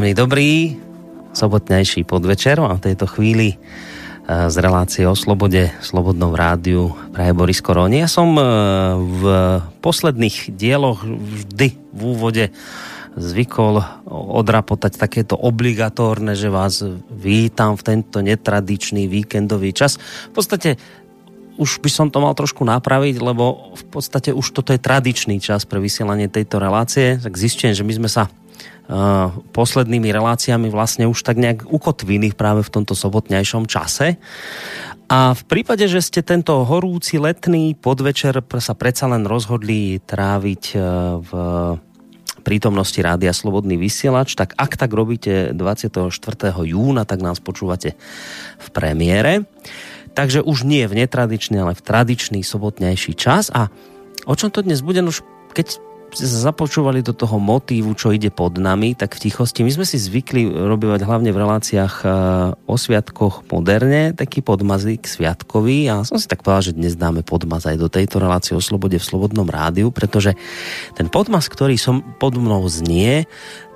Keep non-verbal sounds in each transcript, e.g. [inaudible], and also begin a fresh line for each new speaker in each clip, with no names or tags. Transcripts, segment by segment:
Príjemný dobrý sobotnejší podvečer a v tejto chvíli e, z relácie o slobode, slobodnom rádiu praje Boris Koroni. Ja som e, v posledných dieloch vždy v úvode zvykol odrapotať takéto obligatórne, že vás vítam v tento netradičný víkendový čas. V podstate už by som to mal trošku napraviť, lebo v podstate už toto je tradičný čas pre vysielanie tejto relácie. Tak zistujem, že my sme sa poslednými reláciami vlastne už tak nejak ukotvili práve v tomto sobotnejšom čase. A v prípade, že ste tento horúci letný podvečer sa predsa len rozhodli tráviť e, v prítomnosti Rádia Slobodný vysielač, tak ak tak robíte 24. júna, tak nás počúvate v premiére. Takže už nie v netradičný, ale v tradičný sobotnejší čas. A o čom to dnes bude? Už keď započúvali do toho motívu, čo ide pod nami, tak v tichosti. My sme si zvykli robívať hlavne v reláciách e, o sviatkoch moderne, taký podmazík sviatkový a som si tak povedal, že dnes dáme podmaz aj do tejto relácie o slobode v Slobodnom rádiu, pretože ten podmaz, ktorý som pod mnou znie,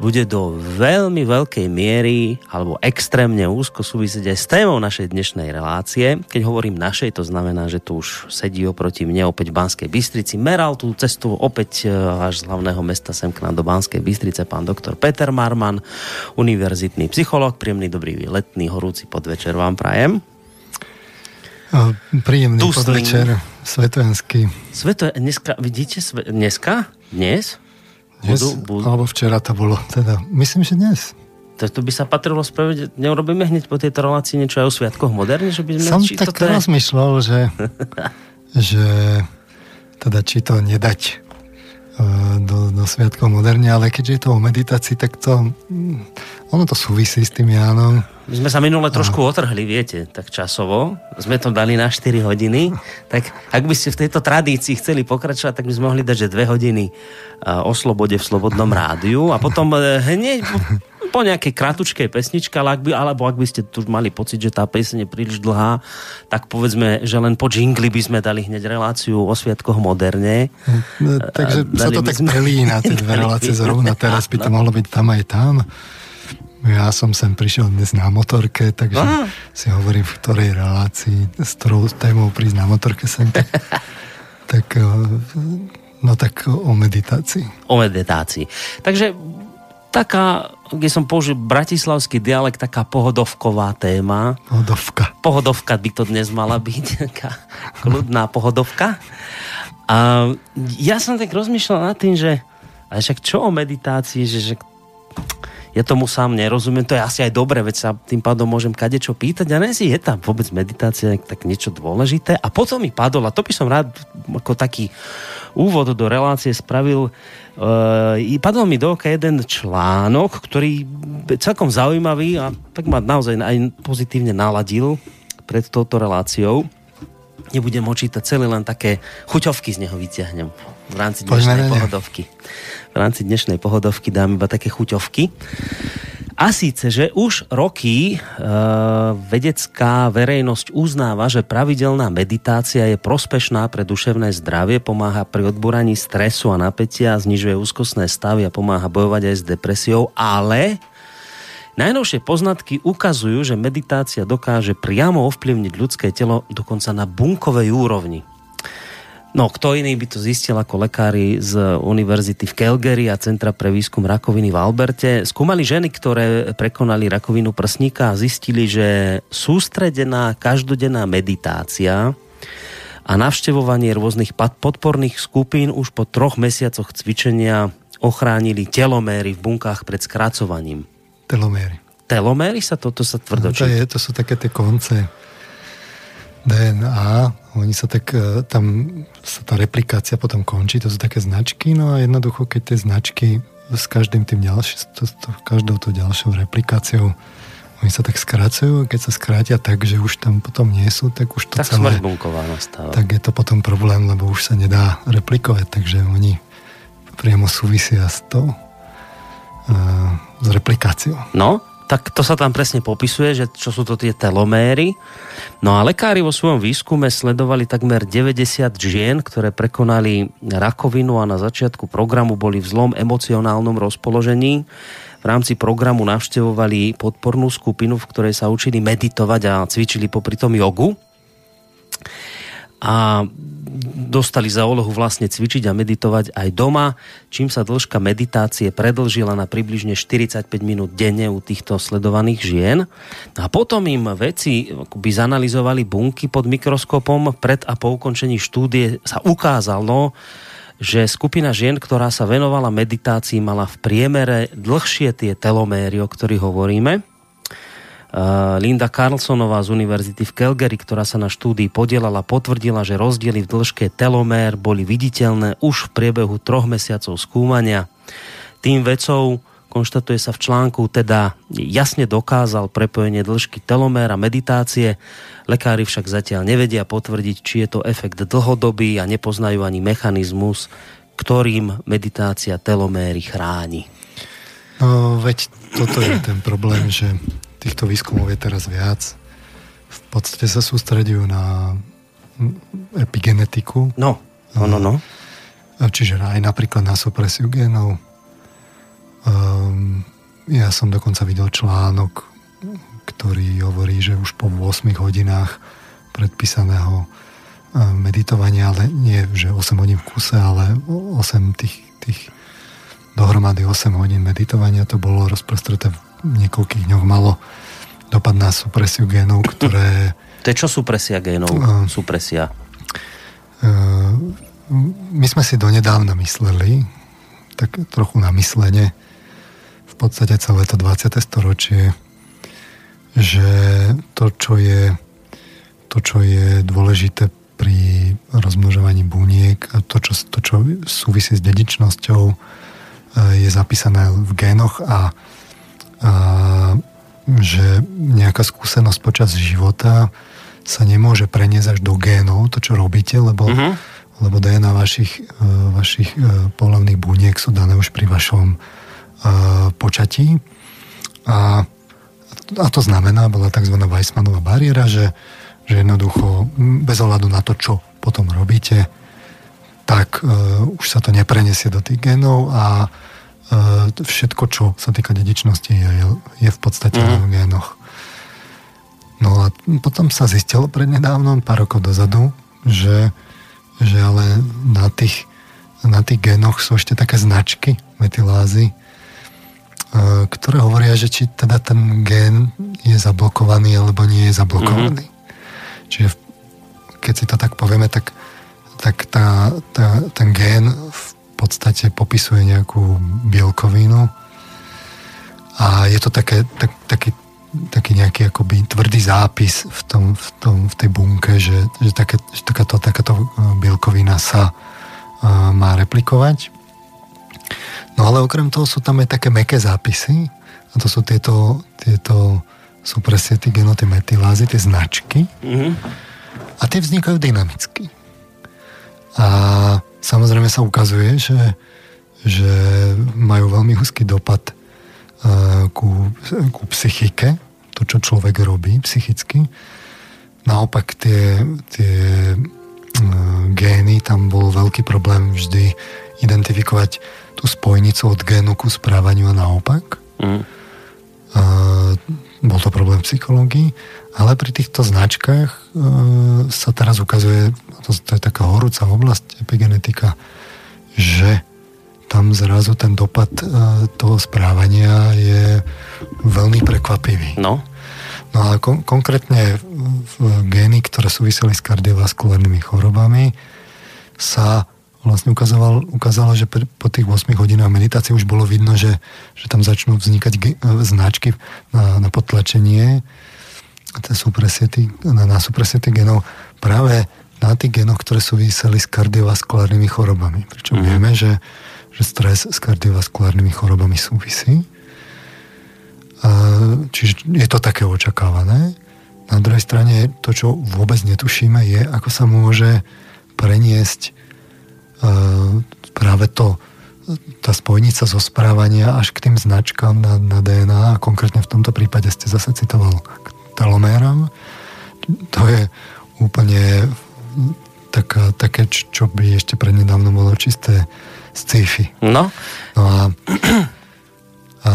bude do veľmi veľkej miery alebo extrémne úzko súvisieť aj s témou našej dnešnej relácie. Keď hovorím našej, to znamená, že tu už sedí oproti mne opäť v Banskej Bystrici. Meral tú cestu opäť e, až z hlavného mesta sem k nám do Banskej Bystrice pán doktor Peter Marman, univerzitný psycholog. Príjemný dobrý letný horúci podvečer vám prajem.
Príjemný Tusný. podvečer, svetojenský.
Sveto, dneska, vidíte, sve, dneska? Dnes?
Dnes, budú, budú... alebo včera to bolo. Teda, myslím, že dnes.
To, to by sa patrilo spraviť, neurobíme hneď po tejto relácii niečo aj o sviatkoch moderne, že by sme...
Som či tak toto rozmýšľal, že, [laughs] že teda či to nedať do, do sviatkov moderne, ale keďže je to o meditácii, tak to mm, ono to súvisí s tým Jánom.
My sme sa minule trošku a... otrhli, viete, tak časovo. Sme to dali na 4 hodiny. Tak ak by ste v tejto tradícii chceli pokračovať, tak by sme mohli dať, že 2 hodiny o slobode v Slobodnom rádiu a potom e, hneď po nejakej kratučkej pesničke, ale ak by, alebo ak by ste tu mali pocit, že tá peseň je príliš dlhá, tak povedzme, že len po džingli by sme dali hneď reláciu o sviatkoch moderne.
No, takže dali sa to tak sme... na tie dve relácie zrovna [laughs] teraz by to mohlo byť tam aj tam. Ja som sem prišiel dnes na motorke, takže Aha. si hovorím, v ktorej relácii, s ktorou témou prísť na motorke sem. Tak, [laughs] tak no tak o meditácii.
O meditácii. Takže taká, kde som použil bratislavský dialekt, taká pohodovková téma.
Pohodovka.
Pohodovka by to dnes mala byť, [laughs] taká kľudná pohodovka. A ja som tak rozmýšľal nad tým, že ale však čo o meditácii, že, že ja tomu sám nerozumiem, to je asi aj dobre, veď sa tým pádom môžem kadečo pýtať. A ne si je tam vôbec meditácia tak niečo dôležité. A potom mi padol, a to by som rád ako taký úvod do relácie spravil, uh, padol mi do oka jeden článok, ktorý celkom zaujímavý a tak ma naozaj aj pozitívne naladil pred touto reláciou. Nebudem ho čítať celé, len také chuťovky z neho vyťahnem v rámci dnešnej pohodovky v rámci dnešnej pohodovky dám iba také chuťovky. A síce, že už roky e, vedecká verejnosť uznáva, že pravidelná meditácia je prospešná pre duševné zdravie, pomáha pri odbúraní stresu a napätia, znižuje úzkostné stavy a pomáha bojovať aj s depresiou, ale najnovšie poznatky ukazujú, že meditácia dokáže priamo ovplyvniť ľudské telo dokonca na bunkovej úrovni. No, kto iný by to zistil ako lekári z Univerzity v Calgary a Centra pre výskum rakoviny v Alberte. Skúmali ženy, ktoré prekonali rakovinu prsníka a zistili, že sústredená každodenná meditácia a navštevovanie rôznych podporných skupín už po troch mesiacoch cvičenia ochránili teloméry v bunkách pred skracovaním.
Teloméry.
Teloméry sa toto sa tvrdočí?
No, to, je, to sú také tie konce DNA, oni sa tak, e, tam sa tá replikácia potom končí, to sú také značky, no a jednoducho, keď tie značky s každým tým ďalším, to, to, každou tou ďalšou replikáciou oni sa tak skracujú, keď sa skrátia tak, že už tam potom nie sú, tak už to
tak celé...
Tak je to potom problém, lebo už sa nedá replikovať, takže oni priamo súvisia s tou uh, s replikáciou.
No, tak to sa tam presne popisuje, že čo sú to tie teloméry. No a lekári vo svojom výskume sledovali takmer 90 žien, ktoré prekonali rakovinu a na začiatku programu boli v zlom emocionálnom rozpoložení. V rámci programu navštevovali podpornú skupinu, v ktorej sa učili meditovať a cvičili popri tom jogu a dostali za úlohu vlastne cvičiť a meditovať aj doma, čím sa dĺžka meditácie predlžila na približne 45 minút denne u týchto sledovaných žien. A potom im veci by zanalizovali bunky pod mikroskopom. Pred a po ukončení štúdie sa ukázalo, že skupina žien, ktorá sa venovala meditácii, mala v priemere dlhšie tie teloméry, o ktorých hovoríme Linda Carlsonová z Univerzity v Calgary, ktorá sa na štúdii podielala, potvrdila, že rozdiely v dĺžke telomér boli viditeľné už v priebehu troch mesiacov skúmania. Tým vecou konštatuje sa v článku, teda jasne dokázal prepojenie dĺžky telomér a meditácie. Lekári však zatiaľ nevedia potvrdiť, či je to efekt dlhodobý a nepoznajú ani mechanizmus, ktorým meditácia teloméry chráni.
No, veď toto je ten problém, že týchto výskumov je teraz viac. V podstate sa sústredujú na epigenetiku.
No, no, no, no.
Čiže aj napríklad na supresiu genov. Um, ja som dokonca videl článok, ktorý hovorí, že už po 8 hodinách predpísaného ehm, meditovania, ale nie, že 8 hodín v kuse, ale 8 tých, tých dohromady 8 hodín meditovania to bolo rozprostreté v niekoľkých dňoch malo dopad na supresiu génov, [clears throat] ktoré...
To je čo supresia génov? Uh, supresia.
Uh, my sme si donedávna mysleli, tak trochu na myslenie, v podstate celé to 20. storočie, že to, čo je, to, čo je dôležité pri rozmnožovaní buniek a to, čo, to, čo súvisí s dedičnosťou, je zapísané v génoch a a že nejaká skúsenosť počas života sa nemôže preniesť až do génov, to čo robíte, lebo, uh-huh. lebo DNA vašich, e, vašich e, pohľavných buniek sú dané už pri vašom uh, počatí. A, a to znamená, bola tzv. Weissmanová bariéra, že, že jednoducho bez ohľadu na to, čo potom robíte, tak uh, už sa to nepreniesie do tých genov a E, všetko, čo sa týka dedičnosti, je, je v podstate mm. v génoch. No a potom sa zistilo prednedávnom, pár rokov dozadu, že, že ale na tých, na tých génoch sú ešte také značky metylázy, e, ktoré hovoria, že či teda ten gén je zablokovaný alebo nie je zablokovaný. Mm. Čiže keď si to tak povieme, tak, tak tá, tá, ten gén v podstate popisuje nejakú bielkovinu a je to také, tak, taký, taký nejaký akoby tvrdý zápis v, tom, v, tom, v tej bunke, že, že, také, že takáto, takáto e, bielkovina sa uh, má replikovať. No ale okrem toho sú tam aj také meké zápisy a to sú tieto, tieto sú presne tie genoty metylázy, tie značky mm-hmm. a tie vznikajú dynamicky. A Samozrejme sa ukazuje, že, že majú veľmi úzky dopad uh, ku, ku psychike, to, čo človek robí psychicky. Naopak tie, tie uh, gény, tam bol veľký problém vždy identifikovať tú spojnicu od génu ku správaniu a naopak. Mm. Uh, bol to problém v psychológii, ale pri týchto značkách e, sa teraz ukazuje, to, to je taká horúca oblasť epigenetika, že tam zrazu ten dopad e, toho správania je veľmi prekvapivý.
No.
No ale kon- konkrétne v gény, ktoré súviseli s kardiovaskulárnymi chorobami, sa vlastne ukazoval, ukázalo, že po tých 8 hodinách meditácie už bolo vidno, že, že tam začnú vznikať ge, značky na, na potlačenie na, na supresie tých genov práve na tých genoch, ktoré súviseli s kardiovaskulárnymi chorobami. Pričom mm. vieme, že, že stres s kardiovaskulárnymi chorobami súvisí. A, čiže je to také očakávané. Na druhej strane to, čo vôbec netušíme, je, ako sa môže preniesť práve to tá spojnica zo správania až k tým značkám na, na DNA konkrétne v tomto prípade ste zase citoval k teloméram. To je úplne taká, také, čo by ešte prednedávno bolo čisté sci-fi.
No.
No a, a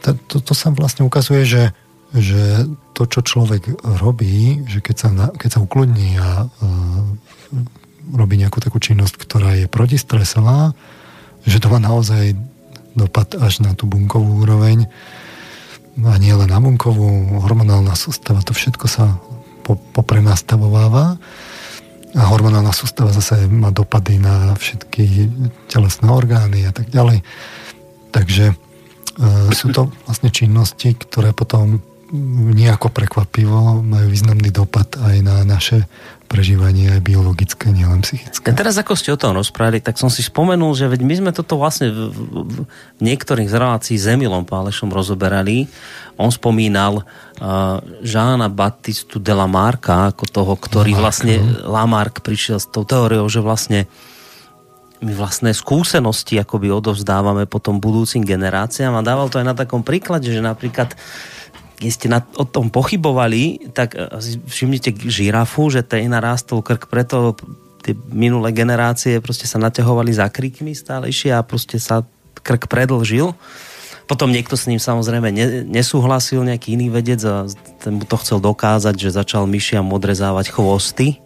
to, to sa vlastne ukazuje, že, že to, čo človek robí, že keď sa, keď sa ukludní a uh, robí nejakú takú činnosť, ktorá je protistresová, že to má naozaj dopad až na tú bunkovú úroveň a nie len na bunkovú, hormonálna sústava, to všetko sa po, poprenastavováva a hormonálna sústava zase má dopady na všetky telesné orgány a tak ďalej. Takže e, sú to [laughs] vlastne činnosti, ktoré potom nejako prekvapivo majú významný dopad aj na naše prežívanie aj biologické, nielen psychické.
A teraz ako ste o tom rozprávali, tak som si spomenul, že veď my sme toto vlastne v, v, v niektorých z relácií s Emilom Pálešom rozoberali. On spomínal uh, Žána Batistu de Lamarca ako toho, ktorý Lamarck, vlastne no. Lamarck prišiel s tou teóriou, že vlastne my vlastné skúsenosti akoby odovzdávame potom budúcim generáciám a dával to aj na takom príklade, že napríklad keď ste na, o tom pochybovali, tak e, všimnite žirafu, že tej narástol krk, preto tie minulé generácie proste sa naťahovali za krikmi stálejšie a proste sa krk predlžil. Potom niekto s ním samozrejme ne, nesúhlasil, nejaký iný vedec a ten mu to chcel dokázať, že začal myšiam odrezávať chvosty.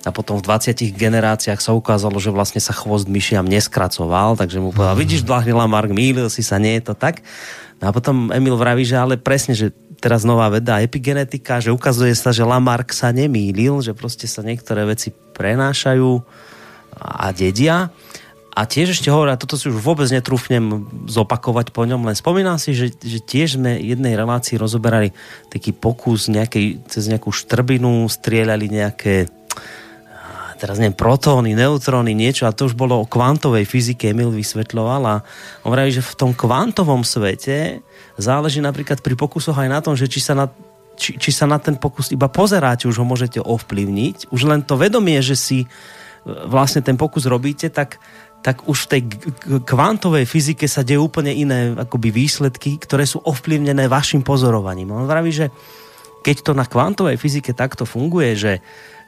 A potom v 20 generáciách sa ukázalo, že vlastne sa chvost myšiam neskracoval, takže mu povedal, mm. vidíš, Dlachnila Mark, mýlil si sa, nie je to tak. No a potom Emil vraví, že ale presne, že teraz nová veda epigenetika, že ukazuje sa, že Lamarck sa nemýlil, že proste sa niektoré veci prenášajú a dedia. A tiež ešte hovorí, a toto si už vôbec netrúfnem zopakovať po ňom, len spomínam si, že, že tiež sme jednej relácii rozoberali taký pokus nejakej, cez nejakú štrbinu, strieľali nejaké teraz neviem, protóny, neutróny, niečo a to už bolo o kvantovej fyzike, Emil vysvetľoval a on že v tom kvantovom svete záleží napríklad pri pokusoch aj na tom, že či sa na či, či sa na ten pokus iba pozeráte, už ho môžete ovplyvniť. Už len to vedomie, že si e, vlastne ten pokus robíte, tak, tak už v tej kvantovej fyzike sa dejú úplne iné akoby výsledky, ktoré sú ovplyvnené vašim pozorovaním. On vraví, že keď to na kvantovej fyzike takto funguje, že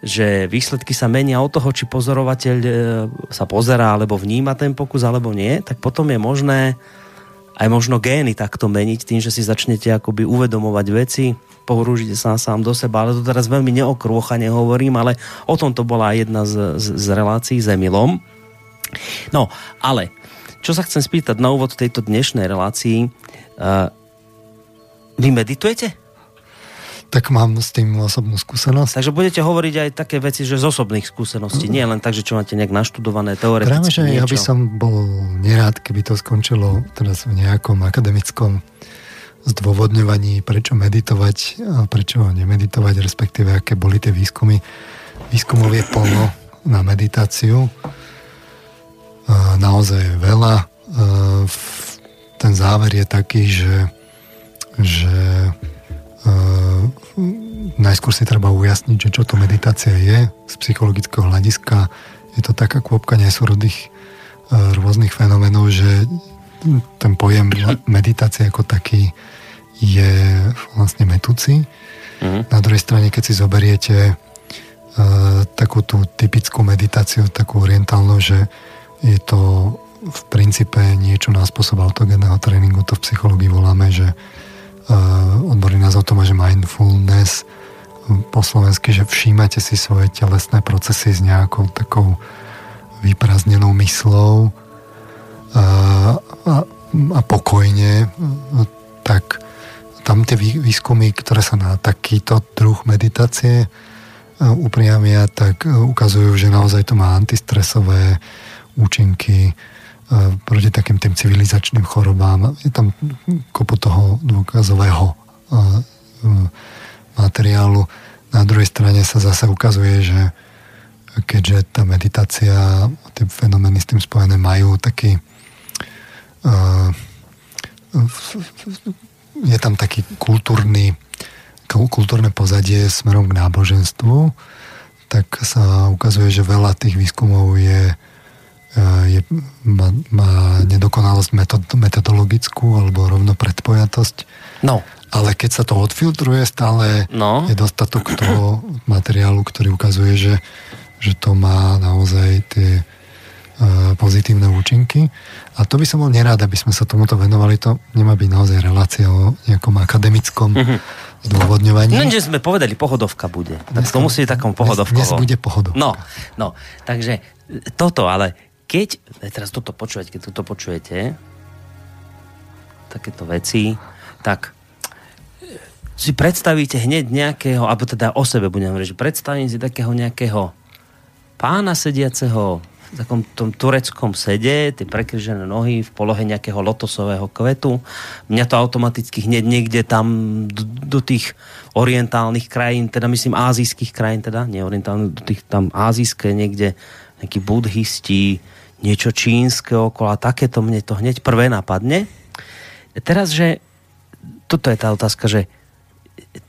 že výsledky sa menia od toho, či pozorovateľ e, sa pozerá alebo vníma ten pokus alebo nie, tak potom je možné aj možno gény takto meniť tým, že si začnete akoby uvedomovať veci, pohrúžite sa sám do seba, ale to teraz veľmi neokrôcha nehovorím, ale o tom to bola jedna z, z, z relácií s Emilom. No, ale čo sa chcem spýtať na úvod tejto dnešnej relácii, uh, vy meditujete?
Tak mám s tým osobnú skúsenosť.
Takže budete hovoriť aj také veci, že z osobných skúseností, nie len tak, že čo máte nejak naštudované teoreticky
Práve, že niečo. ja by som bol nerád, keby to skončilo teraz v nejakom akademickom zdôvodňovaní, prečo meditovať a prečo nemeditovať, respektíve aké boli tie výskumy. Výskumov je plno na meditáciu. Naozaj veľa. Ten záver je taký, že, že najskôr si treba ujasniť, že čo to meditácia je z psychologického hľadiska. Je to taká kôpka nesúrodých e, rôznych fenomenov, že ten pojem meditácie ako taký je vlastne metúci. Mm-hmm. Na druhej strane, keď si zoberiete uh, takú tú typickú meditáciu, takú orientálnu, že je to v princípe niečo na spôsob autogénneho tréningu, to v psychológii voláme, že odborný názov to má, že mindfulness, po slovensky, že všímate si svoje telesné procesy s nejakou takou vyprázdnenou myslou a, a, a pokojne, tak tam tie výskumy, ktoré sa na takýto druh meditácie upriamia, tak ukazujú, že naozaj to má antistresové účinky proti takým tým civilizačným chorobám. Je tam kopu toho dôkazového materiálu. Na druhej strane sa zase ukazuje, že keďže tá meditácia, tie fenomény s tým spojené majú taký je tam taký kultúrny kultúrne pozadie smerom k náboženstvu, tak sa ukazuje, že veľa tých výskumov je, je má, má nedokonalosť metod, metodologickú alebo rovno predpojatosť.
No.
Ale keď sa to odfiltruje, stále no. je dostatok toho materiálu, ktorý ukazuje, že, že to má naozaj tie uh, pozitívne účinky. A to by som bol nerád, aby sme sa tomuto venovali. To nemá byť naozaj relácia o nejakom akademickom mm-hmm. zdôvodňovaní.
No, že sme povedali, pohodovka bude. Tak to musí takom pohodovkovo.
Dnes bude pohodovka.
No, no, takže toto, ale keď, teraz toto počujete, keď toto počujete, takéto veci, tak si predstavíte hneď nejakého, alebo teda o sebe budem hovoriť, že predstavím si takého nejakého pána sediaceho v takom tom tureckom sede, tie prekryžené nohy v polohe nejakého lotosového kvetu. Mňa to automaticky hneď niekde tam do, do tých orientálnych krajín, teda myslím azijských krajín, teda nie orientálnych, do tých tam azijské niekde nejakí budhisti, niečo čínske okolo takéto mne to hneď prvé napadne. Teraz, že toto je tá otázka, že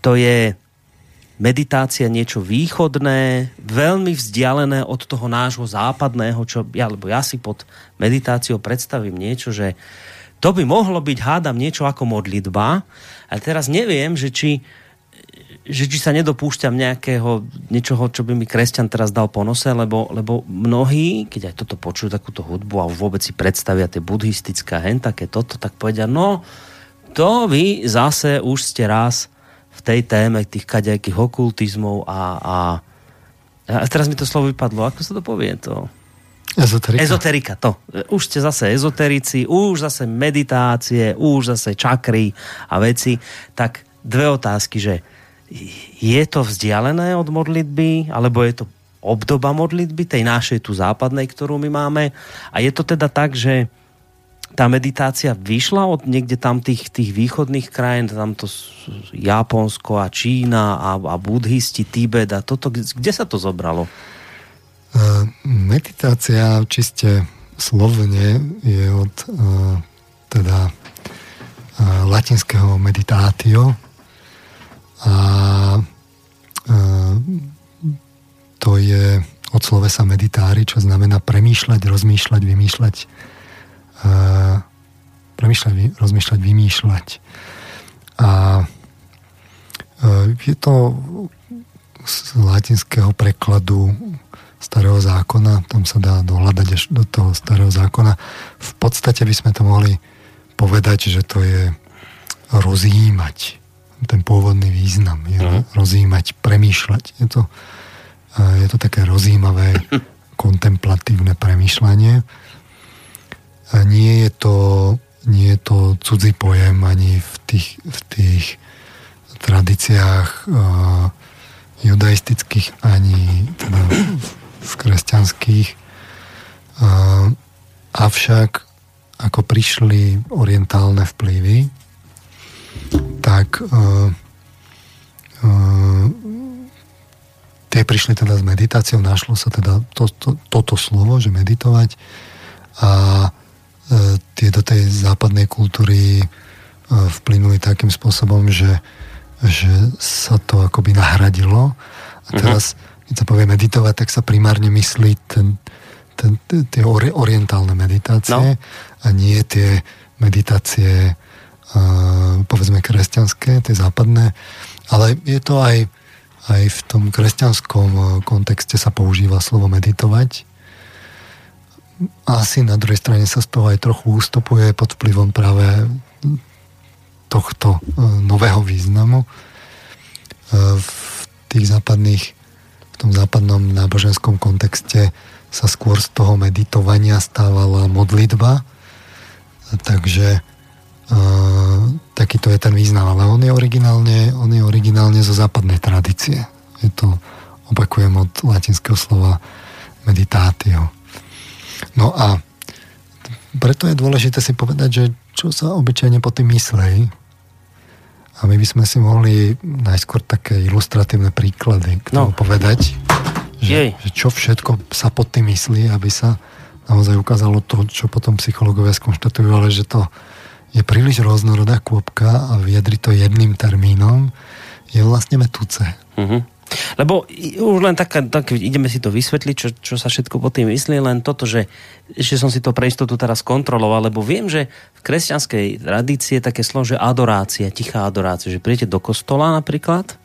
to je meditácia niečo východné, veľmi vzdialené od toho nášho západného, čo ja, lebo ja si pod meditáciou predstavím niečo, že to by mohlo byť, hádam, niečo ako modlitba, ale teraz neviem, že či že či sa nedopúšťam nejakého niečoho, čo by mi kresťan teraz dal po nose, lebo, lebo mnohí, keď aj toto počujú, takúto hudbu a vôbec si predstavia tie buddhistické hen, také toto, tak povedia, no, to vy zase už ste raz v tej téme tých kaďajkých okultizmov a, a, a teraz mi to slovo vypadlo, ako sa to povie to?
Ezoterika.
Ezoterika, to. Už ste zase ezoterici, už zase meditácie, už zase čakry a veci. Tak dve otázky, že je to vzdialené od modlitby, alebo je to obdoba modlitby, tej našej tu západnej, ktorú my máme. A je to teda tak, že tá meditácia vyšla od niekde tam tých, tých východných krajín, tam to Japonsko a Čína a, a budhisti, Tibet a toto, kde sa to zobralo?
Meditácia čiste slovne je od uh, teda uh, latinského meditácio, a e, to je od slovesa meditári, čo znamená premýšľať, rozmýšľať, vymýšľať. E, premýšľať, rozmýšľať, vymýšľať. A e, je to z latinského prekladu starého zákona, tam sa dá dohľadať až do toho starého zákona. V podstate by sme to mohli povedať, že to je rozjímať ten pôvodný význam. Je uh-huh. rozímať, premýšľať. Je to, je to také rozímavé, [laughs] kontemplatívne premýšľanie. Nie je to, nie je to cudzí pojem ani v tých, v tých tradíciách uh, judaistických, ani teda v kresťanských. Uh, avšak ako prišli orientálne vplyvy, tak uh, uh, tie prišli teda s meditáciou, našlo sa teda to, to, toto slovo, že meditovať a uh, tie do tej západnej kultúry uh, vplynuli takým spôsobom, že, že sa to akoby nahradilo a mhm. teraz, uh-huh. keď sa povie meditovať, tak sa primárne myslí ten, ten, tie orientálne meditácie no. a nie tie meditácie povedzme kresťanské, tie západné, ale je to aj, aj v tom kresťanskom e, kontexte sa používa slovo meditovať. Asi na druhej strane sa z toho aj trochu ústupuje pod vplyvom práve tohto e, nového významu. E, v tých západných, v tom západnom náboženskom kontexte sa skôr z toho meditovania stávala modlitba, takže takýto je ten význam, ale on je originálne, on je originálne zo západnej tradície. Je to, opakujem od latinského slova meditatio. No a preto je dôležité si povedať, že čo sa obyčajne po tým myslej. A my by sme si mohli najskôr také ilustratívne príklady k tomu no. povedať, že, že čo všetko sa pod tým myslí, aby sa naozaj ukázalo to, čo potom psychológovia skonštatujú, ale že to je príliš rôznorodá kôpka a vyjadri to jedným termínom, je vlastne metúce. Uh-huh.
Lebo už len tak, tak ideme si to vysvetliť, čo, čo sa všetko po tým myslí, len toto, že ešte som si to pre istotu teraz kontroloval, lebo viem, že v kresťanskej tradícii je také slovo, že adorácia, tichá adorácia, že príjete do kostola napríklad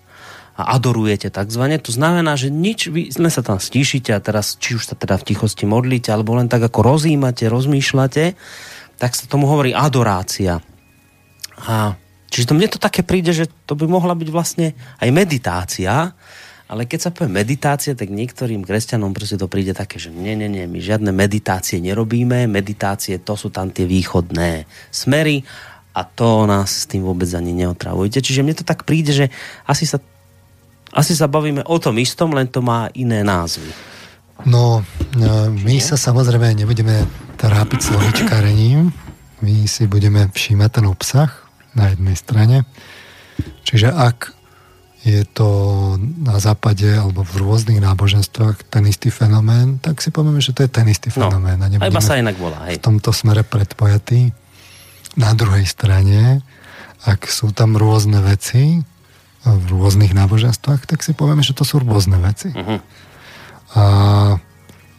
a adorujete takzvané. To znamená, že nič, vy len sa tam stíšite a teraz, či už sa teda v tichosti modlíte, alebo len tak ako rozímate, rozmýšľate, tak sa tomu hovorí adorácia. A čiže to mne to také príde, že to by mohla byť vlastne aj meditácia, ale keď sa povie meditácia, tak niektorým kresťanom proste to príde také, že nie, nie, nie, my žiadne meditácie nerobíme, meditácie to sú tam tie východné smery a to nás s tým vôbec ani neotravujete. Čiže mne to tak príde, že asi sa asi sa bavíme o tom istom, len to má iné názvy.
No, no my sa samozrejme nebudeme trápiť slovičkarením. My si budeme všímať ten obsah na jednej strane. Čiže ak je to na západe alebo v rôznych náboženstvách ten istý fenomén, tak si povieme, že to je ten istý no, fenomén.
No, a iba sa inak volá.
Hej. V tomto smere predpojatý. Na druhej strane, ak sú tam rôzne veci, v rôznych náboženstvách, tak si povieme, že to sú rôzne veci. Uh-huh. A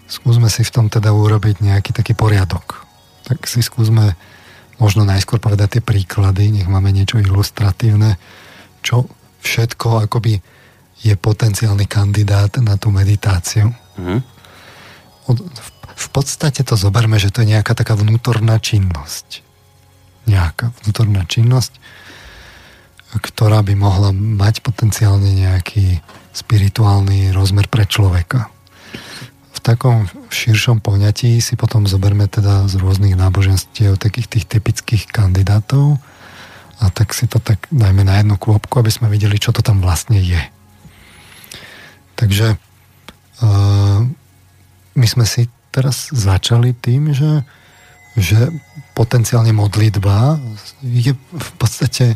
skúsme si v tom teda urobiť nejaký taký poriadok. Tak si skúsme možno najskôr povedať tie príklady, nech máme niečo ilustratívne, čo všetko akoby je potenciálny kandidát na tú meditáciu. Od, v, v podstate to zoberme, že to je nejaká taká vnútorná činnosť. Nejaká vnútorná činnosť, ktorá by mohla mať potenciálne nejaký spirituálny rozmer pre človeka. V takom širšom poňatí si potom zoberme teda z rôznych náboženstiev takých tých typických kandidátov a tak si to tak dajme na jednu kôpku, aby sme videli, čo to tam vlastne je. Takže uh, my sme si teraz začali tým, že, že potenciálne modlitba je v podstate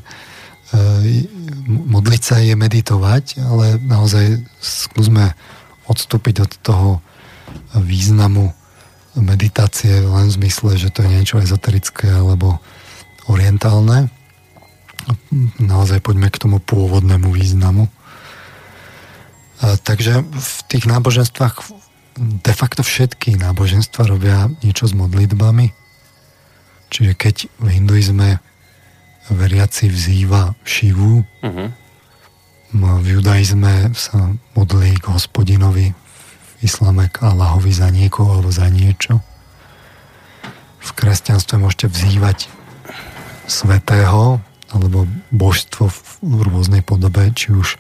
E, modliť sa je meditovať, ale naozaj skúsme odstúpiť od toho významu meditácie len v zmysle, že to je niečo ezoterické alebo orientálne. Naozaj poďme k tomu pôvodnému významu. Takže v tých náboženstvách de facto všetky náboženstva robia niečo s modlitbami. Čiže keď v hinduizme veriaci vzýva Šivu. Uh-huh. V judaizme sa modlí k hospodinovi, v islame k Allahovi za niekoho alebo za niečo. V kresťanstve môžete vzývať svetého alebo božstvo v rôznej podobe, či už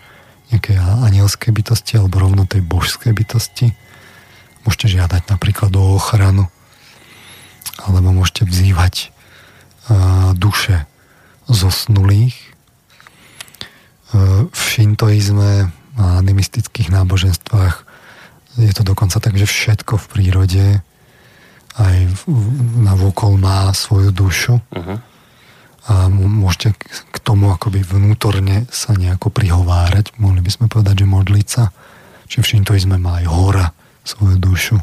nejaké anielské bytosti alebo rovno tej božskej bytosti. Môžete žiadať napríklad o ochranu alebo môžete vzývať duše zosnulých. E, v šintoizme a animistických náboženstvách je to dokonca tak, že všetko v prírode aj na vokol má svoju dušu uh-huh. a môžete k tomu akoby vnútorne sa nejako prihovárať. Mohli by sme povedať, že modliť sa. Čiže v šintoizme má aj hora svoju dušu,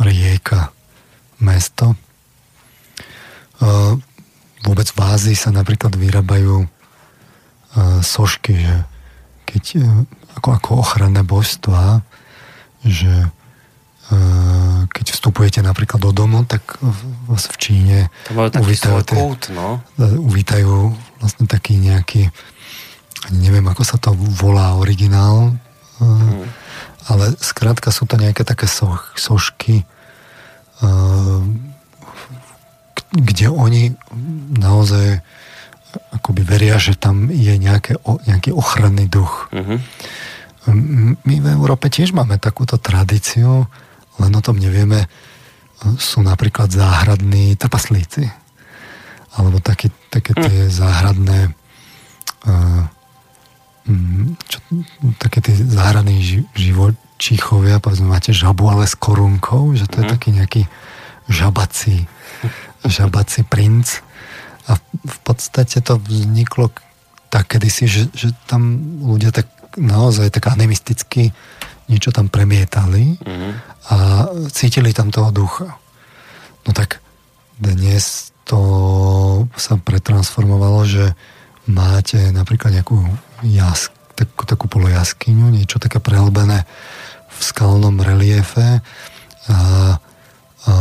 rieka, mesto. E, vôbec v Ázii sa napríklad vyrábajú uh, sošky, že keď uh, ako, ako ochranné božstva, že uh, keď vstupujete napríklad do domu, tak vás v Číne
uvítajú, kút, no?
uvítajú vlastne taký nejaký ani neviem, ako sa to volá originál, hmm. ale skrátka sú to nejaké také soch, sošky kde oni naozaj akoby veria, že tam je nejaké, nejaký ochranný duch. Uh-huh. My v Európe tiež máme takúto tradíciu, len o tom nevieme. Sú napríklad záhradní trpaslíci. Alebo také, také tie uh-huh. záhradné uh, čo, také tie záhradní ži, živočíchovia, povedzme, máte žabu, ale s korunkou, že to uh-huh. je taký nejaký žabací žabací princ a v podstate to vzniklo tak kedysi, že, že tam ľudia tak naozaj tak animisticky niečo tam premietali mm-hmm. a cítili tam toho ducha. No tak dnes to sa pretransformovalo, že máte napríklad nejakú jas, takú, takú polojaskyňu, niečo také prehlbené v skalnom reliefe a, a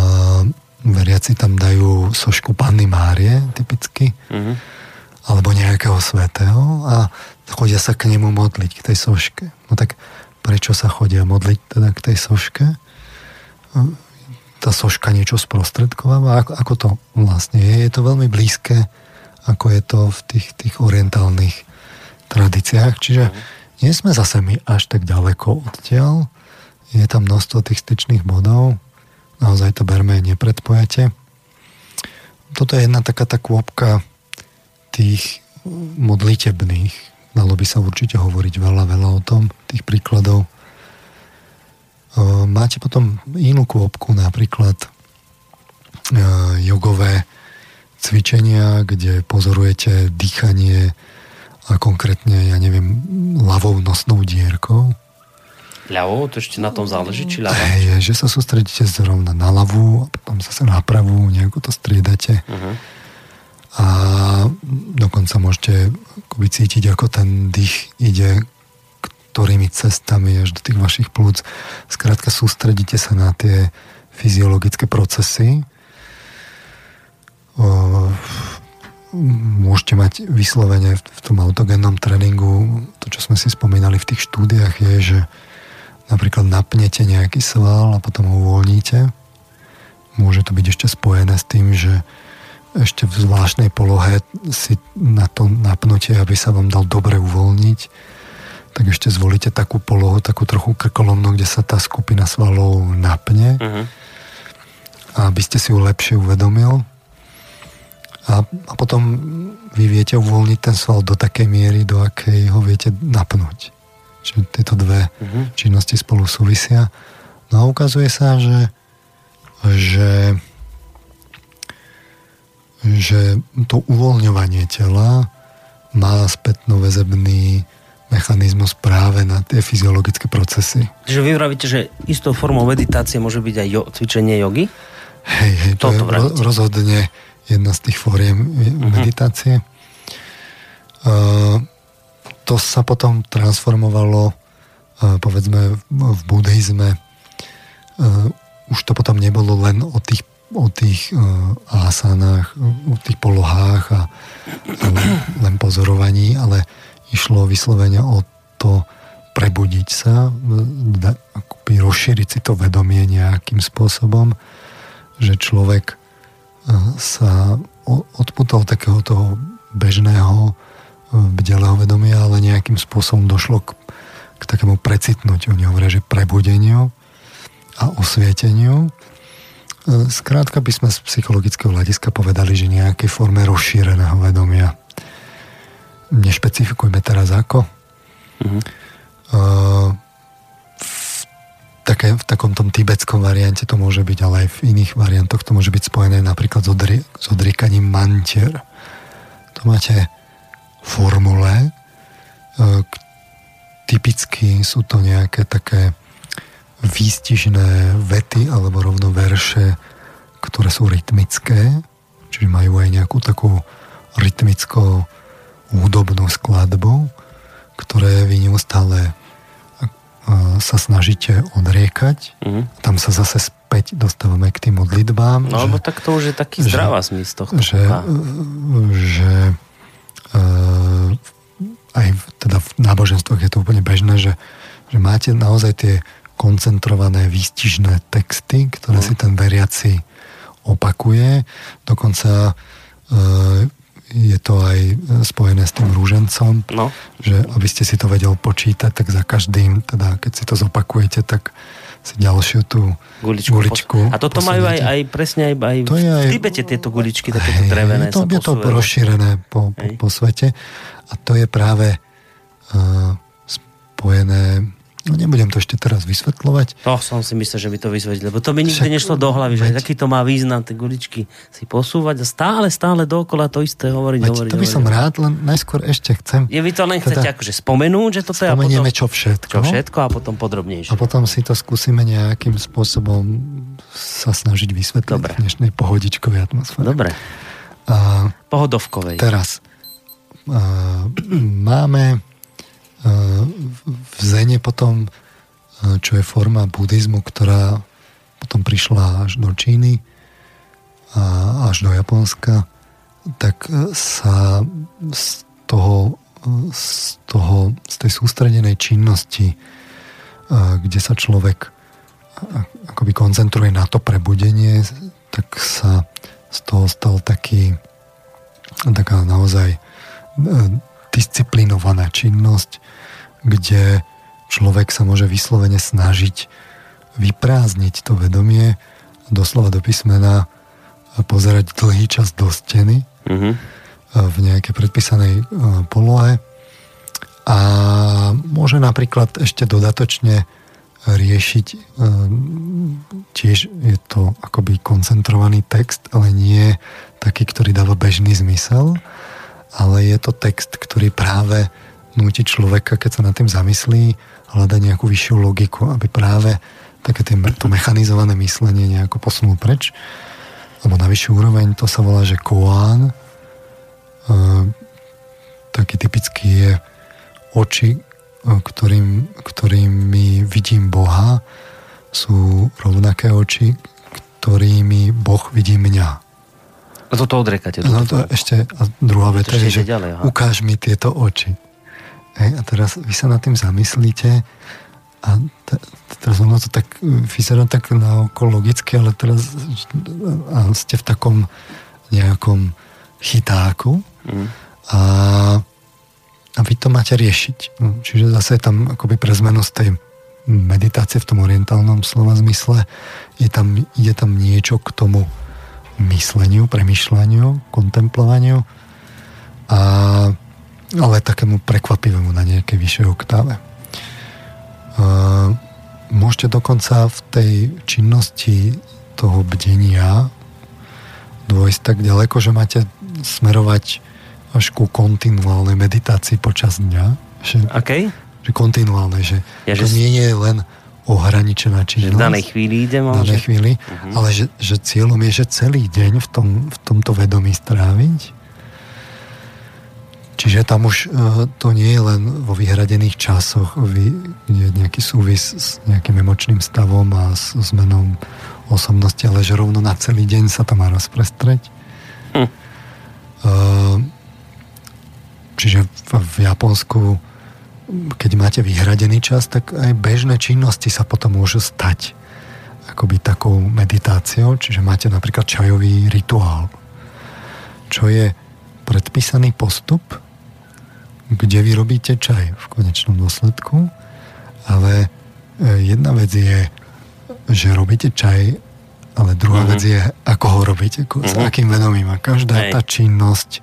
veriaci tam dajú sošku Panny Márie typicky mm-hmm. alebo nejakého svetého a chodia sa k nemu modliť, k tej soške. No tak prečo sa chodia modliť teda k tej soške? Tá soška niečo sprostredkováva? Ako, ako to vlastne je? Je to veľmi blízke, ako je to v tých, tých orientálnych tradíciách. Čiže mm-hmm. nie sme zase my až tak ďaleko odtiaľ je tam množstvo tých styčných bodov, naozaj to berme nepredpojate. Toto je jedna taká tá kôpka tých modlitebných. Dalo by sa určite hovoriť veľa, veľa o tom, tých príkladov. Máte potom inú kôpku, napríklad jogové cvičenia, kde pozorujete dýchanie a konkrétne, ja neviem, ľavou nosnou dierkou
ľavou, to ešte na tom záleží, či ľavá?
Hej, že sa sústredíte zrovna na ľavú a potom zase na pravú, nejako to striedate. Uh-huh. A dokonca môžete akoby cítiť, ako ten dých ide ktorými cestami až do tých vašich plúc. Skrátka sústredíte sa na tie fyziologické procesy. Môžete mať vyslovene v tom autogénnom tréningu, to, čo sme si spomínali v tých štúdiách, je, že napríklad napnete nejaký sval a potom ho uvoľníte. Môže to byť ešte spojené s tým, že ešte v zvláštnej polohe si na to napnutie, aby sa vám dal dobre uvoľniť, tak ešte zvolíte takú polohu, takú trochu krkolomnú, kde sa tá skupina svalov napne, uh-huh. aby ste si ju lepšie uvedomil. A, a potom vy viete uvoľniť ten sval do takej miery, do akej ho viete napnúť. Čiže tieto dve uh-huh. činnosti spolu súvisia. No a ukazuje sa, že, že, že to uvoľňovanie tela má spätnoväzebný mechanizmus práve na tie fyziologické procesy.
Čiže vy vravíte, že istou formou meditácie môže byť aj jo- cvičenie jogy?
Hej, hej, to je ro- rozhodne jedna z tých fóriem uh-huh. meditácie. Uh, to sa potom transformovalo eh, povedzme v buddhizme. Eh, už to potom nebolo len o tých, o tých eh, asanách, o tých polohách a, len pozorovaní, ale išlo vyslovene o to prebudiť sa, akoby rozšíriť si to vedomie nejakým spôsobom, že človek sa odputal takého toho bežného bdelého vedomia, ale nejakým spôsobom došlo k, k takému precitnutiu, oni hovoria, že prebudeniu a osvieteniu. E, skrátka by sme z psychologického hľadiska povedali, že nejakej forme rozšíreného vedomia. Nešpecifikujme teraz ako. Mm-hmm. V, také, v takom tom tibetskom variante to môže byť, ale aj v iných variantoch to môže byť spojené napríklad s, odri, s odriekaním mantier. To máte formule. E, typicky sú to nejaké také výstižné vety alebo rovno verše, ktoré sú rytmické, čiže majú aj nejakú takú rytmicko údobnú skladbu, ktoré vy neustále e, sa snažíte odriekať. Mm. Tam sa zase späť dostávame k tým modlitbám.
No, že, lebo tak to už je taký zdravá zmysl tohto.
Že, že Eh, aj teda v náboženstvách je to úplne bežné, že, že máte naozaj tie koncentrované, výstižné texty, ktoré no. si ten veriaci opakuje. Dokonca e, je to aj spojené s tým rúžencom, no. že aby ste si to vedel počítať, tak za každým, teda keď si to zopakujete, tak si ďalšiu tú guličku. guličku
a toto majú aj, aj presne aj, aj to je aj, v Tibete tieto guličky, takéto drevené.
To, je to rozšírené po, po, po svete a to je práve uh, spojené No nebudem to ešte teraz vysvetľovať.
To som si myslel, že by to vysvetlil, lebo to mi nikdy Však, nešlo do hlavy, že veď, aký to má význam, tie guličky si posúvať a stále, stále dookola to isté hovoriť, veď, hovoriť.
To by
hovoriť,
som rád, len najskôr ešte chcem...
Je vy to len chcete teda, akože spomenúť, že toto je a potom...
čo všetko.
Čo všetko a potom podrobnejšie.
A potom si to skúsime nejakým spôsobom sa snažiť vysvetliť Dobre. v dnešnej pohodičkovej atmosfére.
Dobre. A, Pohodovkovej.
Teraz a, [clears throat] máme v Zene potom, čo je forma buddhizmu, ktorá potom prišla až do Číny a až do Japonska, tak sa z toho, z toho, z tej sústredenej činnosti, kde sa človek akoby koncentruje na to prebudenie, tak sa z toho stal taký taká naozaj disciplinovaná činnosť, kde človek sa môže vyslovene snažiť vyprázdniť to vedomie, doslova do písmena pozerať dlhý čas do steny mm-hmm. v nejakej predpísanej polohe a môže napríklad ešte dodatočne riešiť. Tiež je to akoby koncentrovaný text, ale nie taký, ktorý dáva bežný zmysel, ale je to text, ktorý práve núti človeka, keď sa nad tým zamyslí, hľadať nejakú vyššiu logiku, aby práve také tým, to mechanizované myslenie nejako posunul preč, alebo na vyššiu úroveň, to sa volá, že koán, ehm, taký typický je oči, ktorým, ktorými vidím Boha, sú rovnaké oči, ktorými Boh vidí mňa.
A toto odrekate?
No to ešte, a druhá veta je, že ďalej, ukáž mi tieto oči. Hej, a teraz vy sa nad tým zamyslíte a t- teraz ono to tak vyzerá tak na oko logicky, ale teraz a ste v takom nejakom chytáku mm. a a vy to máte riešiť. No, čiže zase je tam akoby pre zmenu z tej meditácie v tom orientálnom slova zmysle je tam, je tam niečo k tomu mysleniu, premyšľaniu, kontemplovaniu a, ale takému prekvapivému na nejakej vyššej oktáve. môžete dokonca v tej činnosti toho bdenia dôjsť tak ďaleko, že máte smerovať až ku kontinuálnej meditácii počas dňa. Že,
okay.
že kontinuálnej, že ja, to že nie je len ohraničená činnosť.
Že v danej chvíli ide
V danej chvíli, uh-huh. ale že, že cieľom je, že celý deň v, tom, v tomto vedomí stráviť. Čiže tam už uh, to nie je len vo vyhradených časoch, je nejaký súvis s nejakým emočným stavom a s zmenou osobnosti, ale že rovno na celý deň sa to má rozprestreť. Hm. Uh, Čiže v, v Japonsku, keď máte vyhradený čas, tak aj bežné činnosti sa potom môžu stať akoby takou meditáciou, čiže máte napríklad čajový rituál, čo je predpísaný postup, kde vy robíte čaj v konečnom dôsledku, ale e, jedna vec je, že robíte čaj, ale druhá mm-hmm. vec je, ako ho robíte, mm-hmm. s mhm. akým vedomím. A každá Hej. tá činnosť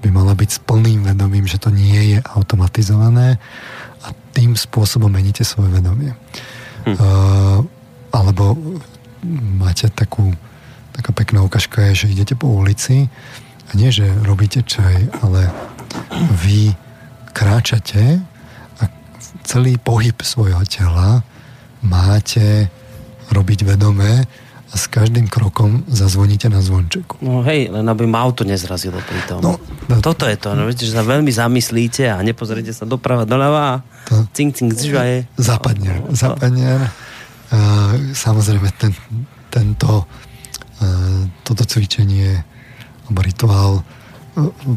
by mala byť s plným vedomím, že to nie je automatizované a tým spôsobom meníte svoje vedomie. Hm. Uh, alebo máte takú taká pekná ukážka je, že idete po ulici a nie, že robíte čaj, ale vy kráčate a celý pohyb svojho tela máte robiť vedomé a s každým krokom zazvoníte na zvončeku.
No hej, len aby ma auto nezrazilo pri tom. No, no, Toto je to, no, viete, že sa veľmi zamyslíte a nepozrite sa doprava, doľava a to, cink, cink, je.
Zapadne, no, zapadne. Uh, samozrejme, ten, tento, uh, toto cvičenie alebo rituál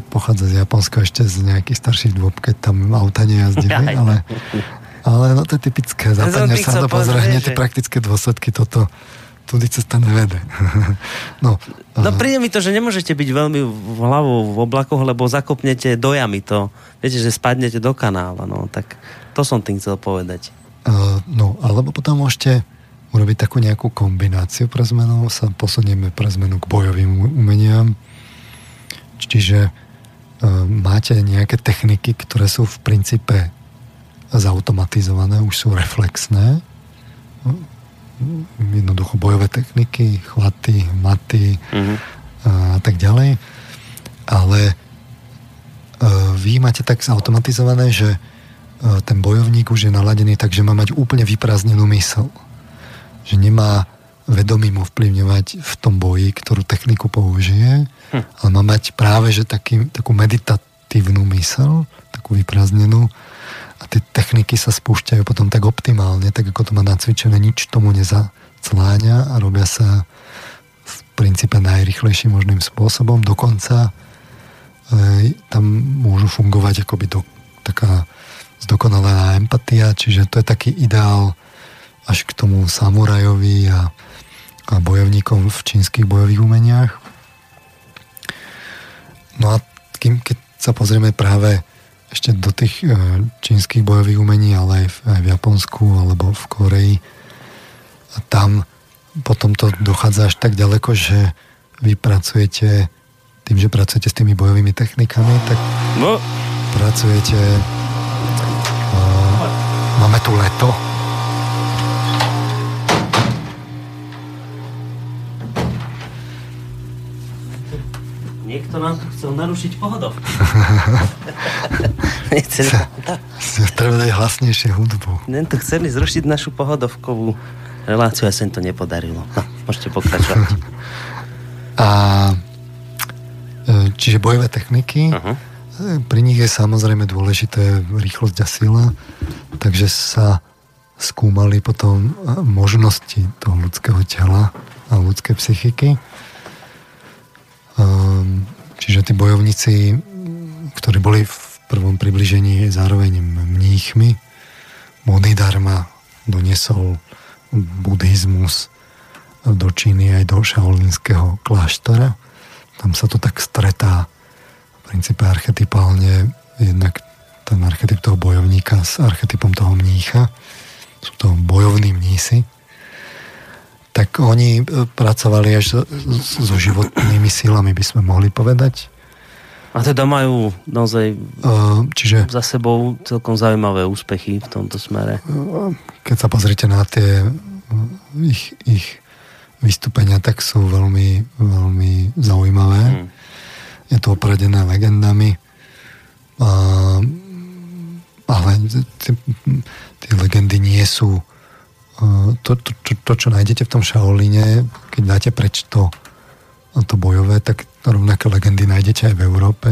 pochádza z Japonska ešte z nejakých starších dôb, keď tam auta nejazdili, ale, ale no to je typické. Zapadne sa to pozrie, hneď praktické dôsledky toto tudy cesta nevede. [laughs]
no, no príde mi to, že nemôžete byť veľmi v hlavu v oblakoch, lebo zakopnete dojami to. Viete, že spadnete do kanála. No, tak to som tým chcel povedať.
Uh, no, alebo potom môžete urobiť takú nejakú kombináciu pre zmenu. Sa posunieme pre zmenu k bojovým umeniam. Čiže uh, máte nejaké techniky, ktoré sú v princípe zautomatizované, už sú reflexné jednoducho bojové techniky, chvaty, maty mm-hmm. a tak ďalej. Ale e, vy máte tak zautomatizované, že e, ten bojovník už je naladený tak, že má mať úplne vyprázdnenú mysel. Že nemá vedomím ovplyvňovať v tom boji, ktorú techniku použije, hm. ale má mať práve že taký, takú meditatívnu mysel, takú vyprázdnenú a tie techniky sa spúšťajú potom tak optimálne, tak ako to má nacvičené, nič tomu nezacláňa a robia sa v princípe najrychlejším možným spôsobom. Dokonca e, tam môžu fungovať akoby do, taká zdokonalená empatia, čiže to je taký ideál až k tomu samurajovi a, a bojovníkom v čínskych bojových umeniach. No a kým, keď sa pozrieme práve ešte do tých e, čínskych bojových umení, ale aj v, aj v Japonsku alebo v Koreji. A tam potom to dochádza až tak ďaleko, že vy pracujete tým, že pracujete s tými bojovými technikami, tak no. pracujete uh, máme tu leto
Niekto nám tu chcel narušiť pohodov. [laughs]
Nechceli... Treba dať hlasnejšie hudbu.
Len to chceli zrušiť našu pohodovkovú reláciu a sa im to nepodarilo. No, môžete pokračovať.
A e, čiže bojové techniky, uh-huh. pri nich je samozrejme dôležité rýchlosť a sila, takže sa skúmali potom možnosti toho ľudského tela a ľudskej psychiky čiže tí bojovníci, ktorí boli v prvom približení zároveň mníchmi, Bodhidharma doniesol buddhizmus do Číny aj do šaolínskeho kláštora. Tam sa to tak stretá v princípe archetypálne jednak ten archetyp toho bojovníka s archetypom toho mnícha. Sú to bojovní mnísi tak oni e, pracovali až so, životnými silami, by sme mohli povedať.
A teda majú naozaj uh, čiže, za sebou celkom zaujímavé úspechy v tomto smere. Uh,
keď sa pozrite na tie ich, ich vystúpenia, tak sú veľmi, veľmi zaujímavé. Hmm. Je to opradené legendami. Ale tie, tie legendy nie sú to, to, to, to, čo nájdete v tom Shaoline, keď dáte preč to, to bojové, tak rovnaké legendy nájdete aj v Európe.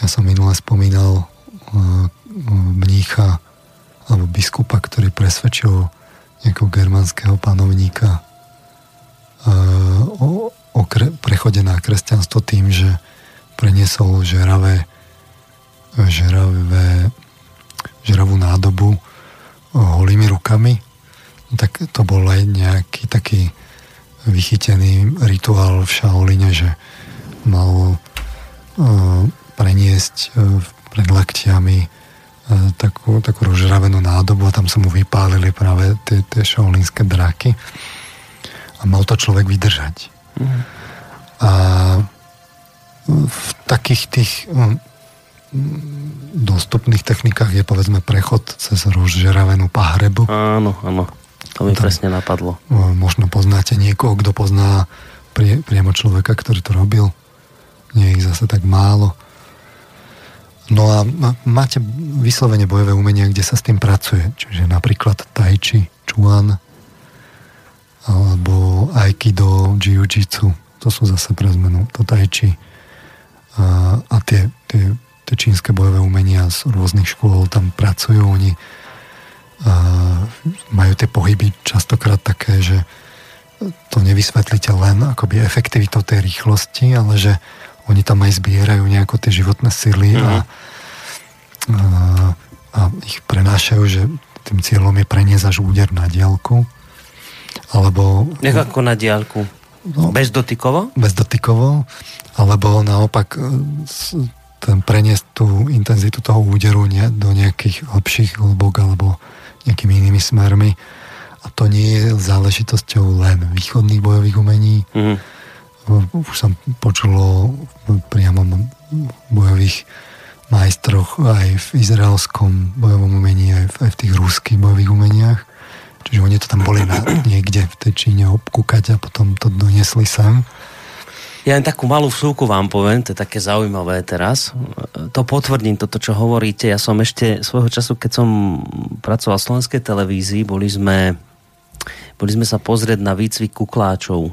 Ja som minule spomínal mnícha alebo biskupa, ktorý presvedčil nejakého germánskeho panovníka o, o kre, prechode na kresťanstvo tým, že preniesol žeravé, žeravé, žeravú nádobu holými rukami, tak to bol aj nejaký taký vychytený rituál v Shaoline, že mal uh, preniesť uh, pred laktiami uh, takú, takú rozžravenú nádobu a tam sa mu vypálili práve tie, tie šaolínske draky a mal to človek vydržať. Mm. A v takých tých dostupných technikách je povedzme prechod cez rozžeravenú pahrebu.
Áno, áno. To mi presne napadlo.
Možno poznáte niekoho, kto pozná prie, priamo človeka, ktorý to robil. Nie je ich zase tak málo. No a máte vyslovene bojové umenia, kde sa s tým pracuje. Čiže napríklad Tai Chi, Chuan alebo Aikido, Jiu-Jitsu. To sú zase pre zmenu. To Tai Chi. A, a tie, tie tie čínske bojové umenia z rôznych škôl tam pracujú, oni uh, majú tie pohyby častokrát také, že to nevysvetlíte len akoby efektivitou tej rýchlosti, ale že oni tam aj zbierajú nejako tie životné sily a, mhm. a, a ich prenášajú, že tým cieľom je preniesť až úder na diálku. Alebo...
Jak ako na diálku? No, Bezdotykovo?
Bezdotykovo. Alebo naopak ten preniesť tú intenzitu toho úderu ne, do nejakých hlbších hlbok alebo nejakými inými smermi. A to nie je záležitosťou len východných bojových umení. Mm. Už som počul o priamo bojových majstroch aj v izraelskom bojovom umení, aj v, aj v tých ruských bojových umeniach. Čiže oni to tam boli na, [clears throat] niekde v tej Číne obkúkať a potom to doniesli sem.
Ja len takú malú vsúku vám poviem, to je také zaujímavé teraz. To potvrdím, toto, čo hovoríte. Ja som ešte svojho času, keď som pracoval v slovenskej televízii, boli sme, boli sme sa pozrieť na výcvik kukláčov.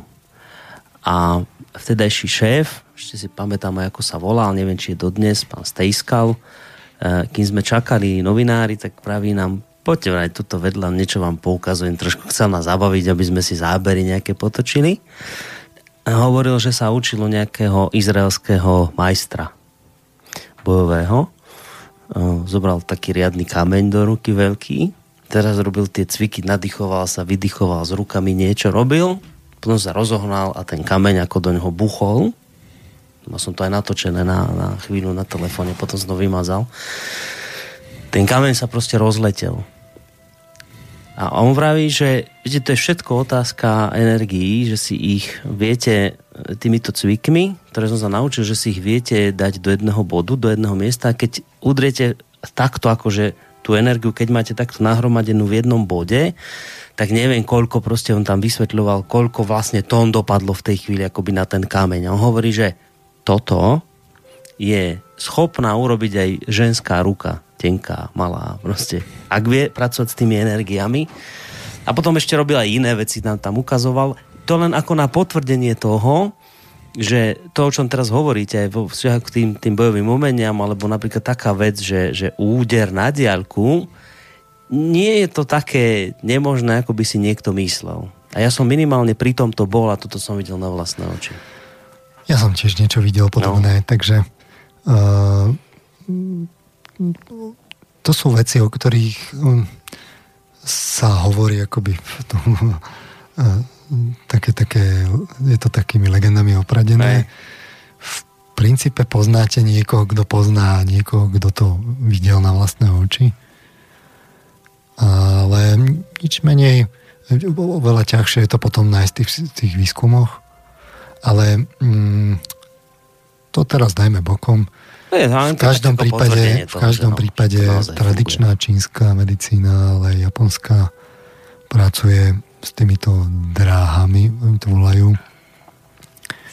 A vtedajší šéf, ešte si pamätám, ako sa volal, neviem, či je dodnes, pán Stejskal, kým sme čakali novinári, tak praví nám, poďte vrať tuto vedľa, niečo vám poukazujem, trošku chcel nás zabaviť, aby sme si zábery nejaké potočili. Hovoril, že sa učilo nejakého izraelského majstra bojového. Zobral taký riadny kameň do ruky veľký, teraz robil tie cviky, nadýchoval sa, vydychoval s rukami, niečo robil, potom sa rozohnal a ten kameň ako do neho buchol Mal som to aj natočené na, na chvíľu na telefóne, potom som to vymazal. Ten kameň sa proste rozletel. A on vraví, že viete, to je všetko otázka energií, že si ich viete týmito cvikmi, ktoré som sa naučil, že si ich viete dať do jedného bodu, do jedného miesta. Keď udriete takto, akože tú energiu, keď máte takto nahromadenú v jednom bode, tak neviem, koľko proste on tam vysvetľoval, koľko vlastne tón dopadlo v tej chvíli akoby na ten kameň. On hovorí, že toto je schopná urobiť aj ženská ruka, tenká, malá, proste. Ak vie pracovať s tými energiami. A potom ešte robil aj iné veci, nám tam ukazoval. To len ako na potvrdenie toho, že to, o čom teraz hovoríte, aj vo vzťahu k tým, tým bojovým umeniam, alebo napríklad taká vec, že, že úder na diaľku, nie je to také nemožné, ako by si niekto myslel. A ja som minimálne pri tomto bol a toto som videl na vlastné oči.
Ja som tiež niečo videl podobné, no. takže to sú veci, o ktorých um, sa hovorí akoby v tom, [laughs] také, také, je to takými legendami opradené. Ne. V princípe poznáte niekoho, kto pozná niekoho, kto to videl na vlastné oči. Ale nič menej, oveľa ťažšie je to potom nájsť v tých, tých výskumoch ale mm, to teraz dajme bokom. V každom prípade, v každom no. prípade tradičná čínska medicína, ale japonská pracuje s týmito dráhami, to volajú.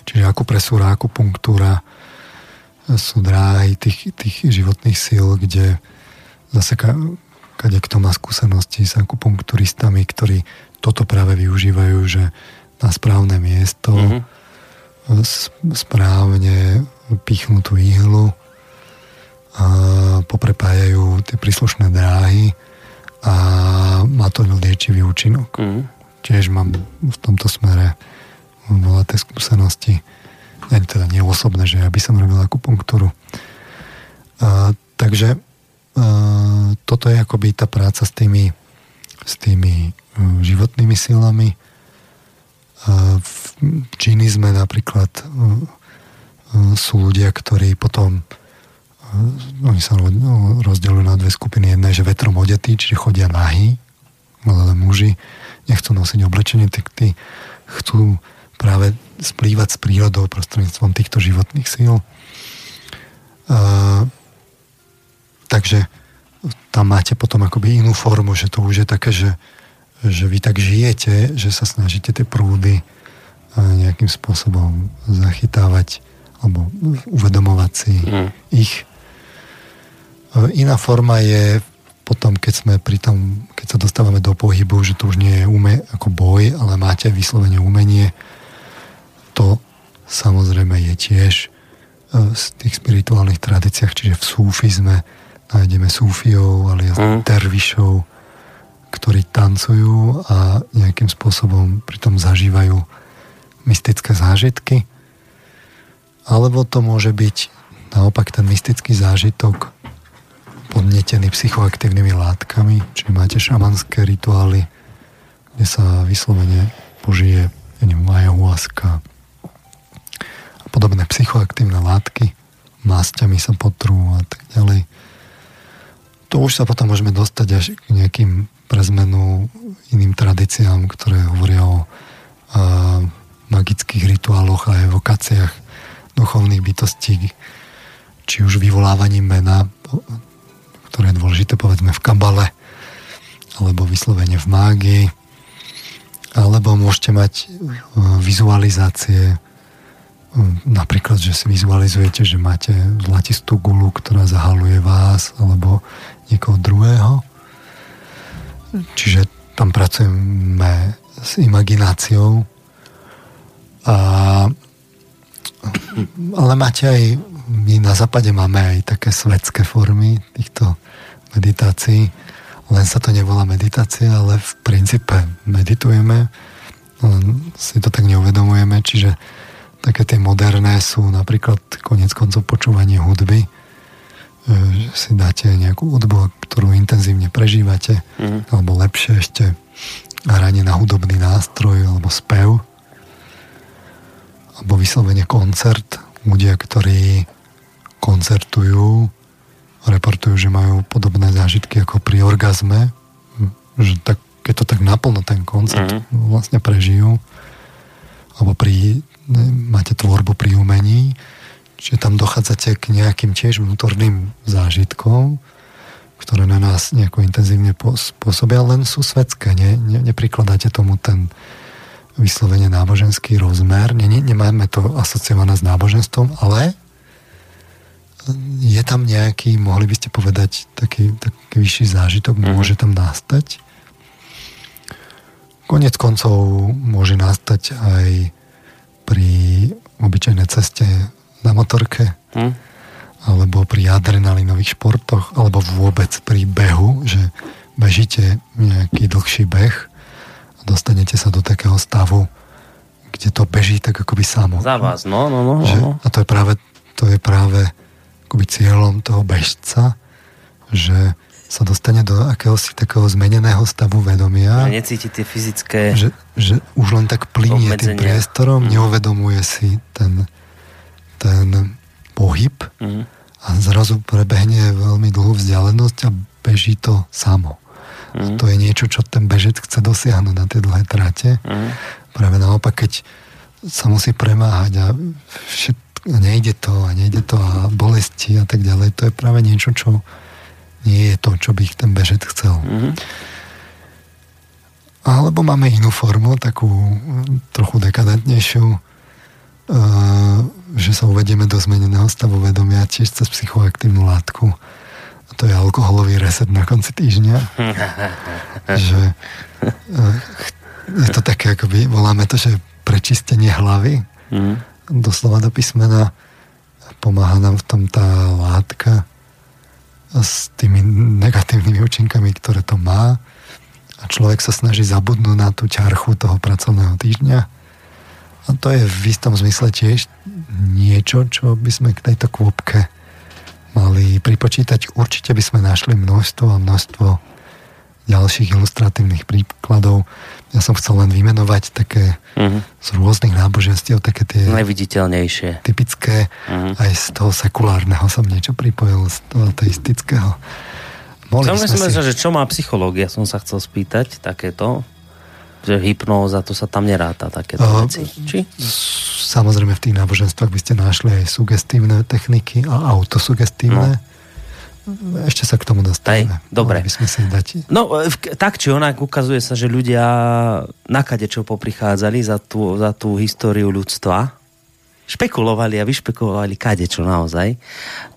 Čiže akupresúra, akupunktúra sú dráhy tých, tých životných síl, kde zase kade kto má skúsenosti s akupunkturistami, ktorí toto práve využívajú, že na správne miesto mm-hmm správne pichnutú ihlu a poprepájajú tie príslušné dráhy a má to liečivý účinok. Mm. Tiež mám v tomto smere veľa tej skúsenosti. Ja, teda nie osobné, že ja by som robil akupunktúru. A, takže a, toto je akoby tá práca s tými, s tými životnými silami v činizme napríklad e, e, sú ľudia, ktorí potom e, oni sa rozdelujú na dve skupiny. Jedna je, že vetrom odetí, čiže chodia nahý, ale muži nechcú nosiť oblečenie, tak tí chcú práve splývať s prírodou prostredníctvom týchto životných síl. Uh, takže tam máte potom akoby inú formu, že to už je také, že že vy tak žijete, že sa snažíte tie prúdy nejakým spôsobom zachytávať alebo uvedomovať si mm. ich. E, iná forma je potom, keď sme pri tom, keď sa dostávame do pohybu, že to už nie je ume, ako boj, ale máte vyslovene umenie, to samozrejme je tiež e, z tých spirituálnych tradíciách, čiže v súfizme nájdeme súfiov, alias mm. tervišov, ktorí tancujú a nejakým spôsobom pritom zažívajú mystické zážitky. Alebo to môže byť naopak ten mystický zážitok podnetený psychoaktívnymi látkami, či máte šamanské rituály, kde sa vyslovene požije ja neviem, a podobné psychoaktívne látky, masťami sa potrú a tak ďalej. To už sa potom môžeme dostať až k nejakým pre zmenu iným tradíciám, ktoré hovoria o a, magických rituáloch a evokáciách duchovných bytostí, či už vyvolávaním mena, ktoré je dôležité povedzme v kabale, alebo vyslovene v mágii, alebo môžete mať vizualizácie, napríklad, že si vizualizujete, že máte zlatistú gulu, ktorá zahaluje vás, alebo niekoho druhého Čiže tam pracujeme s imagináciou. A, ale máte aj my na západe máme aj také svetské formy týchto meditácií. Len sa to nevolá meditácia, ale v princípe meditujeme, len si to tak neuvedomujeme, čiže také tie moderné sú napríklad konec koncov počúvanie hudby, že si dáte nejakú hudbu, ktorú intenzívne prežívate, mm. alebo lepšie ešte hranie na hudobný nástroj alebo spev alebo vyslovene koncert. Ľudia, ktorí koncertujú, reportujú, že majú podobné zážitky ako pri orgazme, že tak, keď to tak naplno ten koncert mm-hmm. vlastne prežijú, alebo pri, máte tvorbu pri umení, že tam dochádzate k nejakým tiež vnútorným zážitkom, ktoré na nás nejako intenzívne pôsobia, len sú svetské. Ne, ne, neprikladáte tomu ten vyslovene náboženský rozmer. Ne, ne, nemáme to asociované s náboženstvom, ale je tam nejaký, mohli by ste povedať, taký, taký vyšší zážitok, mm-hmm. môže tam nastať. Konec koncov môže nastať aj pri obyčajnej ceste na motorke. Mm alebo pri adrenalinových športoch, alebo vôbec pri behu, že bežíte nejaký dlhší beh dostanete sa do takého stavu, kde to beží tak akoby samo.
Za vás, no, no, no.
Že,
no.
A to je práve, to je práve akoby cieľom toho bežca, že sa dostane do akéhosi takého zmeneného stavu vedomia.
Že necíti tie fyzické
Že, že už len tak plinie tým priestorom, mm. neuvedomuje si ten, ten pohyb mm a zrazu prebehne veľmi dlhú vzdialenosť a beží to samo. Mm. To je niečo, čo ten bežec chce dosiahnuť na tie dlhé trate. Mm. Práve naopak, keď sa musí premáhať a všetko, nejde to a nejde to a bolesti a tak ďalej, to je práve niečo, čo nie je to, čo by ten bežec chcel. Mm. Alebo máme inú formu, takú trochu dekadentnejšiu, uh, že sa uvedieme do zmeneného stavu vedomia tiež cez psychoaktívnu látku. A to je alkoholový reset na konci týždňa. [laughs] že eh, je to také, akoby voláme to, že prečistenie hlavy. Mm. Doslova do písmena pomáha nám v tom tá látka s tými negatívnymi účinkami, ktoré to má a človek sa snaží zabudnúť na tú ťarchu toho pracovného týždňa a to je v istom zmysle tiež niečo, čo by sme k tejto kôpke mali pripočítať. Určite by sme našli množstvo a množstvo ďalších ilustratívnych príkladov. Ja som chcel len vymenovať také uh-huh. z rôznych náboženstiev, také tie...
Najviditeľnejšie.
Typické. Uh-huh. Aj z toho sekulárneho som niečo pripojil, z toho ateistického.
Mohli sme si... že čo má psychológia, som sa chcel spýtať, takéto že hypnóza, to sa tam neráta, takéto uh, veci. Či?
Samozrejme v tých náboženstvách by ste našli aj sugestívne techniky a autosugestívne. No. Ešte sa k tomu dostaneme.
Aj, dobre.
By sme si dať...
No, tak či onak ukazuje sa, že ľudia na kade čo poprichádzali za tú, za tú históriu ľudstva, špekulovali a vyšpekulovali čo naozaj.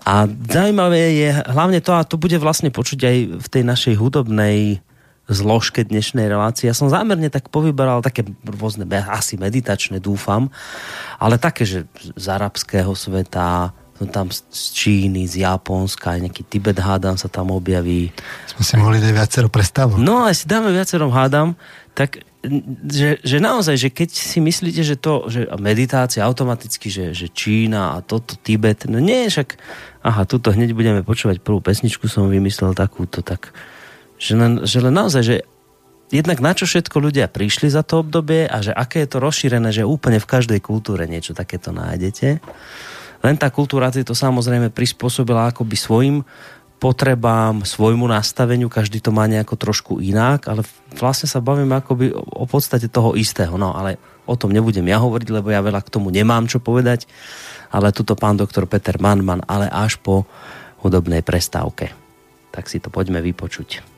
A zaujímavé je hlavne to, a to bude vlastne počuť aj v tej našej hudobnej zložke dnešnej relácie. Ja som zámerne tak povyberal také rôzne, asi meditačné, dúfam, ale také, že z arabského sveta, tam z Číny, z Japonska, aj nejaký Tibet hádam sa tam objaví.
Sme si mohli dať viacero predstavov.
No, aj si dáme viacero hádam, tak že, že naozaj, že keď si myslíte, že to, že meditácia automaticky, že, že Čína a toto Tibet, no nie, však aha, tuto hneď budeme počúvať prvú pesničku, som vymyslel takúto, tak že len, že len naozaj, že jednak na čo všetko ľudia prišli za to obdobie a že aké je to rozšírené, že úplne v každej kultúre niečo takéto nájdete. Len tá kultúra si to samozrejme prispôsobila akoby svojim potrebám, svojmu nastaveniu, každý to má nejako trošku inak, ale vlastne sa bavíme akoby o podstate toho istého. No ale o tom nebudem ja hovoriť, lebo ja veľa k tomu nemám čo povedať, ale tuto pán doktor Peter Manman, ale až po hudobnej prestávke. Tak si to poďme vypočuť.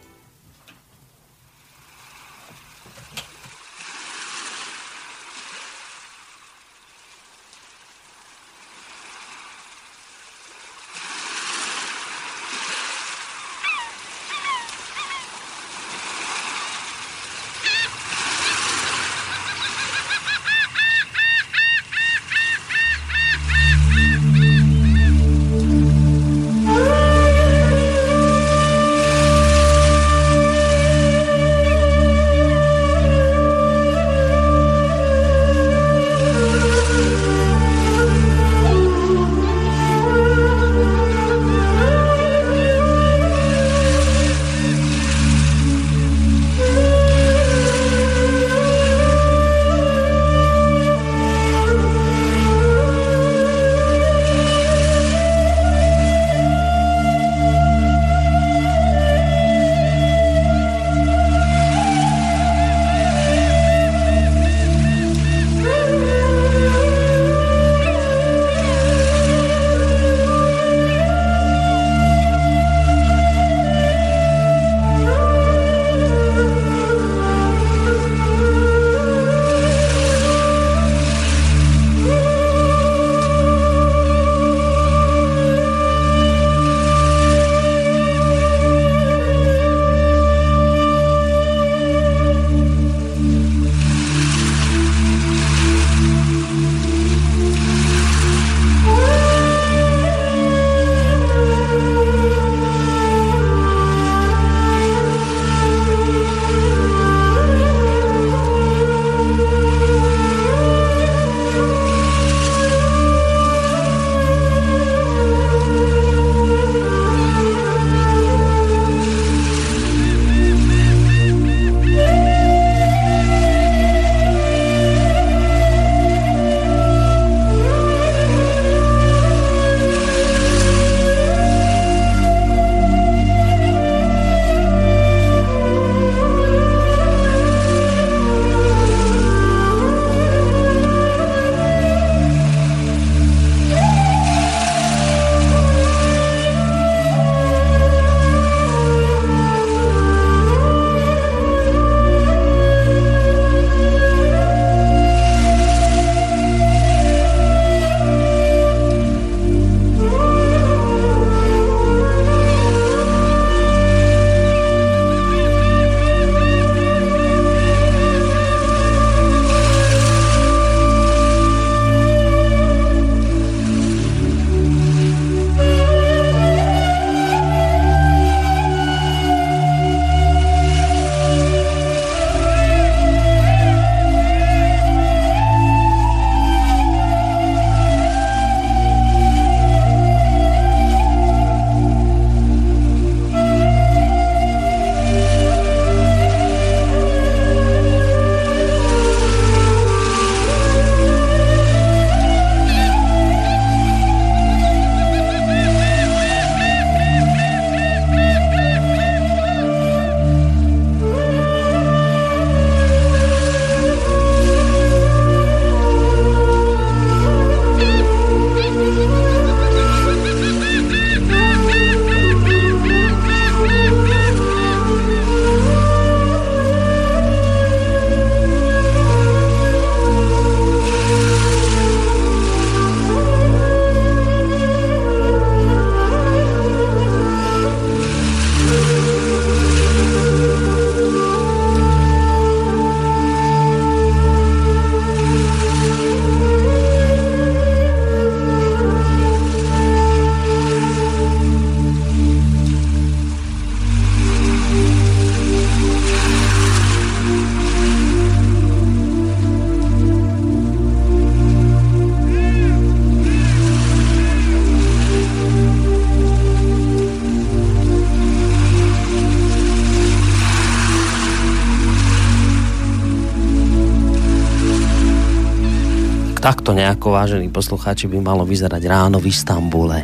Takto nejako, vážení poslucháči, by malo vyzerať ráno v Istambule.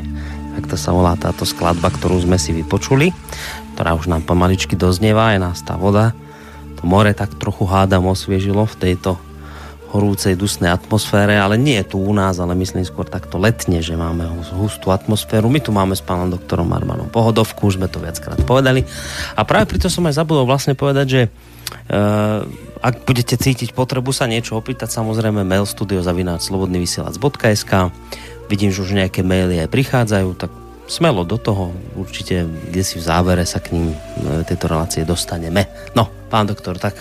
Tak to sa volá táto skladba, ktorú sme si vypočuli, ktorá už nám pomaličky doznieva, je nás tá voda. To more tak trochu hádam osviežilo v tejto horúcej dusnej atmosfére, ale nie tu u nás, ale myslím skôr takto letne, že máme hustú atmosféru. My tu máme s pánom doktorom Armanom pohodovku, už sme to viackrát povedali. A práve preto som aj zabudol vlastne povedať, že uh, ak budete cítiť potrebu sa niečo opýtať, samozrejme mail studiozavináčslobodnyvysielac.sk Vidím, že už nejaké maily aj prichádzajú, tak smelo do toho, určite kde si v závere sa k ním e, tejto relácie dostaneme. No, pán doktor, tak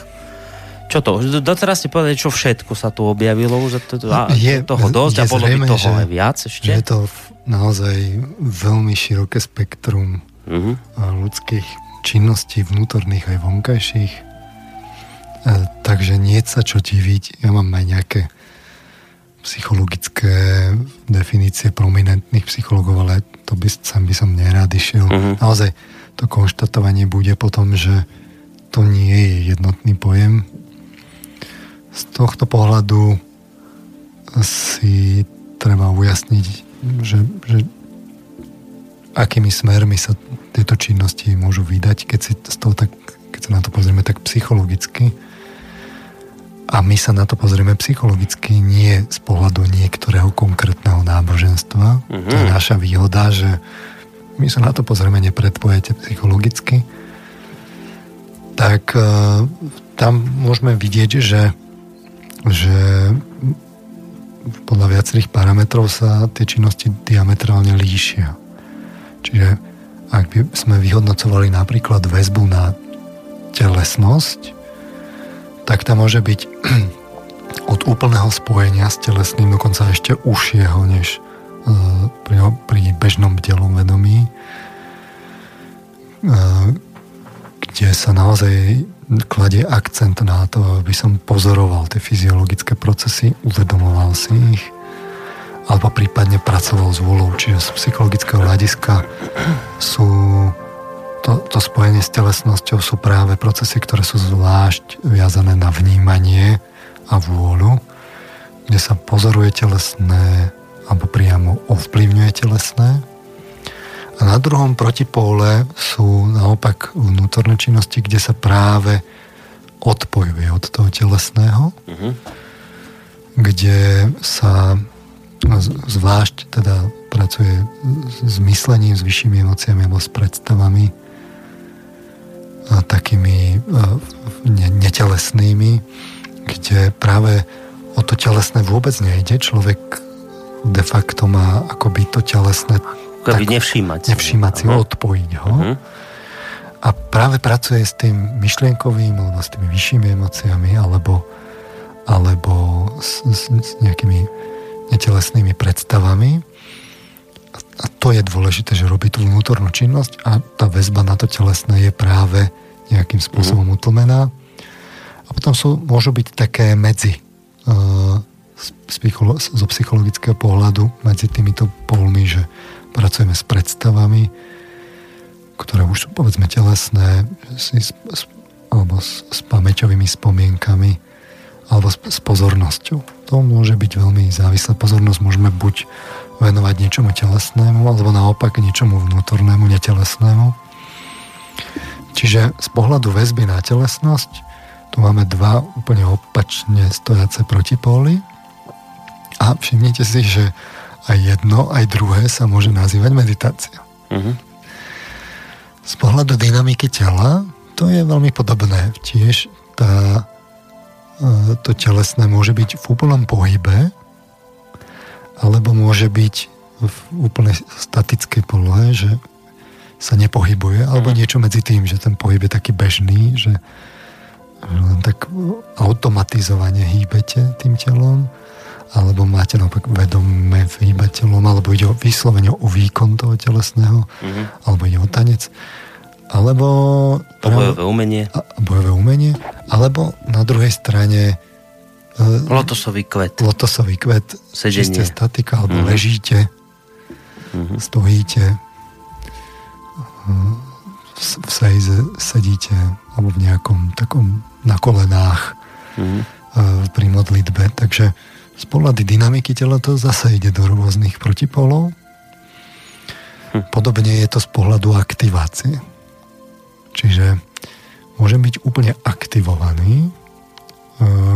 čo to? Doteraz ste povedali, čo všetko sa tu objavilo už to, a je, toho dosť je a bolo zrejme, by toho aj viac ešte?
Je to naozaj veľmi široké spektrum uh-huh. ľudských činností vnútorných aj vonkajších. E, takže nie sa čo diviť. Ja mám aj nejaké psychologické definície prominentných psychologov, ale to by, sem by som nerád išiel. Uh-huh. Naozaj to konštatovanie bude potom, že to nie je jednotný pojem, z tohto pohľadu si treba ujasniť, že, že akými smermi sa tieto činnosti môžu vydať, keď, si z toho tak, keď sa na to pozrieme tak psychologicky. A my sa na to pozrieme psychologicky, nie z pohľadu niektorého konkrétneho náboženstva. Mm-hmm. To je mhm. naša výhoda, že my sa na to pozrieme nepredpojete psychologicky. Tak uh, tam môžeme vidieť, že že podľa viacerých parametrov sa tie činnosti diametrálne líšia. Čiže ak by sme vyhodnocovali napríklad väzbu na telesnosť, tak tam môže byť [clears throat] od úplného spojenia s telesným dokonca ešte užšieho než e, pri, pri bežnom bdelom vedomí, e, kde sa naozaj kladie akcent na to, aby som pozoroval tie fyziologické procesy, uvedomoval si ich, alebo prípadne pracoval s vôľou. Čiže z psychologického hľadiska sú to, to spojenie s telesnosťou sú práve procesy, ktoré sú zvlášť viazané na vnímanie a vôľu, kde sa pozoruje telesné alebo priamo ovplyvňuje telesné a na druhom protipóle sú naopak vnútorné činnosti, kde sa práve odpojuje od toho telesného, uh-huh. kde sa zvlášť teda pracuje s myslením, s vyššími emóciami alebo s predstavami takými ne, netelesnými, kde práve o to telesné vôbec nejde. Človek de facto má akoby to telesné
tak, nevšímať.
Nevšímať si ho, odpojiť ho. Uh-huh. A práve pracuje s tým myšlienkovým, alebo s tými vyššími emóciami, alebo, alebo s, s, s nejakými netelesnými predstavami. A to je dôležité, že robí tú vnútornú činnosť a tá väzba na to telesné je práve nejakým spôsobom uh-huh. utlmená. A potom sú, môžu byť také medzi uh, zo psychologického pohľadu medzi týmito polmi, že pracujeme s predstavami, ktoré už sú povedzme telesné, si, s, s, alebo s, s pamäťovými spomienkami, alebo s, s pozornosťou. To môže byť veľmi závislé. Pozornosť môžeme buď venovať niečomu telesnému, alebo naopak niečomu vnútornému, netelesnému. Čiže z pohľadu väzby na telesnosť tu máme dva úplne opačne stojace protipóly. A všimnite si, že aj jedno, aj druhé sa môže nazývať meditácia. Uh-huh. Z pohľadu dynamiky tela to je veľmi podobné. Tiež tá, e, to telesné môže byť v úplnom pohybe alebo môže byť v úplne statickej polohe, že sa nepohybuje, alebo uh-huh. niečo medzi tým, že ten pohyb je taký bežný, že len tak automatizovane hýbete tým telom alebo máte naopak vedomé výbateľom, alebo ide o vyslovene o výkon toho telesného, mm-hmm. alebo ide o tanec, alebo...
Bojové umenie.
A, bojové umenie, alebo na druhej strane
Lotosový kvet.
Lotosový kvet. Sedenie. Čisté statika, alebo mm-hmm. ležíte, mm-hmm. stojíte, e, v sejze sedíte, alebo v nejakom takom na kolenách mm-hmm. pri modlitbe. Takže z pohľady dynamiky tela to zase ide do rôznych protipolov. Hm. Podobne je to z pohľadu aktivácie. Čiže môžem byť úplne aktivovaný,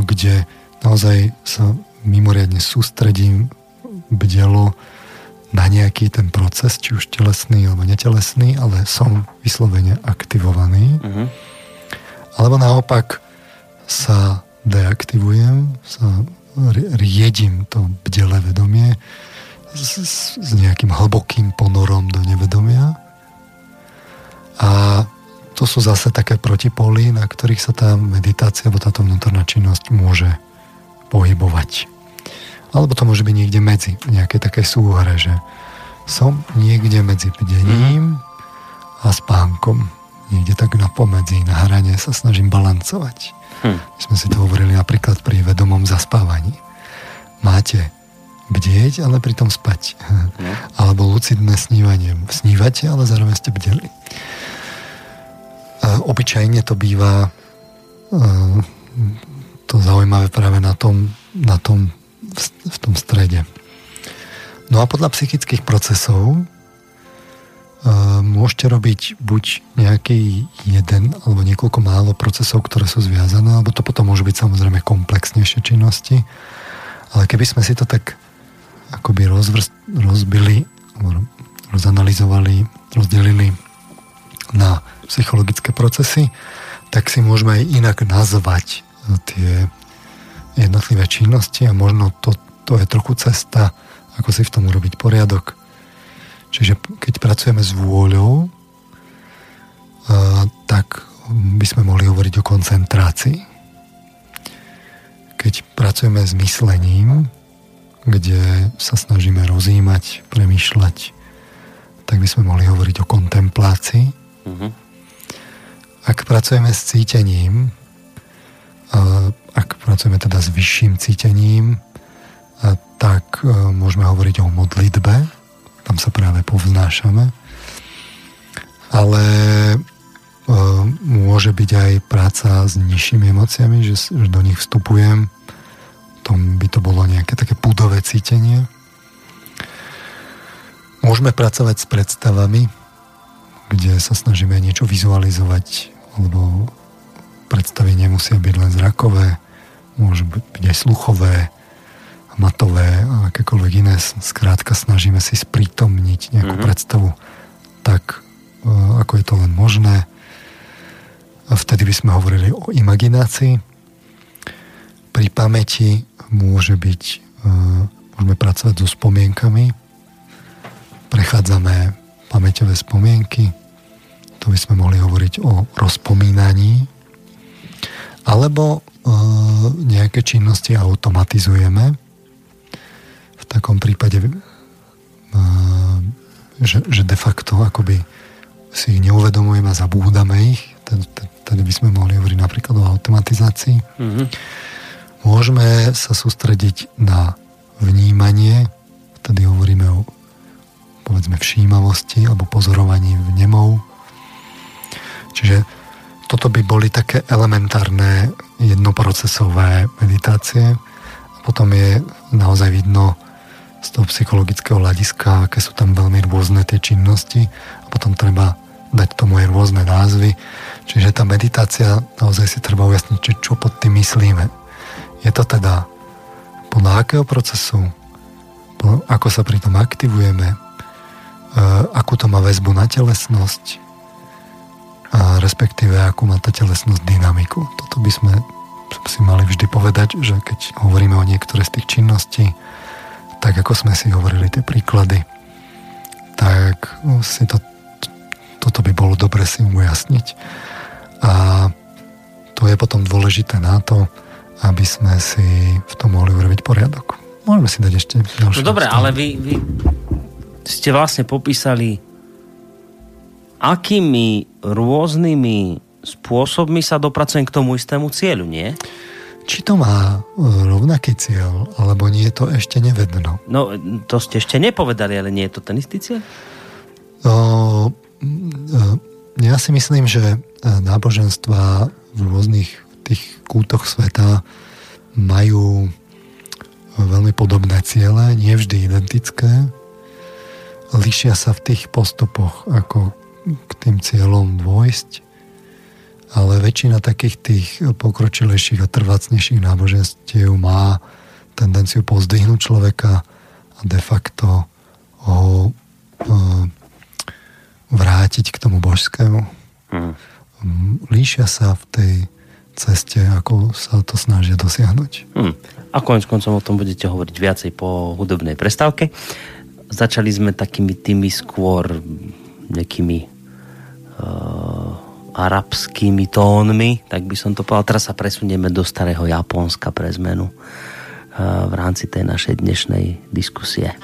kde naozaj sa mimoriadne sústredím bdelo na nejaký ten proces, či už telesný alebo netelesný, ale som vyslovene aktivovaný. Uh-huh. Alebo naopak sa deaktivujem, sa riedím to bdele vedomie s, s nejakým hlbokým ponorom do nevedomia. A to sú zase také protipóly, na ktorých sa tá meditácia alebo táto vnútorná činnosť môže pohybovať. Alebo to môže byť niekde medzi, nejaké také súhre, že som niekde medzi bdením a spánkom. Niekde tak na pomedzi, na hrane sa snažím balancovať. Hm. My sme si to hovorili napríklad pri vedomom zaspávaní. Máte bdieť, ale pritom spať. Hm. [laughs] Alebo lucidné snívanie. Snívate, ale zároveň ste bdeli. A obyčajne to býva e, to zaujímavé práve na tom, na tom v tom strede. No a podľa psychických procesov môžete robiť buď nejaký jeden alebo niekoľko málo procesov, ktoré sú zviazané, alebo to potom môžu byť samozrejme komplexnejšie činnosti. Ale keby sme si to tak akoby rozvrst, rozbili, rozanalizovali, rozdelili na psychologické procesy, tak si môžeme aj inak nazvať tie jednotlivé činnosti a možno to, to je trochu cesta, ako si v tom urobiť poriadok Čiže keď pracujeme s vôľou, tak by sme mohli hovoriť o koncentrácii. Keď pracujeme s myslením, kde sa snažíme rozímať, premýšľať, tak by sme mohli hovoriť o kontemplácii. Mm-hmm. Ak pracujeme s cítením, ak pracujeme teda s vyšším cítením, tak môžeme hovoriť o modlitbe, tam sa práve povznášame. Ale môže byť aj práca s nižšími emóciami, že do nich vstupujem. Tom by to bolo nejaké také púdové cítenie. Môžeme pracovať s predstavami, kde sa snažíme niečo vizualizovať, alebo predstavy nemusia byť len zrakové, môžu byť aj sluchové, matové a akékoľvek iné. Skrátka snažíme si sprítomniť nejakú mm-hmm. predstavu tak, e, ako je to len možné. A vtedy by sme hovorili o imaginácii. Pri pamäti môže byť, e, môžeme pracovať so spomienkami. Prechádzame pamäťové spomienky. To by sme mohli hovoriť o rozpomínaní. Alebo e, nejaké činnosti automatizujeme takom prípade že, že de facto akoby si ich neuvedomujeme a zabúdame ich, tedy by sme mohli hovoriť napríklad o automatizácii. Mm-hmm. Môžeme sa sústrediť na vnímanie, vtedy hovoríme o povedzme všímavosti alebo pozorovaní vnemov. Čiže toto by boli také elementárne jednoprocesové meditácie. A potom je naozaj vidno, z toho psychologického hľadiska, aké sú tam veľmi rôzne tie činnosti a potom treba dať tomu aj rôzne názvy. Čiže tá meditácia, naozaj si treba ujasniť, či čo pod tým myslíme. Je to teda podľa akého procesu, ako sa pri tom aktivujeme, e, akú to má väzbu na telesnosť, a respektíve akú má tá telesnosť dynamiku. Toto by sme si mali vždy povedať, že keď hovoríme o niektoré z tých činností, tak ako sme si hovorili tie príklady, tak si to, toto by bolo dobre si ujasniť. A to je potom dôležité na to, aby sme si v tom mohli urobiť poriadok. Môžeme si dať ešte ďalšie.
No dobre, ale vy, vy ste vlastne popísali, akými rôznymi spôsobmi sa dopracujem k tomu istému cieľu, nie?
Či to má e, rovnaký cieľ, alebo nie, to ešte nevedno.
No, to ste ešte nepovedali, ale nie je to ten istý cieľ?
No, ja si myslím, že e, náboženstva v rôznych tých kútoch sveta majú veľmi podobné ciele, nie vždy identické. Líšia sa v tých postupoch, ako k tým cieľom dôjsť, ale väčšina takých tých pokročilejších a trvácnejších náboženstiev má tendenciu pozdvihnúť človeka a de facto ho e, vrátiť k tomu božskému. Mm. Líšia sa v tej ceste, ako sa to snažia dosiahnuť.
Mm. A konec koncom o tom budete hovoriť viacej po hudobnej prestávke. Začali sme takými tými skôr nejakými arabskými tónmi, tak by som to povedal. Teraz sa presunieme do starého Japonska pre zmenu uh, v rámci tej našej dnešnej diskusie.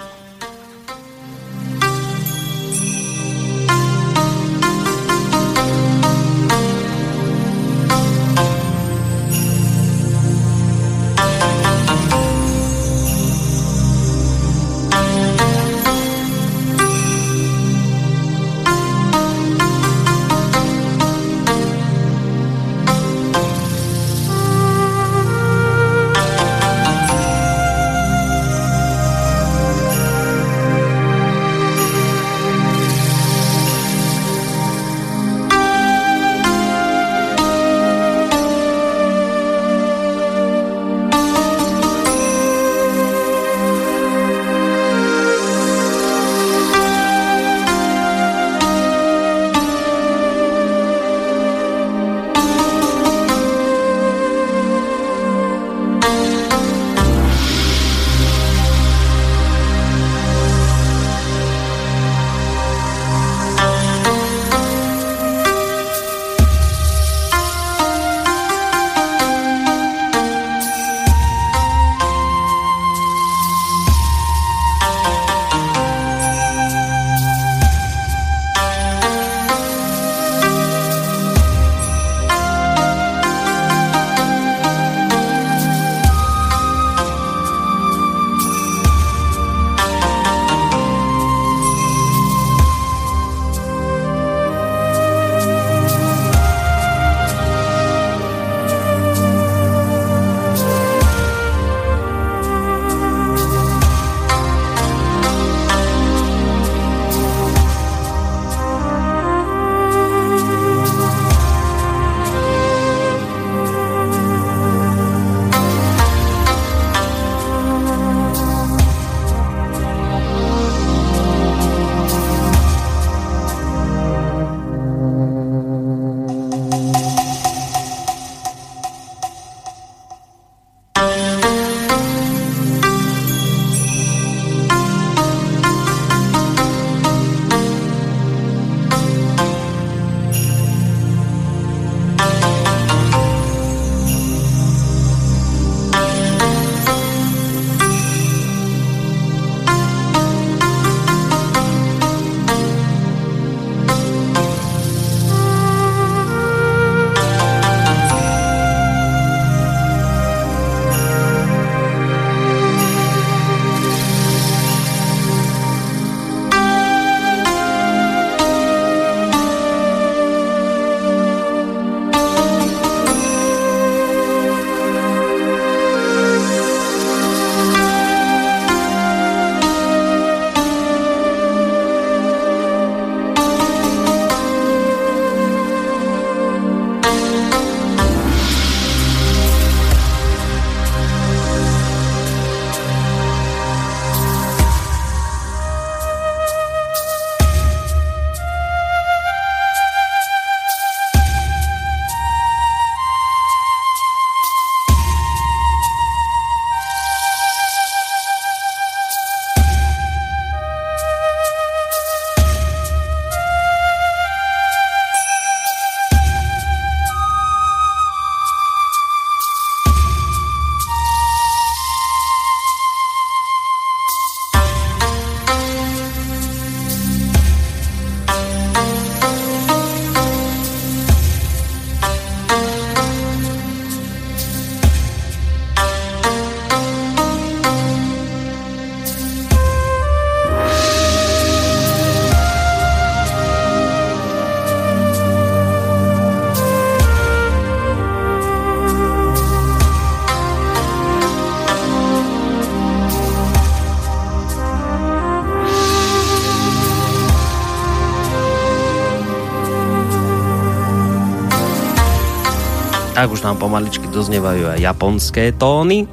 Tak už nám pomaličky doznievajú aj japonské tóny.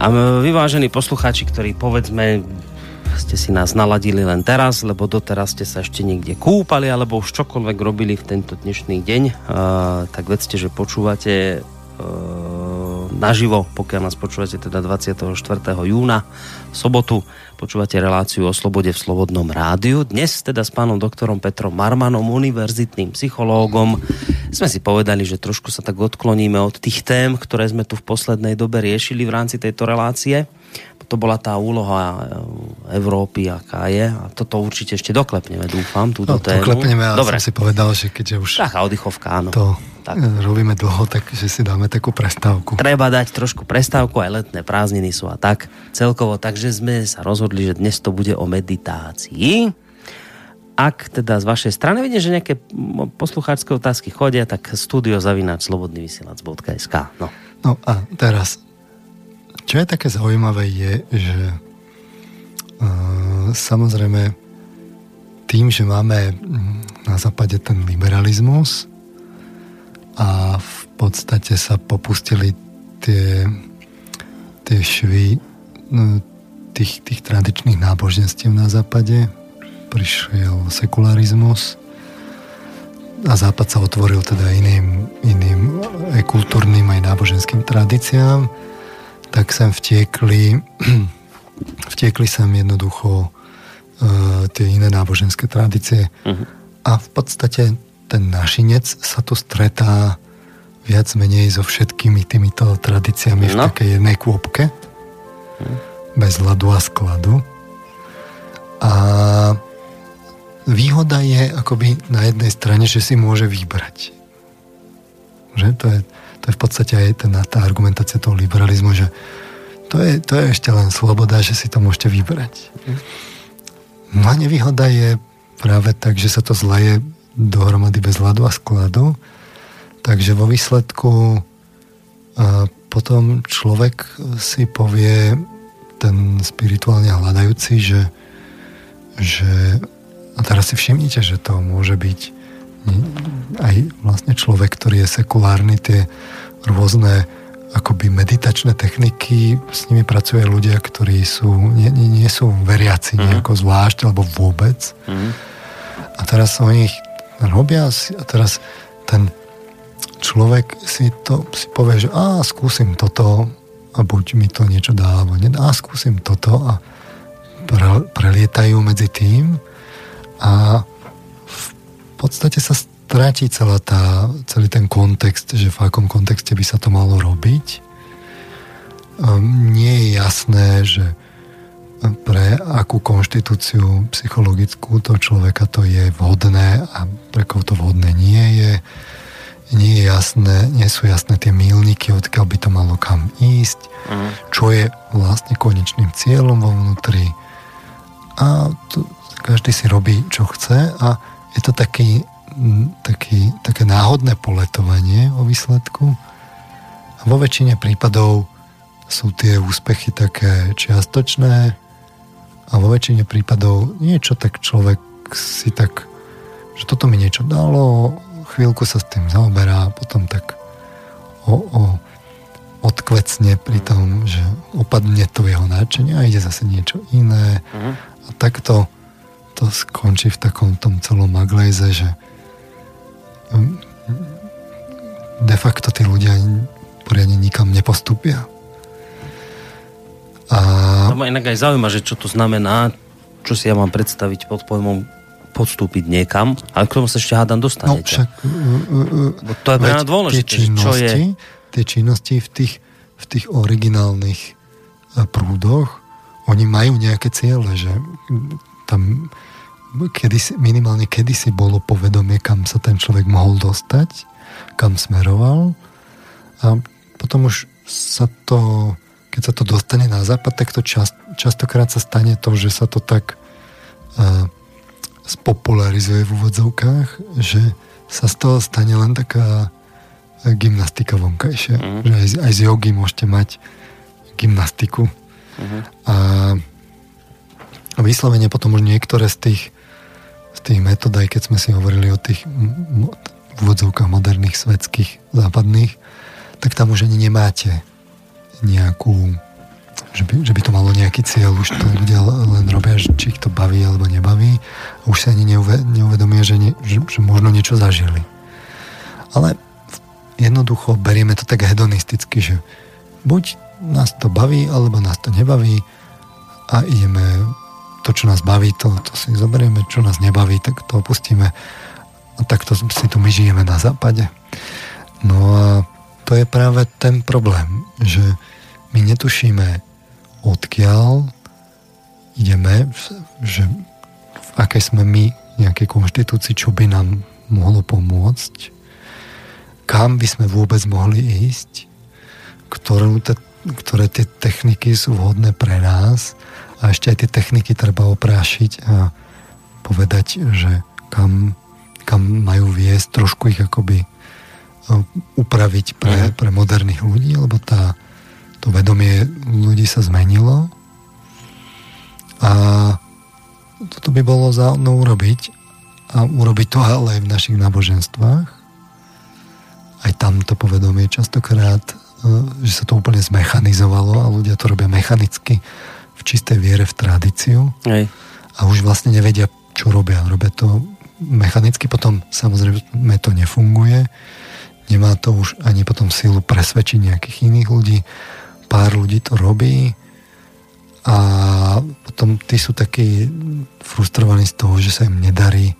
A vyvážení poslucháči, ktorí povedzme ste si nás naladili len teraz, lebo doteraz ste sa ešte niekde kúpali, alebo už čokoľvek robili v tento dnešný deň, uh, tak vedzte, že počúvate uh, naživo, pokiaľ nás počúvate teda 24. júna, v sobotu, počúvate reláciu o slobode v Slobodnom rádiu. Dnes teda s pánom doktorom Petrom Marmanom, univerzitným psychológom, sme si povedali, že trošku sa tak odkloníme od tých tém, ktoré sme tu v poslednej dobe riešili v rámci tejto relácie to bola tá úloha eh, Európy, aká je. A toto určite ešte doklepneme, dúfam, túto no, tému.
Doklepneme, ale Dobre. som si povedal, že keďže už...
Taká oddychovka, áno.
To tak. robíme dlho, tak že si dáme takú prestávku.
Treba dať trošku prestávku, aj letné prázdniny sú a tak celkovo. Takže sme sa rozhodli, že dnes to bude o meditácii. Ak teda z vašej strany vidím, že nejaké poslucháčské otázky chodia, tak studio zavinač slobodnyvysielac.sk no.
no a teraz čo je také zaujímavé je, že uh, samozrejme tým, že máme na západe ten liberalizmus a v podstate sa popustili tie, tie švy no, tých, tých tradičných náboženstiev na západe, prišiel sekularizmus a západ sa otvoril teda iným, iným aj kultúrnym, aj náboženským tradíciám tak sem vtiekli, [clears throat] vtiekli sem jednoducho uh, tie iné náboženské tradície. Uh-huh. A v podstate ten našinec sa tu stretá viac menej so všetkými týmito tradíciami no. v takej jednej kôpke. Uh-huh. Bez ľadu a skladu. A výhoda je akoby na jednej strane, že si môže vybrať. Že? To je, to je v podstate aj ten, tá argumentácia toho liberalizmu, že to je, to je ešte len sloboda, že si to môžete vybrať. No a nevýhoda je práve tak, že sa to zleje dohromady bez hladu a skladu. Takže vo výsledku a potom človek si povie ten spirituálne hľadajúci, že, že a teraz si všimnite, že to môže byť aj vlastne človek, ktorý je sekulárny, tie rôzne akoby meditačné techniky, s nimi pracujú ľudia, ktorí sú, nie, nie, nie sú veriaci mm. nejako zvlášť, alebo vôbec. Mm. A teraz oni ich robia a teraz ten človek si to si povie, že a skúsim toto a buď mi to niečo dá, alebo nedá, a skúsim toto a pre, prelietajú medzi tým a podstate sa stráti celá tá, celý ten kontext, že v akom kontexte by sa to malo robiť. Um, nie je jasné, že pre akú konštitúciu psychologickú to človeka to je vhodné a pre koho to vhodné nie je. Nie, je jasné, nie sú jasné tie mílniky, odkiaľ by to malo kam ísť, uh-huh. čo je vlastne konečným cieľom vo vnútri. A to, každý si robí, čo chce a je to taký, taký, také náhodné poletovanie o výsledku. A vo väčšine prípadov sú tie úspechy také čiastočné a vo väčšine prípadov niečo tak človek si tak, že toto mi niečo dalo, chvíľku sa s tým zaoberá, potom tak o, o, odkvecne pri tom, že opadne to jeho náčenie a ide zase niečo iné. Uh-huh. A takto to skončí v takom tom celom maglejze, že hm, de facto tí ľudia poriadne nikam nepostupia.
A... To ma inak aj zaujíma, že čo to znamená, čo si ja mám predstaviť pod pojmom podstúpiť niekam, ale k tomu sa ešte hádam dostanete. No však, uh, uh, to je pre mňa dôležité,
tie činnosti, čo je... Tie činnosti v tých, v tých originálnych prúdoch, oni majú nejaké ciele, že tam kedysi, minimálne kedysi bolo povedomie, kam sa ten človek mohol dostať, kam smeroval a potom už sa to, keď sa to dostane na západ, tak to čast, častokrát sa stane to, že sa to tak uh, spopularizuje v úvodzovkách, že sa z toho stane len taká gymnastika vonkajšia. Mm. Že aj, aj z jogy môžete mať gymnastiku. Mm. A vyslovene potom už niektoré z tých tých metód, aj keď sme si hovorili o tých v moderných svetských západných, tak tam už ani nemáte nejakú že by, že by to malo nejaký cieľ, už to ľudia len robia, či ich to baví alebo nebaví a už sa ani neuve, neuvedomia, že, ne, že, že možno niečo zažili. Ale jednoducho berieme to tak hedonisticky, že buď nás to baví, alebo nás to nebaví a ideme to, čo nás baví, to, to si zoberieme, čo nás nebaví, tak to opustíme a takto si tu my žijeme na západe. No a to je práve ten problém, že my netušíme, odkiaľ ideme, že v akej sme my nejakej konštitúcii, čo by nám mohlo pomôcť, kam by sme vôbec mohli ísť, ktoré, te, ktoré tie techniky sú vhodné pre nás a ešte aj tie techniky treba oprášiť a povedať, že kam, kam majú viesť, trošku ich akoby e, upraviť pre, mhm. pre moderných ľudí, lebo tá, to vedomie ľudí sa zmenilo a toto by bolo záhodno urobiť a urobiť to ale aj v našich náboženstvách. Aj tam to povedomie častokrát, e, že sa to úplne zmechanizovalo a ľudia to robia mechanicky v čistej viere v tradíciu Hej. a už vlastne nevedia, čo robia. Robia to mechanicky, potom samozrejme to nefunguje, nemá to už ani potom silu presvedčiť nejakých iných ľudí pár ľudí to robí a potom tí sú takí frustrovaní z toho, že sa im nedarí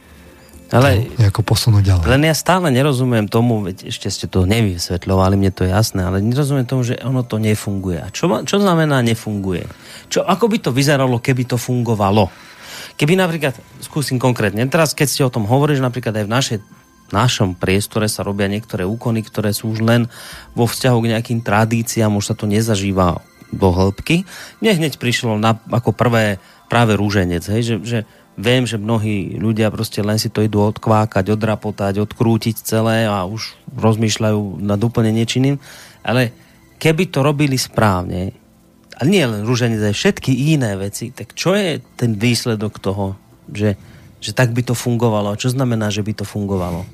ale nejako posunúť ďalej.
Len ja stále nerozumiem tomu, veď ešte ste to nevysvetľovali, mne to je jasné, ale nerozumiem tomu, že ono to nefunguje. A čo, čo znamená nefunguje? Čo, ako by to vyzeralo, keby to fungovalo? Keby napríklad, skúsim konkrétne, teraz keď ste o tom hovoríš, napríklad aj v našej našom priestore sa robia niektoré úkony, ktoré sú už len vo vzťahu k nejakým tradíciám, už sa to nezažíva do hĺbky. Mne hneď prišlo na, ako prvé práve rúženec, hej, že, že viem, že mnohí ľudia proste len si to idú odkvákať, odrapotať, odkrútiť celé a už rozmýšľajú nad úplne niečiným, ale keby to robili správne, a nie len rúženec, aj všetky iné veci, tak čo je ten výsledok toho, že, že tak by to fungovalo? Čo znamená, že by to fungovalo?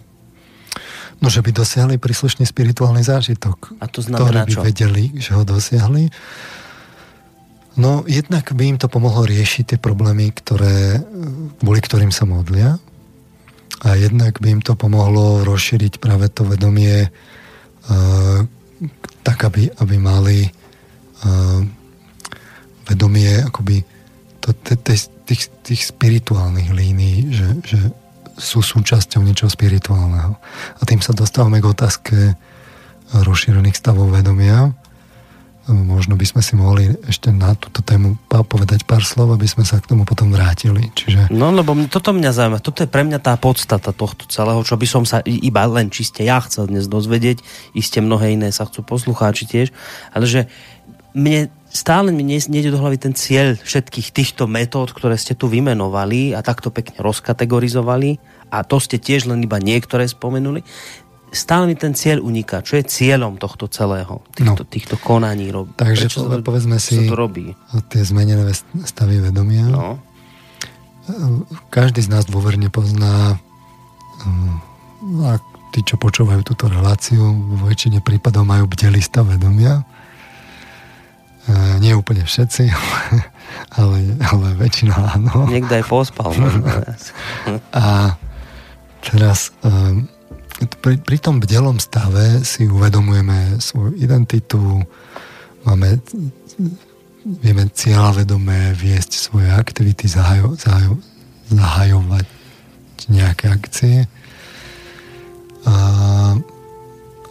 No, že by dosiahli príslušný spirituálny zážitok.
A to znamená
ktorý by
čo?
vedeli, že ho dosiahli. No, jednak by im to pomohlo riešiť tie problémy, ktoré, kvôli ktorým sa modlia. A jednak by im to pomohlo rozšíriť práve to vedomie uh, tak, aby, aby mali uh, vedomie akoby to, tých, tých, tých spirituálnych línií, že, že sú súčasťou niečoho spirituálneho. A tým sa dostávame k otázke rozšírených stavov vedomia. Možno by sme si mohli ešte na túto tému povedať pár slov, aby sme sa k tomu potom vrátili. Čiže...
No, lebo toto mňa zaujíma. Toto je pre mňa tá podstata tohto celého, čo by som sa iba len čiste ja chcel dnes dozvedieť. Isté mnohé iné sa chcú poslucháči tiež. Ale že mne stále mi nejde do hlavy ten cieľ všetkých týchto metód, ktoré ste tu vymenovali a takto pekne rozkategorizovali a to ste tiež len iba niektoré spomenuli. Stále mi ten cieľ uniká. Čo je cieľom tohto celého? Týchto, no. týchto konaní? Rob...
Takže Prečo to, povedzme si
to robí?
tie zmenené stavy vedomia. No. Každý z nás dôverne pozná a tí, čo počúvajú túto reláciu, vo väčšine prípadov majú bdelý stav vedomia nie úplne všetci, [laughs] ale, ale väčšina áno.
Niekto aj pospal. [laughs]
a teraz ehm, pri, pri tom bdelom stave si uvedomujeme svoju identitu, máme, vieme cieľavedomé viesť svoje aktivity, zahajo, zahajo, zahajovať nejaké akcie a,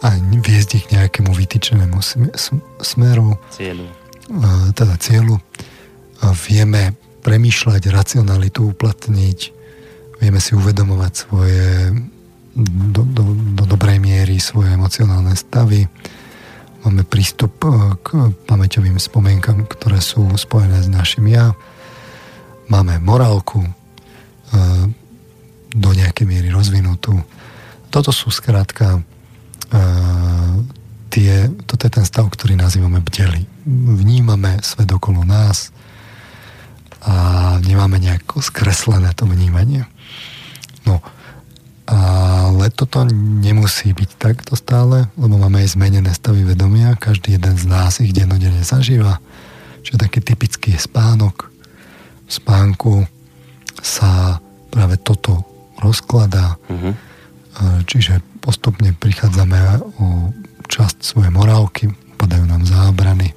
a viesť ich nejakému vytýčenému smeru.
Cieľu
teda cieľu vieme premýšľať, racionalitu uplatniť, vieme si uvedomovať svoje do, do, do dobrej miery svoje emocionálne stavy, máme prístup k pamäťovým spomienkam, ktoré sú spojené s našim ja, máme morálku do nejakej miery rozvinutú. Toto sú skrátka tie, toto je ten stav, ktorý nazývame bdeli. Vnímame svet okolo nás a nemáme nejako skreslené to vnímanie. No Ale toto nemusí byť takto stále, lebo máme aj zmenené stavy vedomia. Každý jeden z nás ich dennodenne zažíva. Čiže taký typický je spánok. V spánku sa práve toto rozkladá. Uh-huh. Čiže postupne prichádzame o časť svojej morálky, padajú nám zábrany.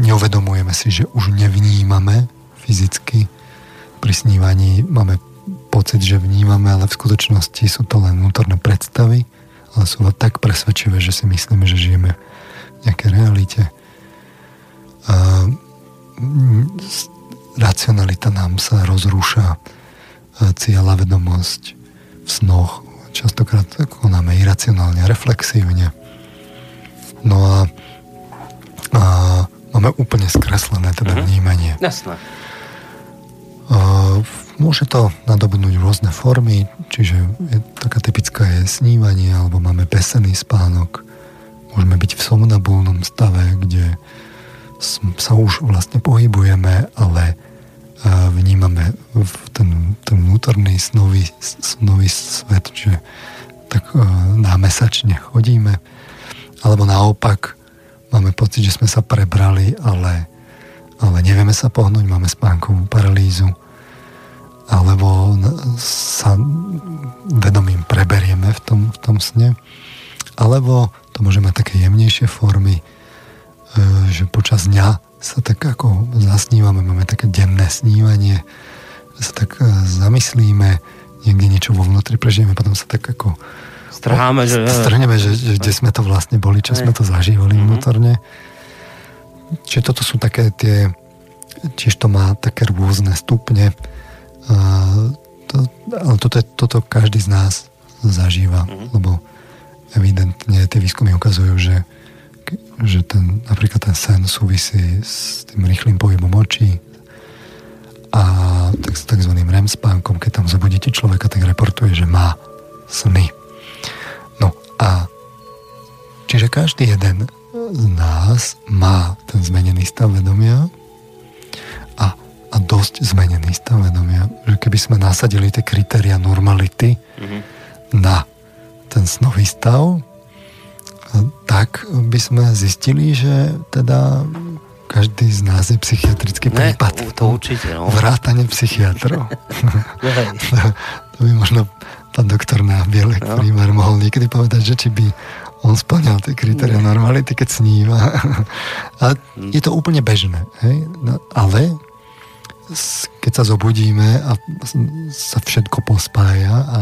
Neuvedomujeme si, že už nevnímame fyzicky. Pri snívaní máme pocit, že vnímame, ale v skutočnosti sú to len vnútorné predstavy, ale sú tak presvedčivé, že si myslíme, že žijeme v nejakej realite. A racionalita nám sa rozrúša, cieľa vedomosť v snoch. Častokrát konáme iracionálne, reflexívne. No a, a máme úplne skreslené teda mm-hmm. vnímanie.
Jasné.
Môže to nadobudnúť rôzne formy, čiže je, taká typická je snívanie, alebo máme pesený spánok. Môžeme byť v somnabulnom stave, kde sa už vlastne pohybujeme, ale vnímame ten, ten vnútorný snový, snový svet, že tak námesačne chodíme. Alebo naopak máme pocit, že sme sa prebrali, ale ale nevieme sa pohnúť, máme spánkovú paralýzu, alebo sa vedomím preberieme v tom, v tom sne, alebo to môže mať také jemnejšie formy, e, že počas dňa sa tak ako zasnívame, máme také denné snívanie, sa tak e, zamyslíme, niekde niečo vo vnútri prežijeme, potom sa tak ako
strháme, že...
Strhneme, že, že kde sme to vlastne boli, čo sme to zažívali mm-hmm. vnútorne. Čiže toto sú také tie, tiež to má také rôzne stupne, to, ale toto, toto každý z nás zažíva, mm-hmm. lebo evidentne tie výskumy ukazujú, že, že ten, napríklad ten sen súvisí s tým rýchlým pohybom očí a tak, tzv. REM spánkom, keď tam zabudíte človeka, tak reportuje, že má sny. No a čiže každý jeden z nás má ten zmenený stav vedomia a, a dosť zmenený stav vedomia. Že keby sme nasadili tie kritéria normality mm-hmm. na ten snový stav, tak by sme zistili, že teda každý z nás je psychiatrický ne, prípad.
To, určite, no.
Vrátane psychiatrov. to, [laughs] to by možno pán doktor na Bielek no. prímer mohol niekedy povedať, že či by on splňal tie kritéria normality, keď sníva. [laughs] A je to úplne bežné. Hej? No, ale keď sa zobudíme a sa všetko pospája a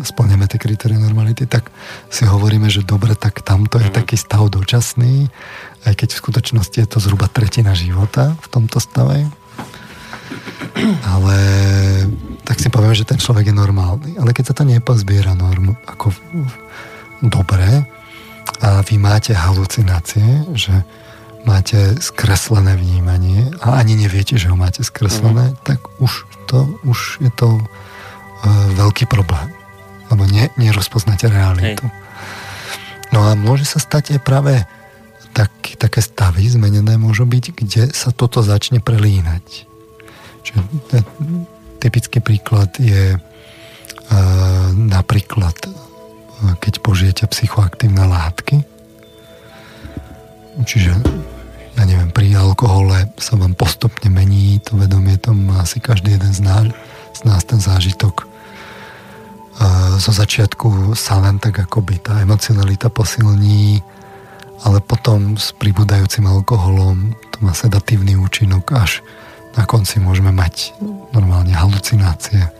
splňame tie kritéria normality, tak si hovoríme, že dobre, tak tamto je mm. taký stav dočasný, aj keď v skutočnosti je to zhruba tretina života v tomto stave. [clears throat] Ale tak si poviem, že ten človek je normálny. Ale keď sa to nepozbiera norm, ako dobre a vy máte halucinácie, že máte skreslené vnímanie a ani neviete, že ho máte skreslené, mm. tak už, to, už je to e, veľký problém. Lebo ne, nerozpoznáte realitu. Hej. No a môže sa stať aj práve tak, také stavy zmenené môžu byť, kde sa toto začne prelínať. Čiže typický príklad je e, napríklad keď požijete psychoaktívne látky. Čiže, ja neviem, pri alkohole sa vám postupne mení to vedomie, to má asi každý jeden z nás, z nás ten zážitok. Zo začiatku sa len tak akoby tá emocionalita posilní, ale potom s pribúdajúcim alkoholom to má sedatívny účinok, až na konci môžeme mať normálne halucinácie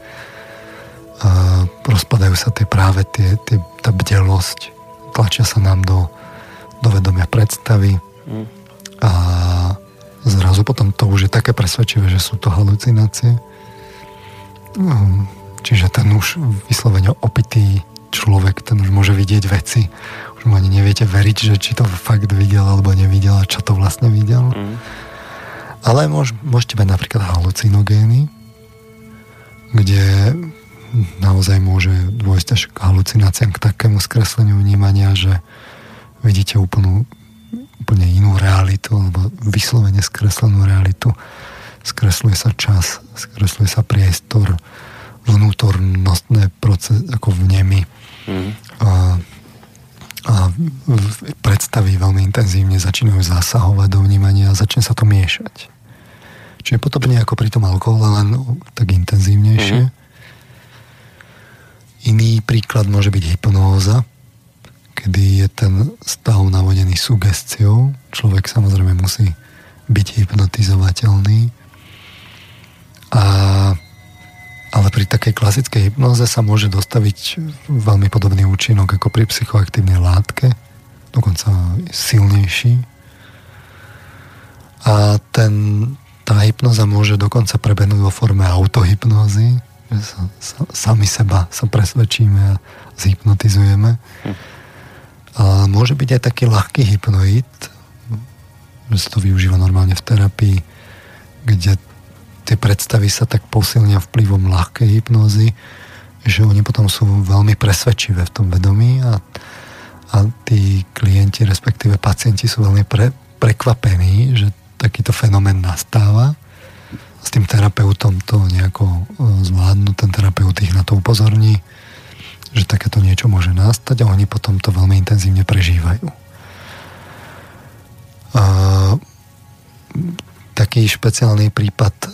rozpadajú sa tie práve tie, tie, tá bdelosť, tlačia sa nám do, do vedomia predstavy mm. a zrazu potom to už je také presvedčivé, že sú to halucinácie. No, čiže ten už vyslovene opitý človek, ten už môže vidieť veci, už mu ani neviete veriť, že či to fakt videl alebo nevidel a čo to vlastne videl. Mm. Ale môž, môžete mať napríklad halucinogény, kde naozaj môže dôjsť až k halucináciám, k takému skresleniu vnímania, že vidíte úplnú, úplne inú realitu, alebo vyslovene skreslenú realitu. skresluje sa čas, skresluje sa priestor, vnútornostné proces, ako v nemi. Mm. A, a predstavy veľmi intenzívne začínajú zasahovať do vnímania a začne sa to miešať. Čiže podobne ako pri tom alkohole, len tak intenzívnejšie. Mm. Iný príklad môže byť hypnóza, kedy je ten stav navodený sugestiou. Človek samozrejme musí byť hypnotizovateľný. A ale pri takej klasickej hypnoze sa môže dostaviť veľmi podobný účinok ako pri psychoaktívnej látke, dokonca silnejší. A ten, tá hypnoza môže dokonca prebehnúť vo forme autohypnózy, že sa, sa, sami seba sa presvedčíme a zhypnotizujeme. Hm. A môže byť aj taký ľahký hypnoid, že sa to využíva normálne v terapii, kde tie predstavy sa tak posilnia vplyvom ľahkej hypnózy, že oni potom sú veľmi presvedčivé v tom vedomí a, a tí klienti, respektíve pacienti sú veľmi pre, prekvapení, že takýto fenomén nastáva. S tým terapeutom to nejako e, zvládnu, ten terapeut ich na to upozorní, že takéto niečo môže nastať a oni potom to veľmi intenzívne prežívajú. A taký špeciálny prípad e,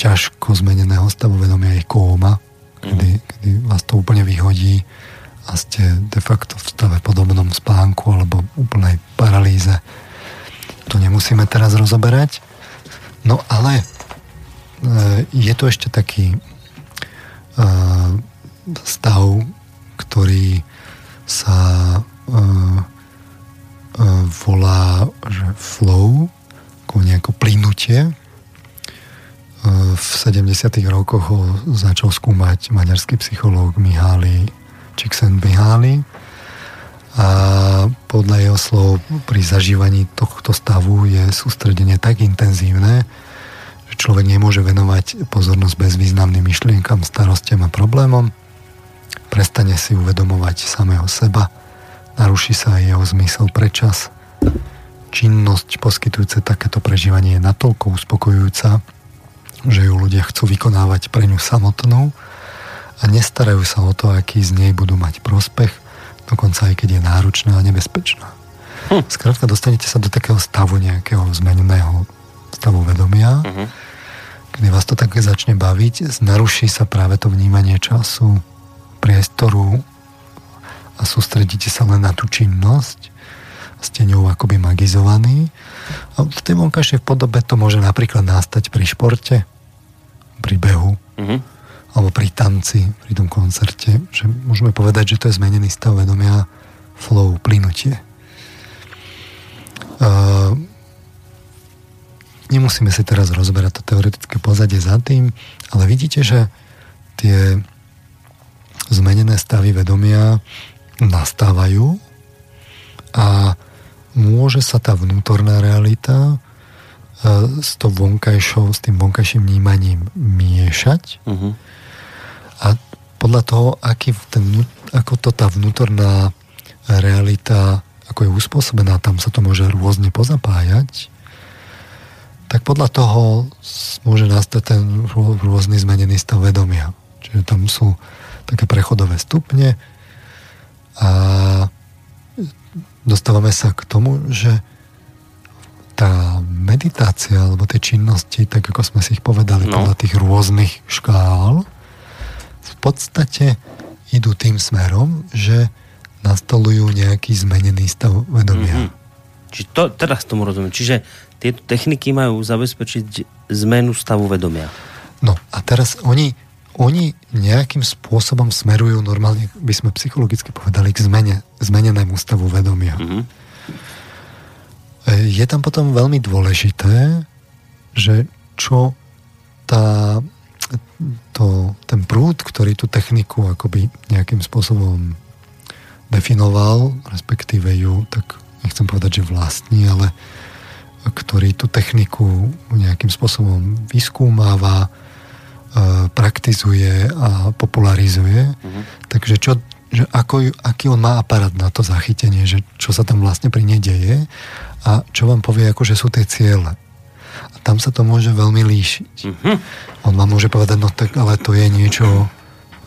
ťažko zmeneného stavu vedomia je kóma, kedy, mm. kedy vás to úplne vyhodí a ste de facto v stave podobnom spánku alebo úplnej paralýze. To nemusíme teraz rozoberať. No ale e, je to ešte taký e, stav, ktorý sa volá že flow, ako nejako plynutie. E, v 70. rokoch ho začal skúmať maďarský psychológ Mihály Csikszentmihalyi a podľa jeho slov pri zažívaní tohto stavu je sústredenie tak intenzívne, že človek nemôže venovať pozornosť bezvýznamným myšlienkam, starostiam a problémom, prestane si uvedomovať samého seba, naruší sa aj jeho zmysel pre čas, činnosť poskytujúce takéto prežívanie je natoľko uspokojujúca, že ju ľudia chcú vykonávať pre ňu samotnú a nestarajú sa o to, aký z nej budú mať prospech, dokonca aj keď je náročná a nebezpečná. Hm. Skrátka, dostanete sa do takého stavu nejakého zmeneného stavu vedomia, uh-huh. kedy vás to tak začne baviť, naruší sa práve to vnímanie času, priestoru a sústredíte sa len na tú činnosť ste ňou akoby magizovaní. A v tej vonkajšej podobe to môže napríklad nastať pri športe, pri behu, mm-hmm. Alebo pri tanci, pri tom koncerte, že môžeme povedať, že to je zmenený stav vedomia, flow, plynutie. Uh, nemusíme si teraz rozberať to teoretické pozadie za tým, ale vidíte, že tie zmenené stavy vedomia nastávajú a môže sa tá vnútorná realita e, s to vonkajšou, s tým vonkajším vnímaním miešať uh-huh. A podľa toho, aký ten, ako to tá vnútorná realita ako je uspôsobená, tam sa to môže rôzne pozapájať, tak podľa toho môže nastať ten rôzny zmenený stav vedomia. Čiže tam sú také prechodové stupne a dostávame sa k tomu, že tá meditácia alebo tie činnosti, tak ako sme si ich povedali no. podľa tých rôznych škál, v podstate idú tým smerom, že nastolujú nejaký zmenený stav vedomia. Mm-hmm.
Či to, teraz tomu rozumiem. Čiže tieto techniky majú zabezpečiť zmenu stavu vedomia.
No a teraz oni oni nejakým spôsobom smerujú normálne, by sme psychologicky povedali, k zmene, zmenenému stavu vedomia. Mm-hmm. Je tam potom veľmi dôležité, že čo tá, to, ten prúd, ktorý tú techniku akoby nejakým spôsobom definoval, respektíve ju, tak nechcem povedať, že vlastní, ale ktorý tú techniku nejakým spôsobom vyskúmáva, praktizuje a popularizuje. Uh-huh. Takže čo, že ako, aký on má aparát na to zachytenie, že čo sa tam vlastne pri nej deje a čo vám povie, ako že sú tie ciele. A tam sa to môže veľmi líšiť. Uh-huh. On vám môže povedať, no tak ale to je niečo,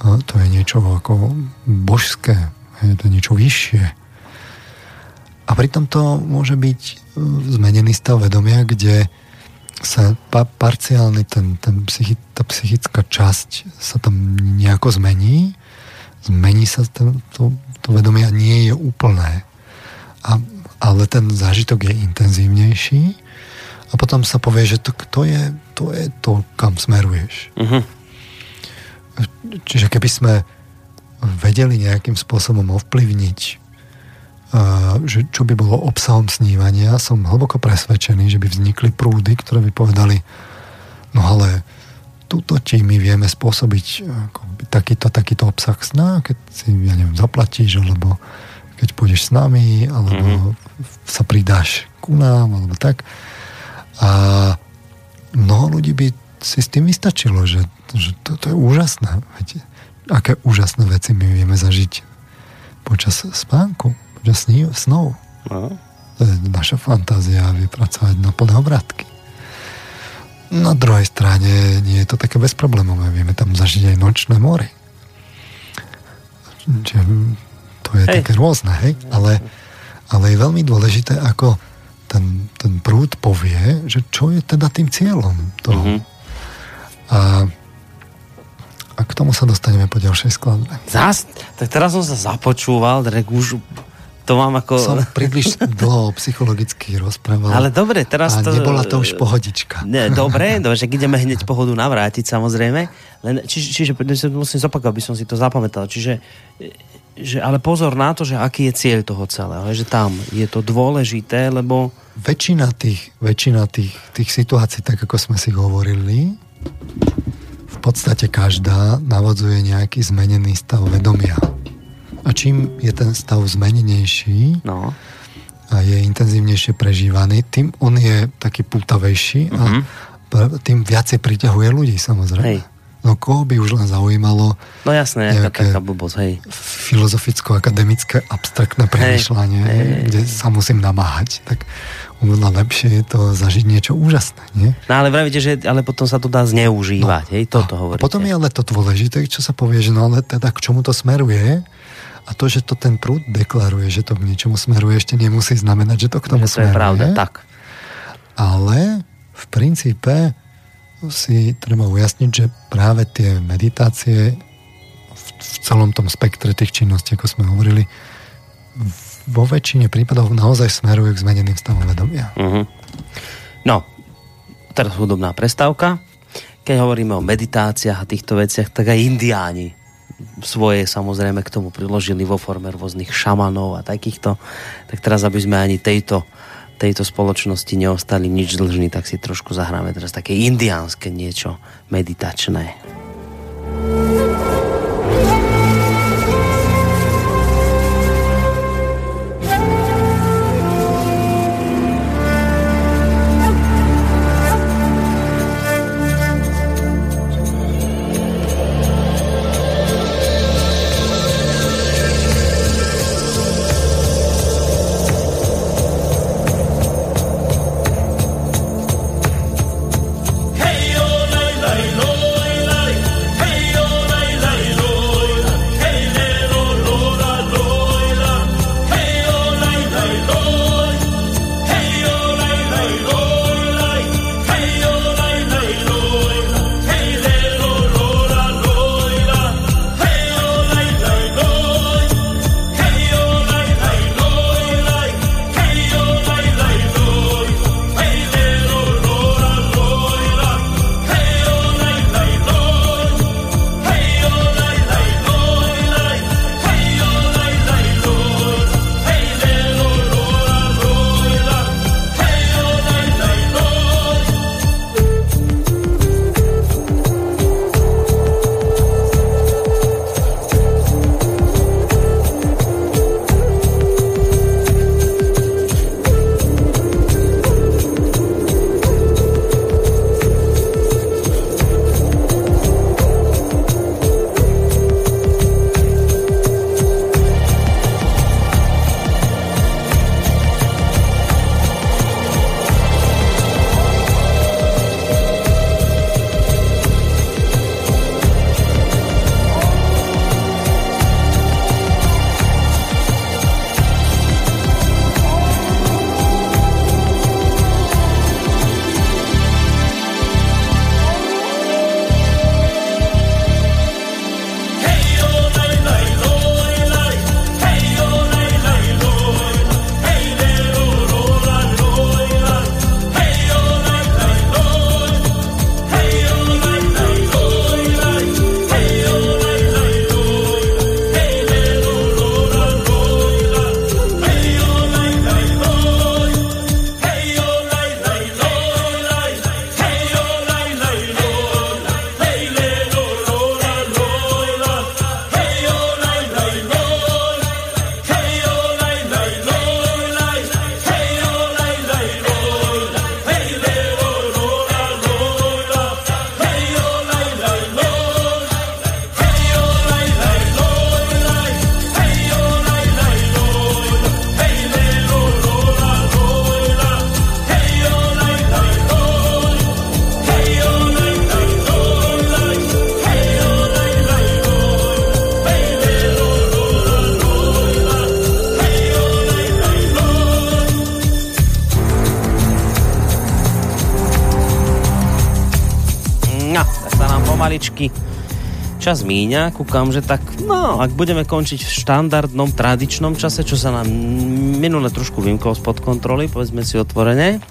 to je niečo ako božské, je to niečo vyššie. A pritom to môže byť e, zmenený stav vedomia, kde sa pa, parciálny ten, ten psychi, tá psychická časť sa tam nejako zmení, zmení sa ten, to, to vedomie a nie je úplné. A, ale ten zážitok je intenzívnejší a potom sa povie, že to, to, je, to je to, kam smeruješ. Uh-huh. Čiže keby sme vedeli nejakým spôsobom ovplyvniť, že čo by bolo obsahom snívania, som hlboko presvedčený, že by vznikli prúdy, ktoré by povedali, no ale túto ti my vieme spôsobiť ako takýto, takýto obsah sna, keď si, ja neviem, zaplatíš, alebo keď pôjdeš s nami, alebo mm-hmm. sa pridáš ku nám, alebo tak. A mnoho ľudí by si s tým vystačilo, že, že to, to je úžasné. Viete, aké úžasné veci my vieme zažiť počas spánku, počas sní, snov. No. To je naša fantázia vypracovať na plné obratky. Na druhej strane nie je to také bezproblémové. Vieme tam zažiť aj nočné mory. Čiže to je hej. také rôzne, hej? Ale, ale je veľmi dôležité, ako ten, ten prúd povie, že čo je teda tým cieľom toho. Mm-hmm. A, a k tomu sa dostaneme po ďalšej skladbe.
Zas? Tak teraz som sa započúval, tak už to mám ako...
Som príliš dlho psychologicky rozprával.
Ale dobre, teraz to...
nebola to už pohodička.
Ne, dobre, dobre, že ideme hneď pohodu navrátiť, samozrejme. Len, či, čiže musím zopakovať, aby som si to zapamätal. Čiže že, ale pozor na to, že aký je cieľ toho celého. Že tam je to dôležité, lebo...
Väčšina tých, väčšina tých, tých situácií, tak ako sme si hovorili, v podstate každá navodzuje nejaký zmenený stav vedomia. A čím je ten stav zmenenejší no. a je intenzívnejšie prežívaný, tým on je taký pútavejší mm-hmm. a mhm. tým viacej priťahuje ľudí samozrejme. Hej. No koho by už len zaujímalo
No jasné, nejaká taká blbosť, hej.
Filozoficko-akademické abstraktné premyšľanie, hej, hej, kde sa musím namáhať. Tak oveľa lepšie je to zažiť niečo úžasné, nie?
No ale vravíte, že ale potom sa to dá zneužívať, no, hej, toto hovoríte.
Potom je ale to dôležité, čo sa povie, že no ale teda k čomu to smeruje, a to, že to ten prúd deklaruje, že to k niečomu smeruje, ešte nemusí znamenať, že to k tomu že to smeruje.
je pravda, tak.
Ale v princípe si treba ujasniť, že práve tie meditácie v, celom tom spektre tých činností, ako sme hovorili, vo väčšine prípadov naozaj smerujú k zmeneným stavom vedomia. Uh-huh.
No, teraz hudobná prestávka. Keď hovoríme o meditáciách a týchto veciach, tak aj indiáni svoje samozrejme k tomu priložili vo forme rôznych šamanov a takýchto. Tak teraz, aby sme ani tejto, tejto spoločnosti neostali nič dlžní, tak si trošku zahráme teraz také indiánske niečo meditačné. Pomaličky čas míňa, kúkam, že tak, no, ak budeme končiť v štandardnom, tradičnom čase, čo sa nám minule trošku vymklo spod kontroly, povedzme si otvorene.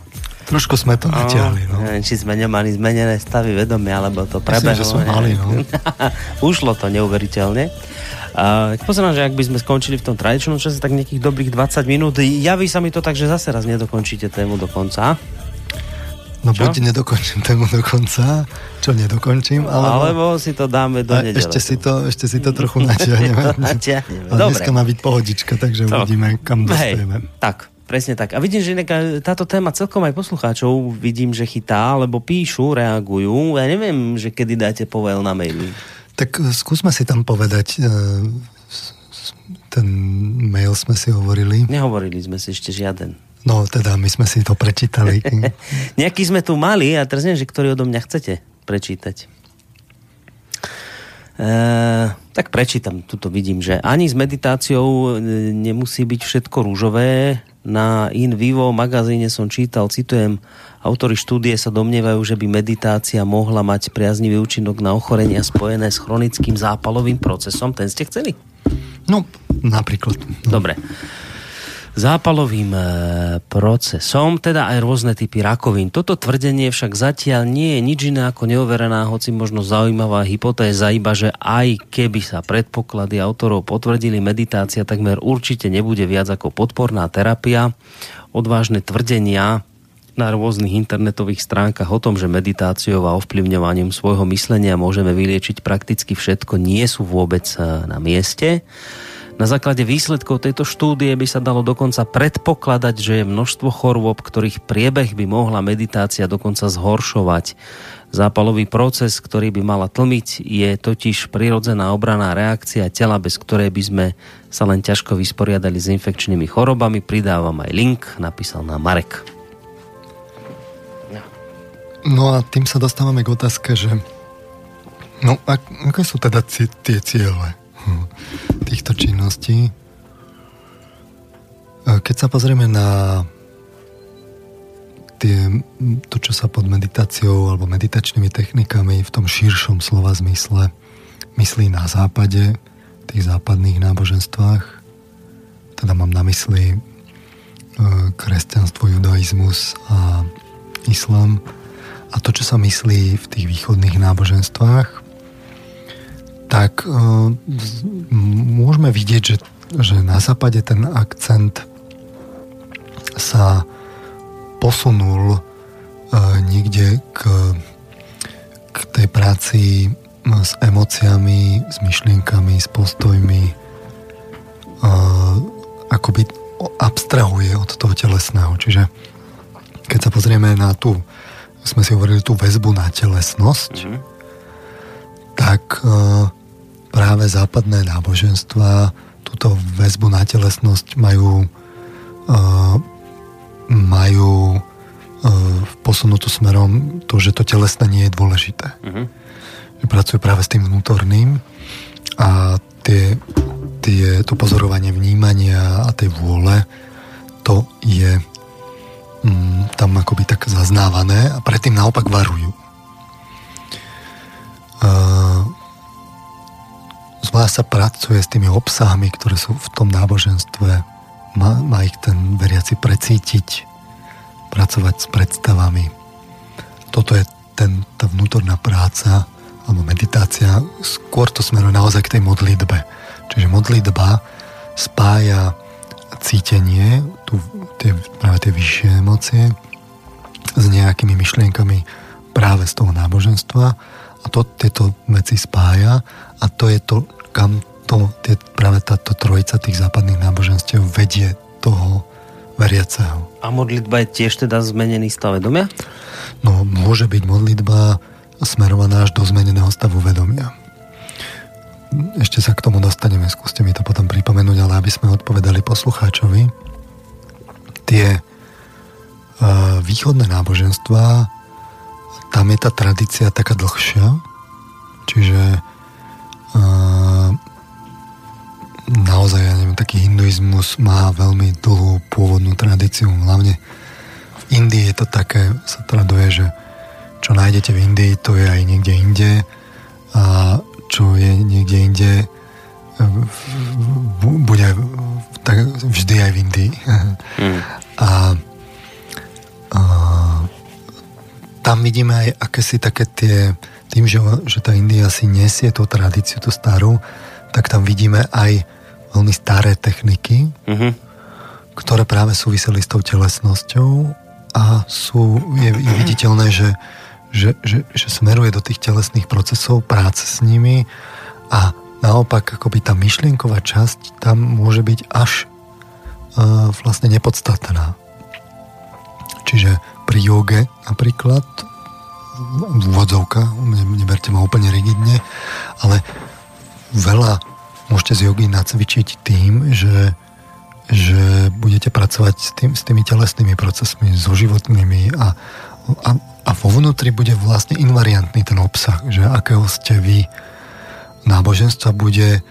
Trošku sme to natiahli, no.
Neviem, či sme nemali zmenené stavy vedomia, alebo to prebehlo.
Myslím, že sme mali, no. [laughs]
Ušlo to neuveriteľne. A pozerám, že ak by sme skončili v tom tradičnom čase, tak nejakých dobrých 20 minút. Javí sa mi to tak, že zase raz nedokončíte tému do konca.
No čo? buď nedokončím tému do konca, čo nedokončím, alebo...
Alebo si to dáme do nedele.
Ešte si to, ešte si to trochu natiahneme. [laughs]
natiahneme.
Ale dneska má byť pohodička, takže to. uvidíme, kam dostaneme.
tak, presne tak. A vidím, že táto téma celkom aj poslucháčov vidím, že chytá, lebo píšu, reagujú. Ja neviem, že kedy dáte povel na maily.
Tak skúsme si tam povedať, e, ten mail sme si hovorili.
Nehovorili sme si ešte žiaden.
No, teda my sme si to prečítali. [laughs]
Nejaký sme tu mali a teraz neviem, že ktorý odo mňa chcete prečítať. E, tak prečítam, tuto vidím, že ani s meditáciou e, nemusí byť všetko rúžové. Na In Vivo magazíne som čítal, citujem, autory štúdie sa domnievajú, že by meditácia mohla mať priaznivý účinok na ochorenia spojené s chronickým zápalovým procesom. Ten ste chceli?
No, napríklad. No.
Dobre zápalovým e, procesom, teda aj rôzne typy rakovín. Toto tvrdenie však zatiaľ nie je nič iné ako neoverená, hoci možno zaujímavá hypotéza, iba že aj keby sa predpoklady autorov potvrdili, meditácia takmer určite nebude viac ako podporná terapia. Odvážne tvrdenia na rôznych internetových stránkach o tom, že meditáciou a ovplyvňovaním svojho myslenia môžeme vyliečiť prakticky všetko, nie sú vôbec e, na mieste. Na základe výsledkov tejto štúdie by sa dalo dokonca predpokladať, že je množstvo chorôb, ktorých priebeh by mohla meditácia dokonca zhoršovať. Zápalový proces, ktorý by mala tlmiť, je totiž prirodzená obraná reakcia tela, bez ktorej by sme sa len ťažko vysporiadali s infekčnými chorobami. Pridávam aj link, napísal nám Marek.
No a tým sa dostávame k otázke, že no, ak, aké sú teda tie ciele? Týchto činností. Keď sa pozrieme na tie, to, čo sa pod meditáciou alebo meditačnými technikami v tom širšom slova zmysle myslí na západe, v tých západných náboženstvách, teda mám na mysli e, kresťanstvo, judaizmus a islám a to, čo sa myslí v tých východných náboženstvách, tak uh, môžeme vidieť, že, že na západe ten akcent sa posunul uh, niekde k, k tej práci s emóciami, s myšlienkami, s postojmi, uh, akoby abstrahuje od toho telesného. Čiže keď sa pozrieme na tú, sme si hovorili tú väzbu na telesnosť, mm-hmm tak e, práve západné náboženstva túto väzbu na telesnosť majú e, majú e, posunutú smerom to, že to telesné nie je dôležité. Uh-huh. Že pracujú práve s tým vnútorným a tie, tie, to pozorovanie vnímania a tej vôle to je mm, tam akoby tak zaznávané a predtým naopak varujú. Zvlášť sa pracuje s tými obsahmi, ktoré sú v tom náboženstve. Má, má ich ten veriaci precítiť, pracovať s predstavami. Toto je ten, tá vnútorná práca alebo meditácia, skôr to smeruje naozaj k tej modlitbe. Čiže modlitba spája cítenie, tu, tie, práve tie vyššie emócie s nejakými myšlienkami práve z toho náboženstva a to tieto veci spája a to je to, kam to, tie, práve táto trojica tých západných náboženstiev vedie toho veriaceho.
A modlitba je tiež teda zmenený stav vedomia?
No, môže byť modlitba smerovaná až do zmeneného stavu vedomia. Ešte sa k tomu dostaneme, skúste mi to potom pripomenúť, ale aby sme odpovedali poslucháčovi, tie uh, východné náboženstva tam je tá tradícia taká dlhšia, čiže naozaj, ja neviem, taký hinduizmus má veľmi dlhú pôvodnú tradíciu, hlavne v Indii je to také, sa traduje, že čo nájdete v Indii, to je aj niekde inde a čo je niekde inde bude tak vždy aj v Indii. Mm. A, a tam vidíme aj akési také tie, tým, že, že tá India si nesie tú tradíciu, tú starú, tak tam vidíme aj veľmi staré techniky, mm-hmm. ktoré práve súviseli s tou telesnosťou a sú, je, je viditeľné, že, že, že, že smeruje do tých telesných procesov práce s nimi a naopak akoby tá myšlienková časť tam môže byť až uh, vlastne nepodstatná. Čiže pri joge napríklad úvodzovka, neberte ma úplne rigidne, ale veľa môžete z jogy nacvičiť tým, že, že budete pracovať s, tým, s tými telesnými procesmi, so životnými a, a, a vo vnútri bude vlastne invariantný ten obsah, že akého ste vy náboženstva bude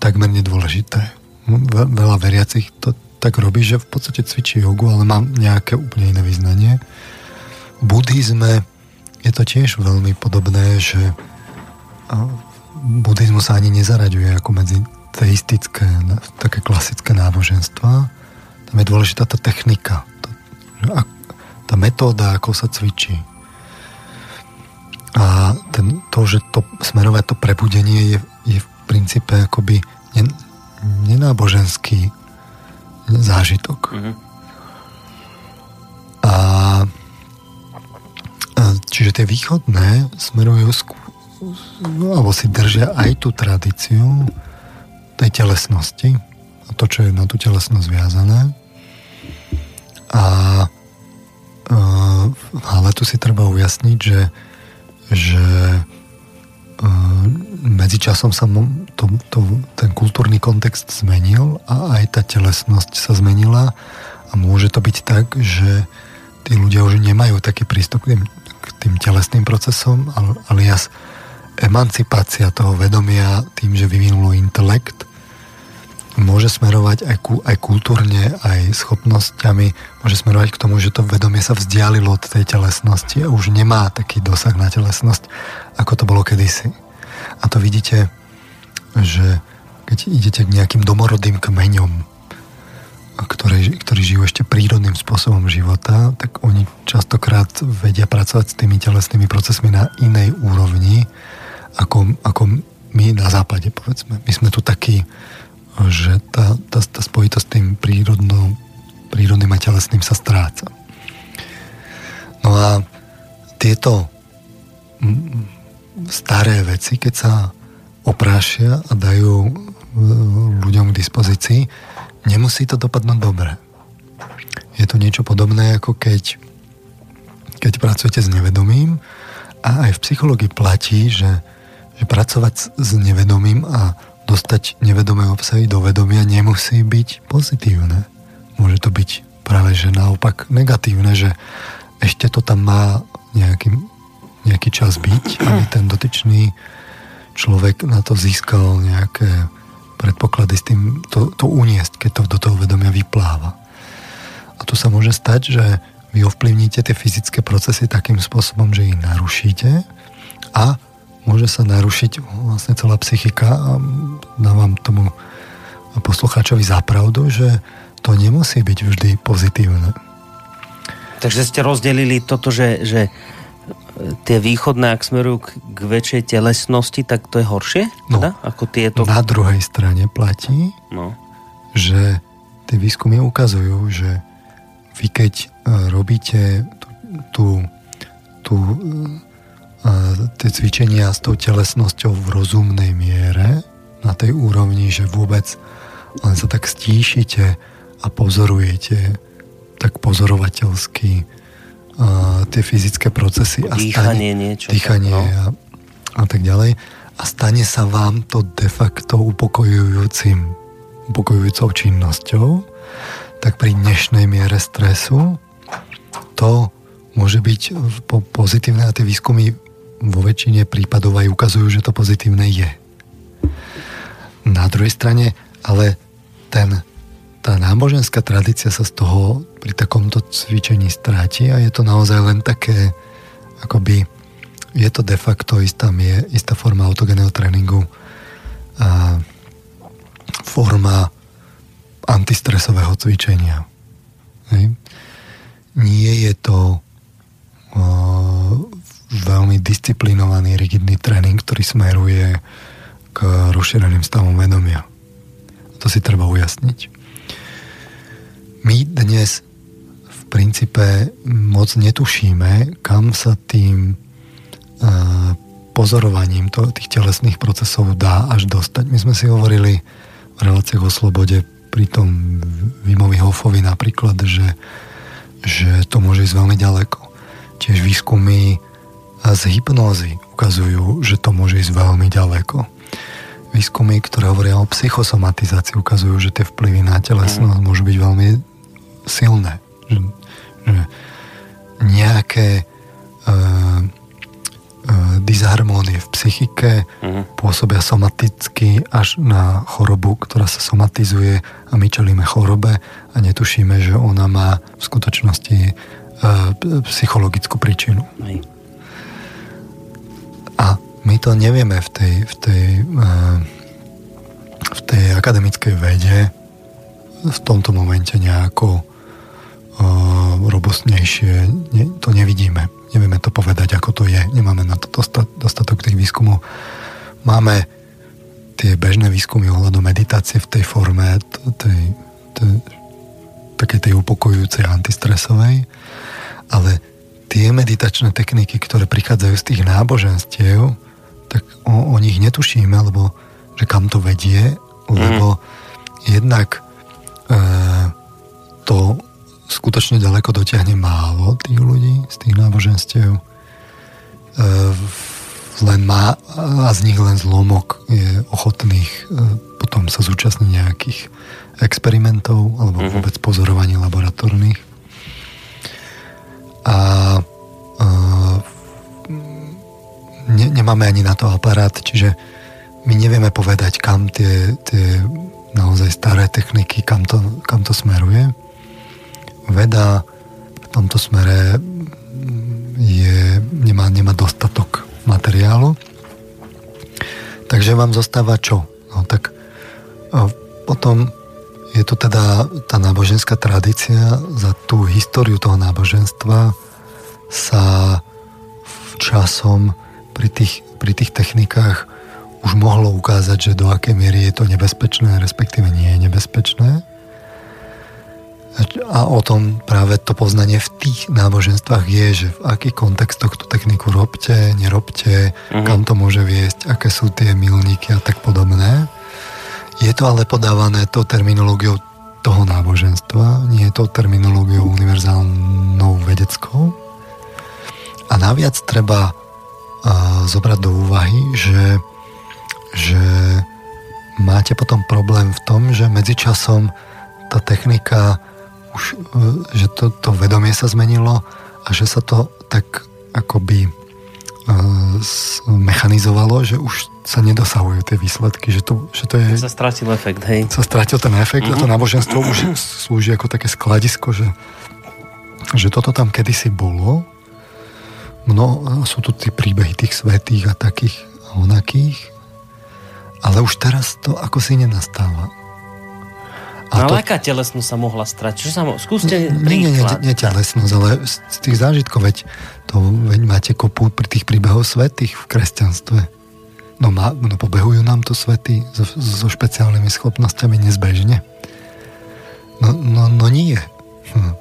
takmer nedôležité. Veľa veriacich to tak robí, že v podstate cvičí jogu, ale má nejaké úplne iné vyznanie. Buddhizme je to tiež veľmi podobné, že buddhizmus sa ani nezaraďuje ako medzi teistické, také klasické náboženstva. Tam je dôležitá tá technika, tá, tá metóda, ako sa cvičí. A ten, to, že to smerovať to prebudenie je, je v princípe akoby nenáboženský zážitok. Mm-hmm. A čiže tie východné smerujú skôr alebo si držia aj tú tradíciu tej telesnosti a to, čo je na tú telesnosť viazané. A e, ale tu si treba ujasniť, že, že e, medzičasom sa to, to, ten kultúrny kontext zmenil a aj tá telesnosť sa zmenila a môže to byť tak, že tí ľudia už nemajú taký prístup k tým, tým telesným procesom, alias emancipácia toho vedomia tým, že vyvinulo intelekt, môže smerovať aj, ku, aj kultúrne, aj schopnosťami, môže smerovať k tomu, že to vedomie sa vzdialilo od tej telesnosti a už nemá taký dosah na telesnosť, ako to bolo kedysi. A to vidíte, že keď idete k nejakým domorodým kmeňom, ktorí, ktorí žijú ešte prírodným spôsobom života, tak oni častokrát vedia pracovať s tými telesnými procesmi na inej úrovni, ako, ako my na západe, povedzme. My sme tu takí, že tá, tá, tá spojitosť s tým prírodnou, prírodným a telesným sa stráca. No a tieto staré veci, keď sa oprášia a dajú e, ľuďom k dispozícii, nemusí to dopadnúť dobre. Je to niečo podobné, ako keď, keď pracujete s nevedomím a aj v psychológii platí, že že pracovať s nevedomým a dostať nevedomé obsahy do vedomia nemusí byť pozitívne. Môže to byť práve že naopak negatívne, že ešte to tam má nejaký, nejaký čas byť, aby ten dotyčný človek na to získal nejaké predpoklady s tým to, to uniesť, keď to do toho vedomia vypláva. A tu sa môže stať, že vy ovplyvníte tie fyzické procesy takým spôsobom, že ich narušíte a môže sa narušiť vlastne celá psychika a dávam tomu poslucháčovi zapravdu, že to nemusí byť vždy pozitívne.
Takže ste rozdelili toto, že, že tie východné, ak smerujú k, k väčšej telesnosti, tak to je horšie?
No, teda? Ako tieto... Na druhej strane platí, no. že tie výskumy ukazujú, že vy keď e, robíte tú, tú, tú tie cvičenia s tou telesnosťou v rozumnej miere, na tej úrovni, že vôbec len sa tak stíšite a pozorujete tak pozorovateľsky uh, tie fyzické procesy
a dýchanie stane, niečo.
Dýchanie tak, no. a, a tak ďalej. A stane sa vám to de facto upokojujúcim, upokojujúcou činnosťou, tak pri dnešnej miere stresu to môže byť pozitívne a tie výskumy vo väčšine prípadov aj ukazujú, že to pozitívne je. Na druhej strane, ale ten, tá náboženská tradícia sa z toho pri takomto cvičení stráti a je to naozaj len také akoby je to de facto istá, je, istá forma autogeného tréningu a forma antistresového cvičenia. Hej. Nie je to o, veľmi disciplinovaný, rigidný tréning, ktorý smeruje k rozšíreným stavom vedomia. To si treba ujasniť. My dnes v princípe moc netušíme, kam sa tým pozorovaním to, tých telesných procesov dá až dostať. My sme si hovorili v reláciách o slobode pri tom Vimovi Hofovi napríklad, že, že to môže ísť veľmi ďaleko. Tiež výskumy z hypnózy ukazujú, že to môže ísť veľmi ďaleko. Výskumy, ktoré hovoria o psychosomatizácii, ukazujú, že tie vplyvy na telesnosť mm. môžu byť veľmi silné. Že, že nejaké uh, E, disharmónie v psychike, uh-huh. pôsobia somaticky až na chorobu, ktorá sa somatizuje a my čelíme chorobe a netušíme, že ona má v skutočnosti uh, psychologickú príčinu. Hej. A my to nevieme v tej, v tej, uh, v tej akademickej vede v tomto momente nejako robustnejšie ne, to nevidíme nevieme to povedať, ako to je. Nemáme na to dostatok tých výskumov. Máme tie bežné výskumy ohľadom meditácie v tej forme tej, tej, také tej upokojujúcej antistresovej, ale tie meditačné techniky, ktoré prichádzajú z tých náboženstiev, tak o, o nich netušíme, lebo že kam to vedie, lebo mm. jednak e, to skutočne ďaleko dotiahne málo tých ľudí z tých náboženstiev. E, len má, a z nich len zlomok je ochotných e, potom sa zúčastniť nejakých experimentov alebo mm-hmm. vôbec pozorovaní laboratórnych. A e, ne, nemáme ani na to aparát, čiže my nevieme povedať, kam tie, tie naozaj staré techniky, kam to, kam to smeruje veda v tomto smere je, nemá, nemá dostatok materiálu. Takže vám zostáva čo? No tak potom je to teda tá náboženská tradícia, za tú históriu toho náboženstva sa časom pri tých, pri tých technikách už mohlo ukázať, že do akej miery je to nebezpečné, respektíve nie je nebezpečné. A o tom práve to poznanie v tých náboženstvách je, že v akých kontextoch tú techniku robte, nerobte, uh-huh. kam to môže viesť, aké sú tie milníky a tak podobné. Je to ale podávané tou terminológiou toho náboženstva, nie to terminológiou univerzálnou vedeckou. A naviac treba uh, zobrať do úvahy, že, že máte potom problém v tom, že medzičasom tá technika už, e, že to, to vedomie sa zmenilo a že sa to tak akoby uh, mechanizovalo, že už sa nedosahujú tie výsledky, že to, že to je...
Sa stratil efekt, hej.
Sa stratil ten efekt uh-huh. a to mhm. náboženstvo už slúži ako také skladisko, že, že toto tam kedysi bolo, no sú tu tie príbehy tých svetých a takých a onakých, ale už teraz to ako si nenastáva.
A no, to... telesnosť sa mohla strať? Čo sa mo... Skúste príklad. Nie,
nie, nie, telesnosť, ale z tých zážitkov, veď, to, veď máte kopu pri tých príbehov svetých v kresťanstve. No, má, no pobehujú nám to svety so, so špeciálnymi schopnosťami nezbežne. No, no, no nie. Hm.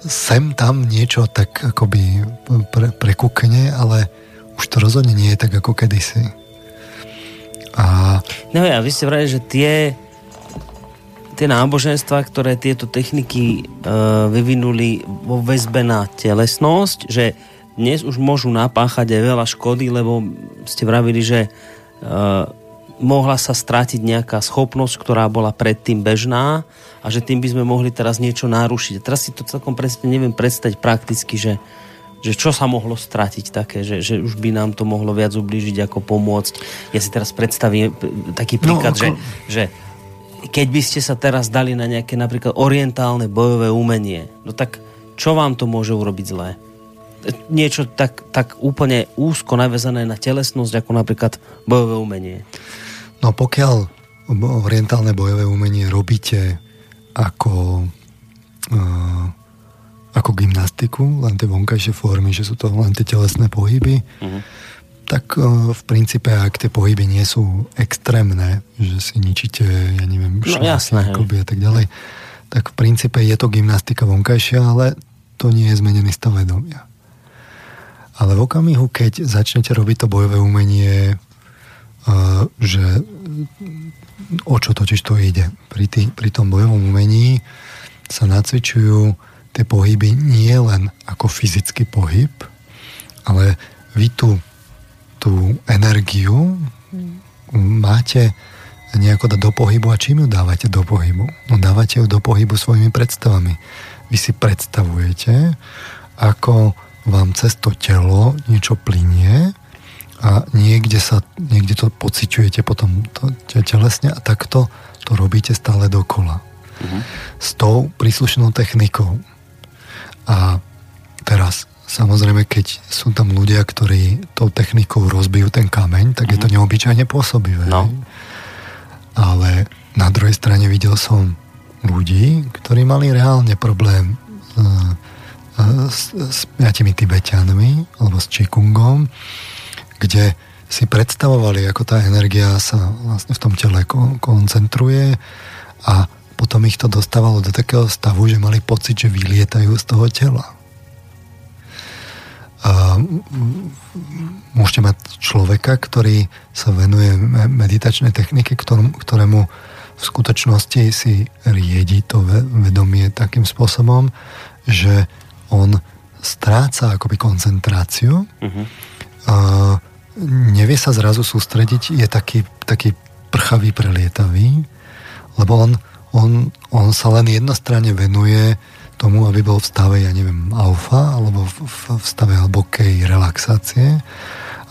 Sem tam niečo tak akoby pre, prekúkne, ale už to rozhodne nie je tak ako kedysi.
A... No ja, vy ste vrali, že tie tie náboženstva, ktoré tieto techniky e, vyvinuli vo väzbe na telesnosť, že dnes už môžu napáchať aj veľa škody, lebo ste vravili, že e, mohla sa strátiť nejaká schopnosť, ktorá bola predtým bežná a že tým by sme mohli teraz niečo narušiť. Teraz si to celkom presne neviem predstaviť prakticky, že, že čo sa mohlo stratiť také, že, že už by nám to mohlo viac ublížiť ako pomôcť. Ja si teraz predstavím taký príklad, no, ako... že, že keď by ste sa teraz dali na nejaké napríklad orientálne bojové umenie, no tak čo vám to môže urobiť zlé? niečo tak, tak úplne úzko navezané na telesnosť, ako napríklad bojové umenie?
No pokiaľ orientálne bojové umenie robíte ako, uh, ako gymnastiku, len tie vonkajšie formy, že sú to len tie telesné pohyby, uh-huh. Tak uh, v princípe, ak tie pohyby nie sú extrémne, že si ničíte, ja neviem,
no, jasné,
a tak ďalej, tak v princípe je to gymnastika vonkajšia, ale to nie je zmenený stav vedomia. Ale v okamihu, keď začnete robiť to bojové umenie, uh, že o čo totiž to ide. Pri, tý, pri tom bojovom umení sa nacvičujú tie pohyby nie len ako fyzický pohyb, ale vy tú, tú energiu máte nejako dať do pohybu a čím ju dávate do pohybu? No dávate ju do pohybu svojimi predstavami. Vy si predstavujete, ako vám cez to telo niečo plinie a niekde, sa, niekde to pociťujete potom to, telesne a takto to robíte stále dokola. Uh-huh. S tou príslušnou technikou. A teraz samozrejme, keď sú tam ľudia, ktorí tou technikou rozbijú ten kameň, tak uh-huh. je to mhm. neobyčajne pôsobivé. No. Ale na druhej strane videl som ľudí, ktorí mali reálne problém s, s piatimi Tibetanmi alebo s Čikungom, kde si predstavovali, ako tá energia sa vlastne v tom tele koncentruje a potom ich to dostávalo do takého stavu, že mali pocit, že vylietajú z toho tela. A môžete mať človeka, ktorý sa venuje meditačnej technike, ktorému v skutočnosti si riedi to vedomie takým spôsobom, že on stráca akoby koncentráciu, uh-huh. a nevie sa zrazu sústrediť, je taký, taký prchavý, prelietavý, lebo on, on, on sa len jednostranne venuje tomu, aby bol v stave, ja neviem, alfa, alebo v, v stave hlbokej relaxácie,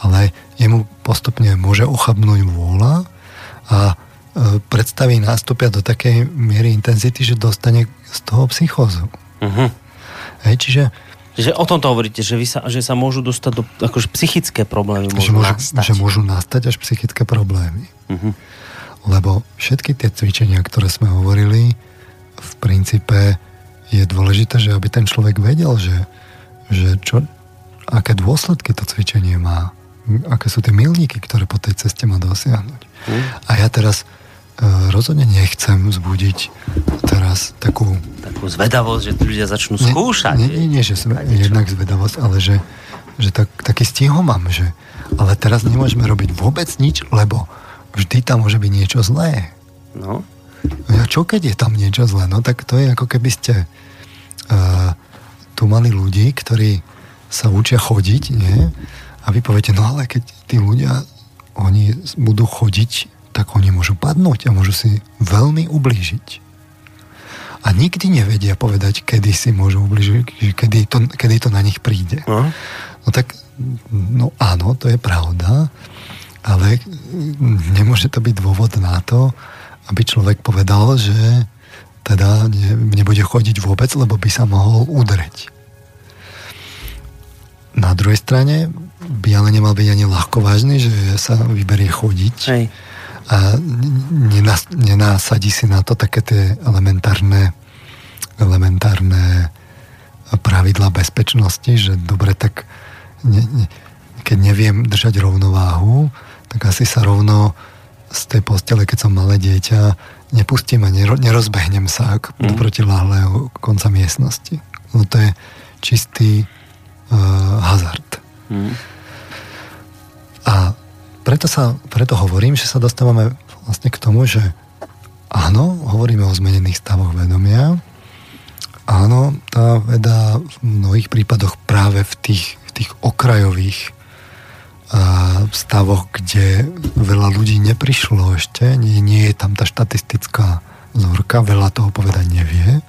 ale jemu postupne môže ochabnúť vôľa a e, predstavy nástupia do takej miery intenzity, že dostane z toho psychózu. Uh-huh. Hej, čiže
Čiže o tomto hovoríte, že, vy sa, že sa môžu dostať do akože psychické problémy. Môžu
že, môžu, nastať. že môžu nastať až psychické problémy. Uh-huh. Lebo všetky tie cvičenia, ktoré sme hovorili, v princípe je dôležité, že aby ten človek vedel, že, že čo, aké dôsledky to cvičenie má, aké sú tie milníky, ktoré po tej ceste má dosiahnuť. Uh-huh. A ja teraz E, rozhodne nechcem vzbudiť teraz takú...
Takú zvedavosť, že ľudia začnú skúšať.
Nie, nie, nie že sme, jednak zvedavosť, ale že, že tak, taký stihom mám, že ale teraz nemôžeme robiť vôbec nič, lebo vždy tam môže byť niečo zlé. No. Čo keď je tam niečo zlé? No tak to je ako keby ste uh, tu mali ľudí, ktorí sa učia chodiť, nie? A vy poviete, no ale keď tí ľudia, oni budú chodiť tak oni môžu padnúť a môžu si veľmi ublížiť. A nikdy nevedia povedať, kedy si môžu ubližiť, kedy to, kedy to na nich príde. No. no tak, no áno, to je pravda, ale nemôže to byť dôvod na to, aby človek povedal, že teda ne, nebude chodiť vôbec, lebo by sa mohol udreť. Na druhej strane by ale nemal byť ani ľahko vážny, že sa vyberie chodiť. Hej a nenásadí si na to také tie elementárne elementárne pravidla bezpečnosti, že dobre, tak ne, ne, keď neviem držať rovnováhu, tak asi sa rovno z tej postele, keď som malé dieťa, nepustím a nero, nerozbehnem sa mm. do protiláhlého konca miestnosti. No to je čistý uh, hazard. Mm. A preto, sa, preto hovorím, že sa dostávame vlastne k tomu, že áno, hovoríme o zmenených stavoch vedomia, áno, tá veda v mnohých prípadoch práve v tých, v tých okrajových a, stavoch, kde veľa ľudí neprišlo ešte, nie, nie je tam tá štatistická vzorka, veľa toho povedať nevie.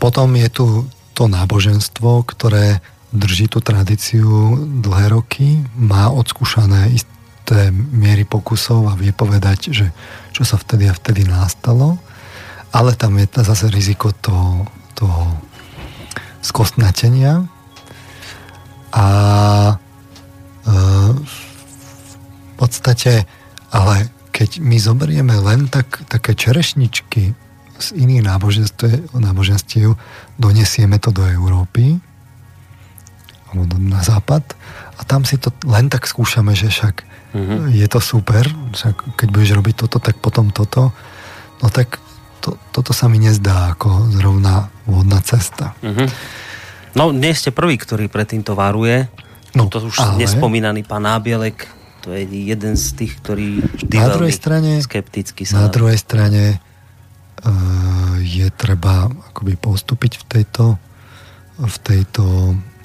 Potom je tu to náboženstvo, ktoré drží tú tradíciu dlhé roky, má odskúšané isté miery pokusov a vie povedať, že čo sa vtedy a vtedy nastalo, ale tam je zase riziko toho, toho skostnatenia a e, v podstate, ale keď my zoberieme len tak, také čerešničky z iných náboženstiev, náboženstiev donesieme to do Európy alebo na západ a tam si to len tak skúšame, že však mm-hmm. je to super, však keď budeš robiť toto, tak potom toto, no tak to, toto sa mi nezdá ako zrovna vhodná cesta. Mm-hmm.
No, nie ste prvý, ktorý pred týmto varuje. No, to už ale... nespomínaný pán Nábielek, to je jeden z tých, ktorí vždy na druhej strane, skepticky sa...
Na druhej strane uh, je treba akoby postúpiť v tejto, v tejto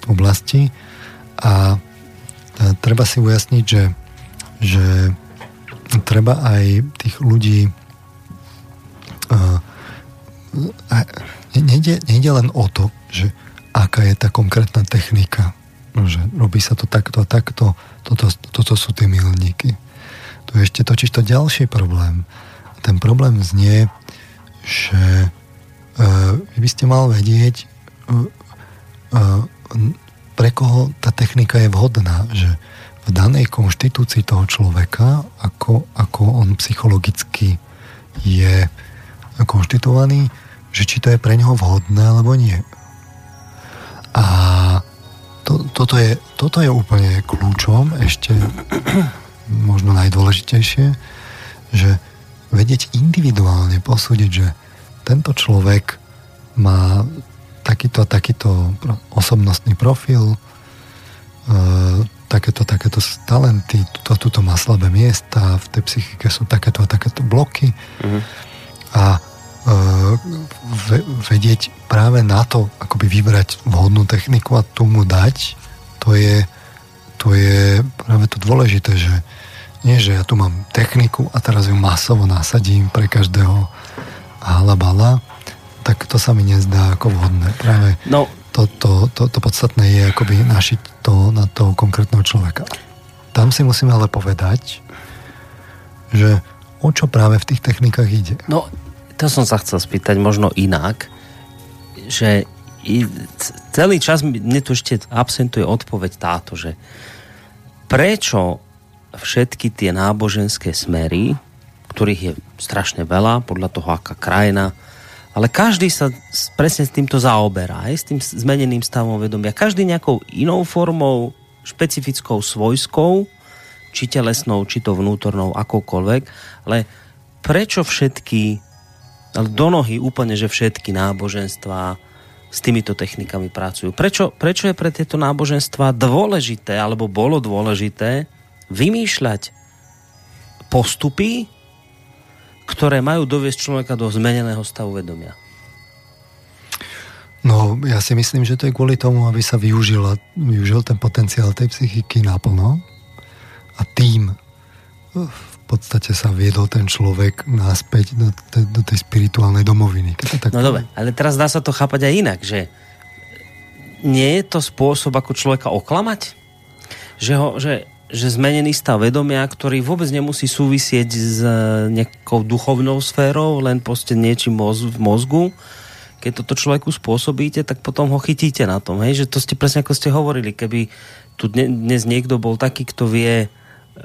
oblasti. A uh, treba si ujasniť, že, že treba aj tých ľudí uh, nejde, nejde len o to, že aká je tá konkrétna technika, že robí sa to takto a takto, toto, toto sú tie milníky. Tu je ešte točiť to ďalší problém. Ten problém znie, že e, by ste mal vedieť, e, e, pre koho tá technika je vhodná, že v danej konštitúcii toho človeka, ako, ako on psychologicky je konštituovaný, že či to je pre neho vhodné alebo nie. A to, toto, je, toto je úplne kľúčom, ešte možno najdôležitejšie, že vedieť individuálne posúdiť, že tento človek má takýto takýto osobnostný profil, e, takéto, takéto talenty, tuto, tuto má slabé miesta, v tej psychike sú takéto a takéto bloky. Mm-hmm. A vedieť práve na to, akoby vybrať vhodnú techniku a tomu dať, to je, to je práve to dôležité, že nie, že ja tu mám techniku a teraz ju masovo nasadím pre každého halabala, tak to sa mi nezdá ako vhodné. Práve no. to, to, to, to podstatné je akoby našiť to na toho konkrétneho človeka. Tam si musíme ale povedať, že o čo práve v tých technikách ide.
No, to som sa chcel spýtať možno inak, že celý čas mne tu ešte absentuje odpoveď táto, že prečo všetky tie náboženské smery, ktorých je strašne veľa, podľa toho, aká krajina, ale každý sa presne s týmto zaoberá, aj s tým zmeneným stavom vedomia. Každý nejakou inou formou, špecifickou svojskou, či telesnou, či to vnútornou, akokoľvek, ale prečo všetky ale do nohy úplne, že všetky náboženstva s týmito technikami pracujú. Prečo, prečo je pre tieto náboženstva dôležité, alebo bolo dôležité vymýšľať postupy, ktoré majú doviesť človeka do zmeneného stavu vedomia?
No, ja si myslím, že to je kvôli tomu, aby sa využil, využil ten potenciál tej psychiky naplno a tým podstate sa viedol ten človek náspäť do, te, do tej spirituálnej domoviny.
tak no dobre, ale teraz dá sa to chápať aj inak, že nie je to spôsob, ako človeka oklamať? Že, ho, že, že zmenený stav vedomia, ktorý vôbec nemusí súvisieť s e, nejakou duchovnou sférou, len proste niečím moz, v mozgu, keď toto človeku spôsobíte, tak potom ho chytíte na tom. Hej? Že to ste presne ako ste hovorili, keby tu dnes niekto bol taký, kto vie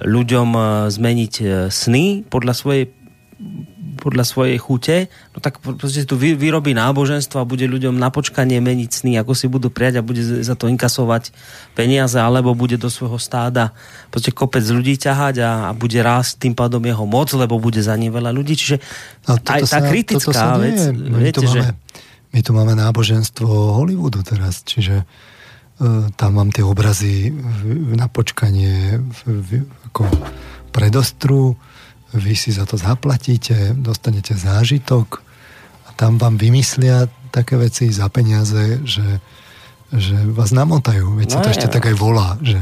ľuďom e, zmeniť e, sny podľa svojej podľa svojej chute, no tak proste tu vyrobí náboženstvo a bude ľuďom na počkanie meniť sny, ako si budú prijať a bude za to inkasovať peniaze, alebo bude do svojho stáda proste kopec ľudí ťahať a, a bude rásť tým pádom jeho moc, lebo bude za ním veľa ľudí. Čiže aj tá sa, kritická vec,
my viete, tu máme, že... My tu máme náboženstvo Hollywoodu teraz, čiže E, tam mám tie obrazy na počkanie ako predostru, vy si za to zaplatíte, dostanete zážitok a tam vám vymyslia také veci za peniaze, že, že vás namotajú. Veď no, sa to ešte tak aj volá, že,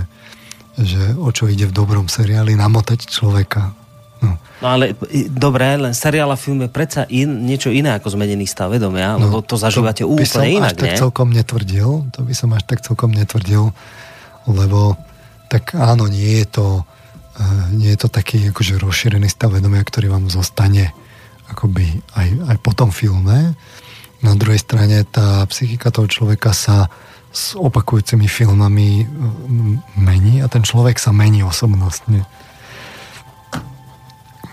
že o čo ide v dobrom seriáli, namotať človeka.
No. no ale dobre, len seriál a film je predsa in, niečo iné ako zmenený stav vedomia, no, lebo to zažívate to úplne inak,
až tak celkom netvrdil, to by som až tak celkom netvrdil, lebo tak áno, nie je to nie je to taký akože rozšírený stav vedomia, ktorý vám zostane akoby aj, aj po tom filme, Na druhej strane tá psychika toho človeka sa s opakujúcimi filmami mení a ten človek sa mení osobnostne.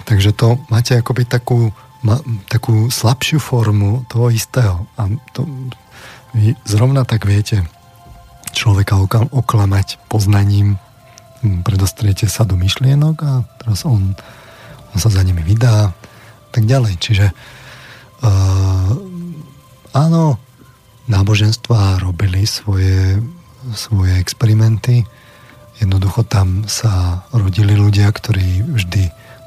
Takže to máte akoby takú, ma, takú slabšiu formu toho istého. A to, vy zrovna tak viete človeka oklamať poznaním, predostriete sa do myšlienok a teraz on, on sa za nimi vydá tak ďalej. Čiže uh, áno, náboženstva robili svoje, svoje experimenty. Jednoducho tam sa rodili ľudia, ktorí vždy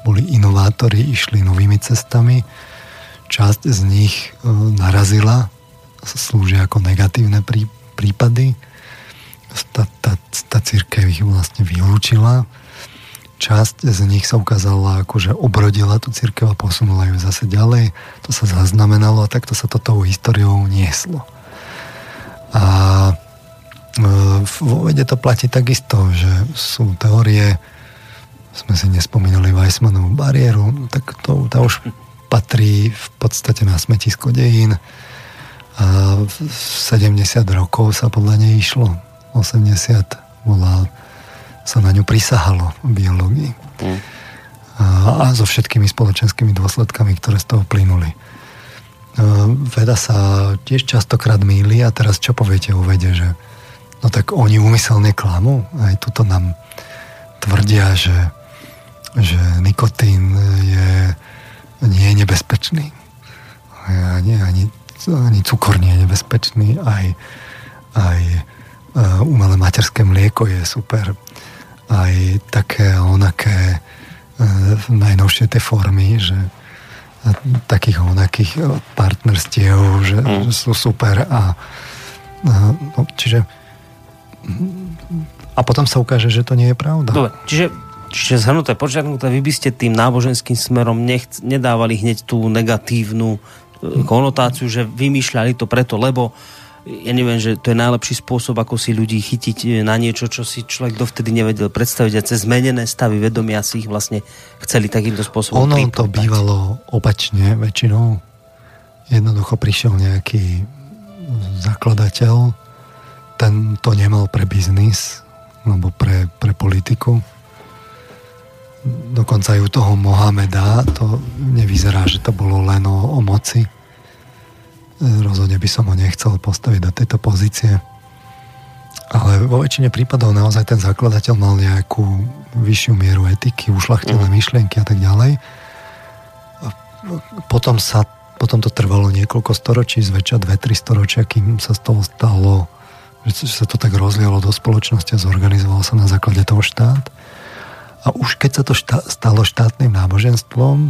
boli inovátori, išli novými cestami. Časť z nich e, narazila, slúžia ako negatívne prí, prípady. Tá, tá, tá církev ich vlastne vylúčila. Časť z nich sa ukázala, ako že obrodila tú církev a posunula ju zase ďalej. To sa zaznamenalo a takto sa to tou históriou nieslo. A e, vo vede to platí takisto, že sú teórie, sme si nespomínali Weissmanovú bariéru, tak to, to už patrí v podstate na smetisko dejín. A 70 rokov sa podľa nej išlo. 80 bola, sa na ňu prisahalo v biológii. Mm. A, a so všetkými spoločenskými dôsledkami, ktoré z toho plynuli. Veda sa tiež častokrát mýli a teraz čo poviete o vede, že no tak oni úmyselne klamú? Aj tuto nám tvrdia, že že nikotín je, nie je nebezpečný. Ani, ani, ani cukor nie je nebezpečný, aj, aj e, umelé materské mlieko je super. Aj také onaké uh, najnovšie tie formy, že takých onakých partnerstiev, že, mm. že sú super a, a no, čiže a potom sa ukáže, že to nie je pravda.
Dobre, čiže Čiže zhrnuté, počiarknuté, vy by ste tým náboženským smerom nechc, nedávali hneď tú negatívnu konotáciu, že vymýšľali to preto, lebo ja neviem, že to je najlepší spôsob, ako si ľudí chytiť e, na niečo, čo si človek dovtedy nevedel predstaviť a cez zmenené stavy vedomia si ich vlastne chceli takýmto spôsobom
Ono to bývalo opačne väčšinou. Jednoducho prišiel nejaký zakladateľ, ten to nemal pre biznis, alebo pre, pre politiku dokonca aj u toho Mohameda to nevyzerá, že to bolo len o, o moci. Rozhodne by som ho nechcel postaviť do tejto pozície. Ale vo väčšine prípadov naozaj ten zakladateľ mal nejakú vyššiu mieru etiky, ušlachtilé mm. myšlienky a tak ďalej. Potom sa potom to trvalo niekoľko storočí, zväčša dve, tri storočia, kým sa z toho stalo, že sa to tak rozlialo do spoločnosti a zorganizoval sa na základe toho štát. A už keď sa to šta- stalo štátnym náboženstvom,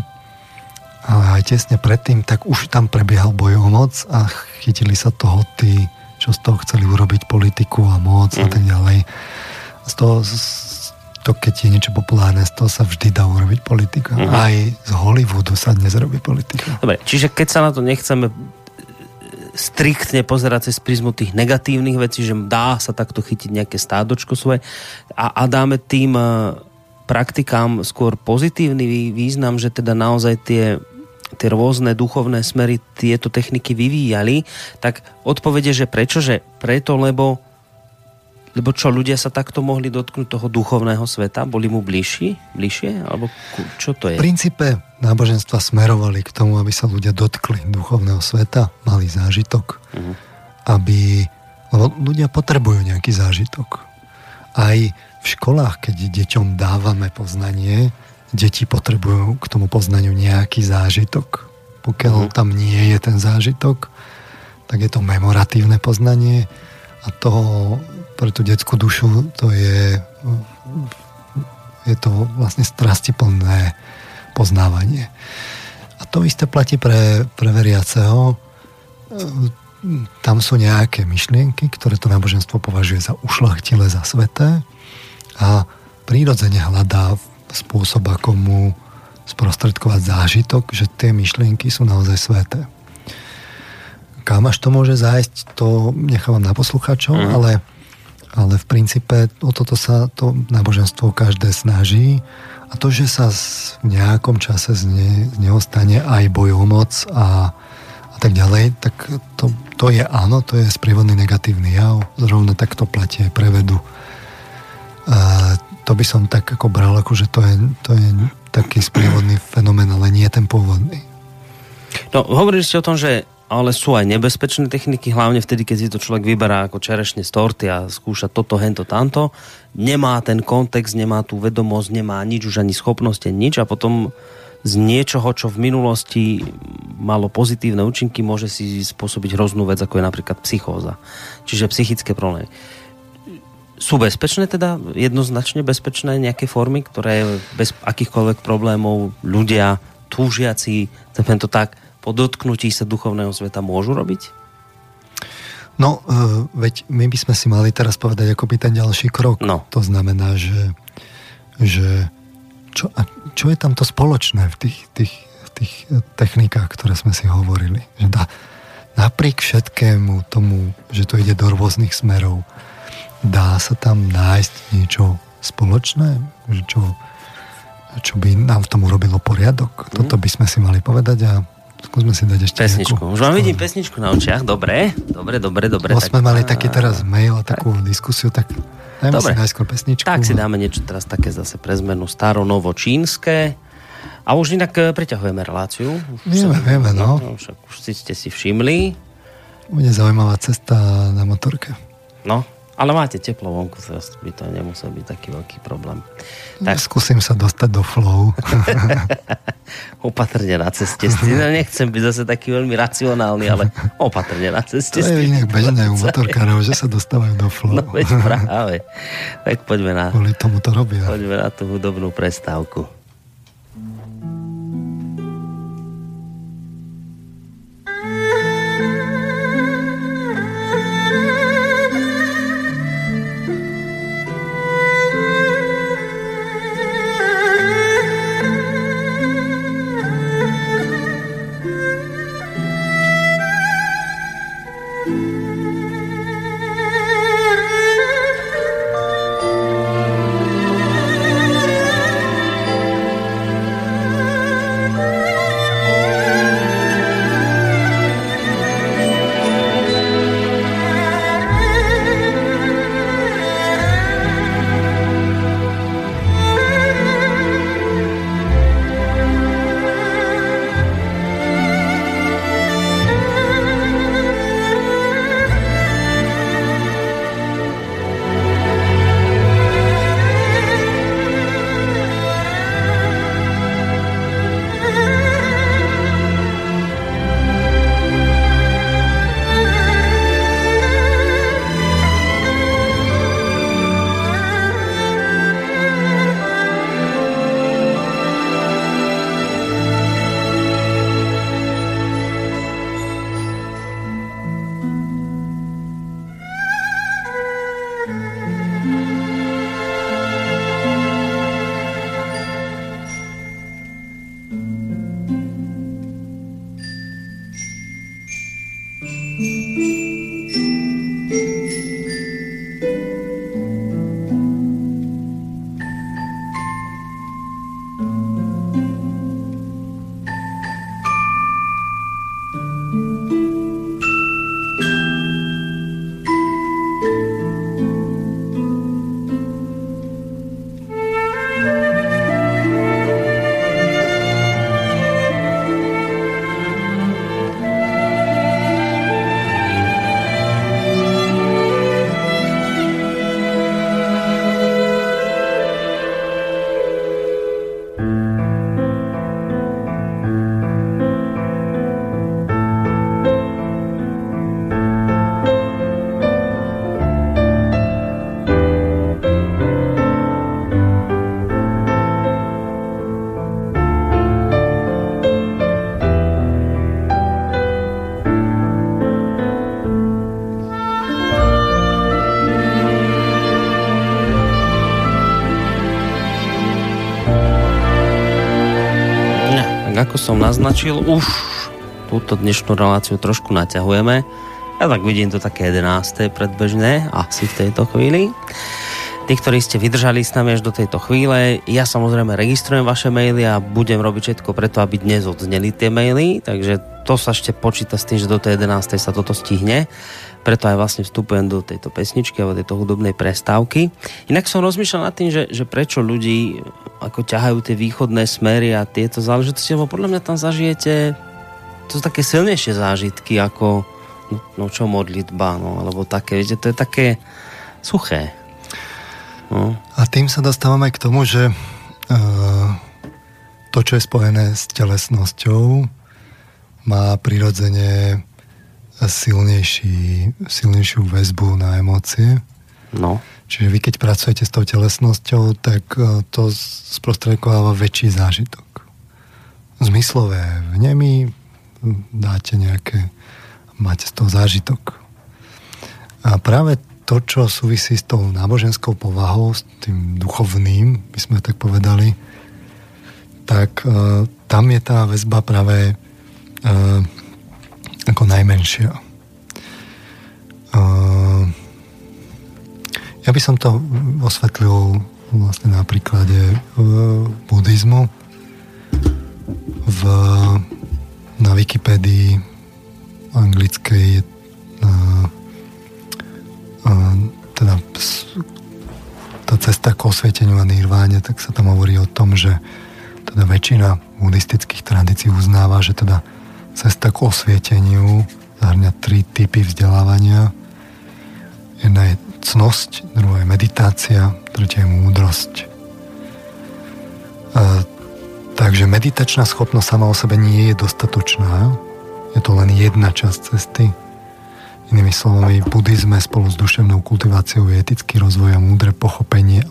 ale aj tesne predtým, tak už tam prebiehal boj o moc a chytili sa toho tí, čo z toho chceli urobiť politiku a moc mm. a mhm. tak ďalej. Z toho, z, to keď je niečo populárne, z toho sa vždy dá urobiť politika. Mm. Aj z Hollywoodu sa dnes robí politika.
Dobre, čiže keď sa na to nechceme striktne pozerať cez prizmu tých negatívnych vecí, že dá sa takto chytiť nejaké stádočko svoje a, a dáme tým praktikám skôr pozitívny význam, že teda naozaj tie tie rôzne duchovné smery tieto techniky vyvíjali, tak odpovede, že prečo? Že preto, lebo lebo čo, ľudia sa takto mohli dotknúť toho duchovného sveta? Boli mu bližší? Bližšie? Alebo čo to je?
V princípe náboženstva smerovali k tomu, aby sa ľudia dotkli duchovného sveta, mali zážitok, uh-huh. aby... Lebo ľudia potrebujú nejaký zážitok. Aj v školách, keď deťom dávame poznanie, deti potrebujú k tomu poznaniu nejaký zážitok. Pokiaľ uh-huh. tam nie je ten zážitok, tak je to memoratívne poznanie a to pre tú detskú dušu to je je to vlastne strastiplné poznávanie. A to isté platí pre, pre veriaceho. Tam sú nejaké myšlienky, ktoré to náboženstvo považuje za ušlachtilé, za sveté a prírodzene hľadá spôsob, ako mu sprostredkovať zážitok, že tie myšlienky sú naozaj sveté. Kam až to môže zájsť, to nechávam na posluchačov, mm. ale, ale v princípe o toto sa to náboženstvo každé snaží a to, že sa v nejakom čase z, ne, z neho stane aj bojomoc a, a tak ďalej, tak to, to je áno, to je sprievodný negatívny jav, zrovna tak to platí aj prevedu. A to by som tak ako bral, ako že to je, to je taký sprievodný fenomén, ale nie ten pôvodný.
No, hovorili ste o tom, že ale sú aj nebezpečné techniky, hlavne vtedy, keď si to človek vyberá ako čerešne z torty a skúša toto, hento, tamto. Nemá ten kontext, nemá tú vedomosť, nemá nič, už ani schopnosti, nič a potom z niečoho, čo v minulosti malo pozitívne účinky, môže si spôsobiť hroznú vec, ako je napríklad psychóza. Čiže psychické problémy. Sú bezpečné teda, jednoznačne bezpečné nejaké formy, ktoré bez akýchkoľvek problémov ľudia, túžiaci, to tak, po dotknutí sa duchovného sveta môžu robiť?
No, uh, veď my by sme si mali teraz povedať akoby ten ďalší krok.
No.
To znamená, že, že čo, a čo je tam to spoločné v tých, tých, tých technikách, ktoré sme si hovorili. Že dá, napriek všetkému tomu, že to ide do rôznych smerov, dá sa tam nájsť niečo spoločné, čo, čo by nám v tom urobilo poriadok. Mm. Toto by sme si mali povedať a Skúsme si dať ešte
Pesničku. Nejakú... Už vám vidím pesničku na očiach. Dobre, dobre, dobre, dobre.
No tak... sme mali taký teraz mail a takú tak. diskusiu, tak dajme dobre. si najskôr pesničku.
Tak si dáme niečo teraz také zase pre zmenu staro, novo, čínske. A už inak e, preťahujeme reláciu.
Už vieme, sa, vieme, no.
no však už si ste si všimli.
Bude zaujímavá cesta na motorke.
No, ale máte teplo vonku, by to nemusel byť taký veľký problém.
Tak... Skúsim sa dostať do flow. [laughs]
opatrne na ceste. No, nechcem byť zase taký veľmi racionálny, ale opatrne na ceste.
To je inak bežné u [laughs] motorkárov, že sa dostávajú do flow.
No veď práve. Tak poďme na...
Kvôli tomu to robia.
Poďme na tú hudobnú prestávku. Naznačil, už túto dnešnú reláciu trošku naťahujeme. Ja tak vidím to také 11. predbežné, asi v tejto chvíli. Tí, ktorí ste vydržali s nami až do tejto chvíle, ja samozrejme registrujem vaše maily a budem robiť všetko preto, aby dnes odzneli tie maily, takže to sa ešte počíta s tým, že do tej 11. sa toto stihne. Preto aj vlastne vstupujem do tejto pesničky alebo tejto hudobnej prestávky. Inak som rozmýšľal nad tým, že, že prečo ľudí ako ťahajú tie východné smery a tieto záležitosti, lebo podľa mňa tam zažijete to sú také silnejšie zážitky ako no, no čo modlitba, no, alebo také, viete, to je také suché.
No. A tým sa dostávame k tomu, že uh, to, čo je spojené s telesnosťou, má prirodzene silnejší, silnejšiu väzbu na emócie.
No.
Čiže vy, keď pracujete s tou telesnosťou, tak uh, to sprostredkováva väčší zážitok. Zmyslové vnemy dáte nejaké, máte z toho zážitok. A práve to, čo súvisí s tou náboženskou povahou, s tým duchovným, by sme tak povedali, tak uh, tam je tá väzba práve uh, ako najmenšia. Uh, ja by som to osvetlil vlastne na príklade uh, buddhizmu. V, na Wikipédii anglickej uh, teda tá cesta k osvieteniu a nirváne, tak sa tam hovorí o tom, že teda väčšina buddhistických tradícií uznáva, že teda cesta k osvieteniu zahrňa tri typy vzdelávania. Jedna je cnosť, je meditácia, tretia je múdrosť. A, takže meditačná schopnosť sama o sebe nie je dostatočná. Je to len jedna časť cesty. Inými slovami, buddhizme spolu s duševnou kultiváciou je etický rozvoj a múdre pochopenie,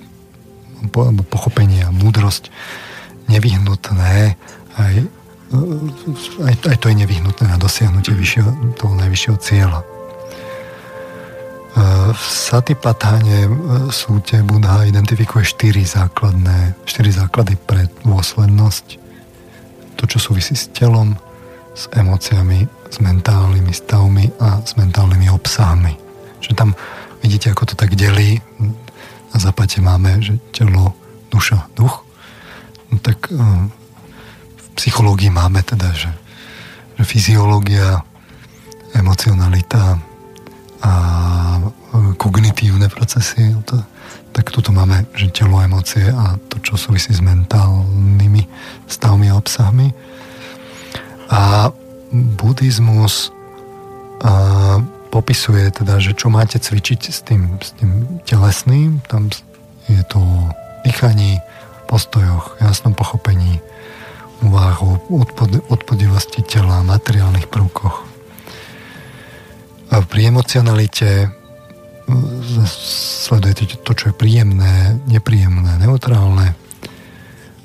po, pochopenie a múdrosť nevyhnutné aj, aj, aj to je nevyhnutné na dosiahnutie vyššieho, toho najvyššieho cieľa. V Satipatáne súte Buddha identifikuje štyri základné, štyri základy pre dôslednosť. To, čo súvisí s telom, s emóciami, s mentálnymi stavmi a s mentálnymi obsahmi. Že tam vidíte, ako to tak delí. Na zápate máme, že telo, duša, duch. No tak eh, v psychológii máme teda, že, že fyziológia, emocionalita a eh, kognitívne procesy, to, tak tuto máme, že telo, emócie a to, čo súvisí s mentálnymi stavmi a obsahmi. A buddhizmus a, popisuje teda, že čo máte cvičiť s tým, s tým telesným, tam je to dýchaní, postojoch, jasnom pochopení, úvahu, odpod, odpodivosti tela, materiálnych prvkoch. A pri emocionalite sledujete to, čo je príjemné, nepríjemné, neutrálne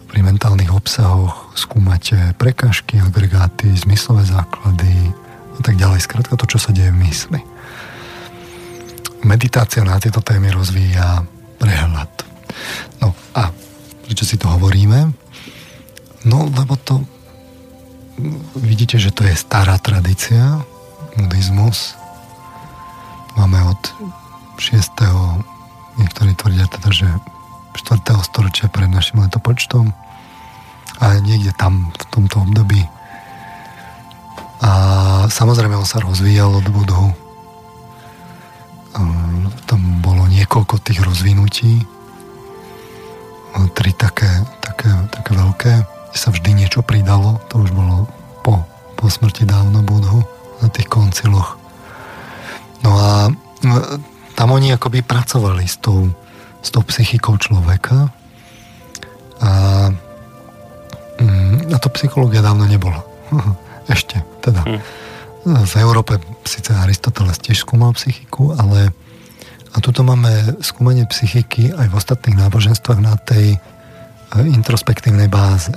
pri mentálnych obsahoch skúmate prekažky, agregáty, zmyslové základy a tak ďalej. Skrátka to, čo sa deje v mysli. Meditácia na tieto témy rozvíja prehľad. No a prečo si to hovoríme? No, lebo to vidíte, že to je stará tradícia, buddhizmus. Máme od 6. niektorí tvrdia teda, že 4. storočia pred našim letopočtom a niekde tam v tomto období. A samozrejme on sa rozvíjal od Budhu. Tam bolo niekoľko tých rozvinutí. Tri také, také, také veľké, sa vždy niečo pridalo. To už bolo po, po smrti dávno Budhu na tých konciloch. No a tam oni akoby pracovali s tou, s tou psychikou človeka a Mm, a to psychológia dávno nebola. [laughs] Ešte, teda. Hm. V Európe síce Aristoteles tiež skúmal psychiku, ale a tuto máme skúmanie psychiky aj v ostatných náboženstvách na tej e, introspektívnej báze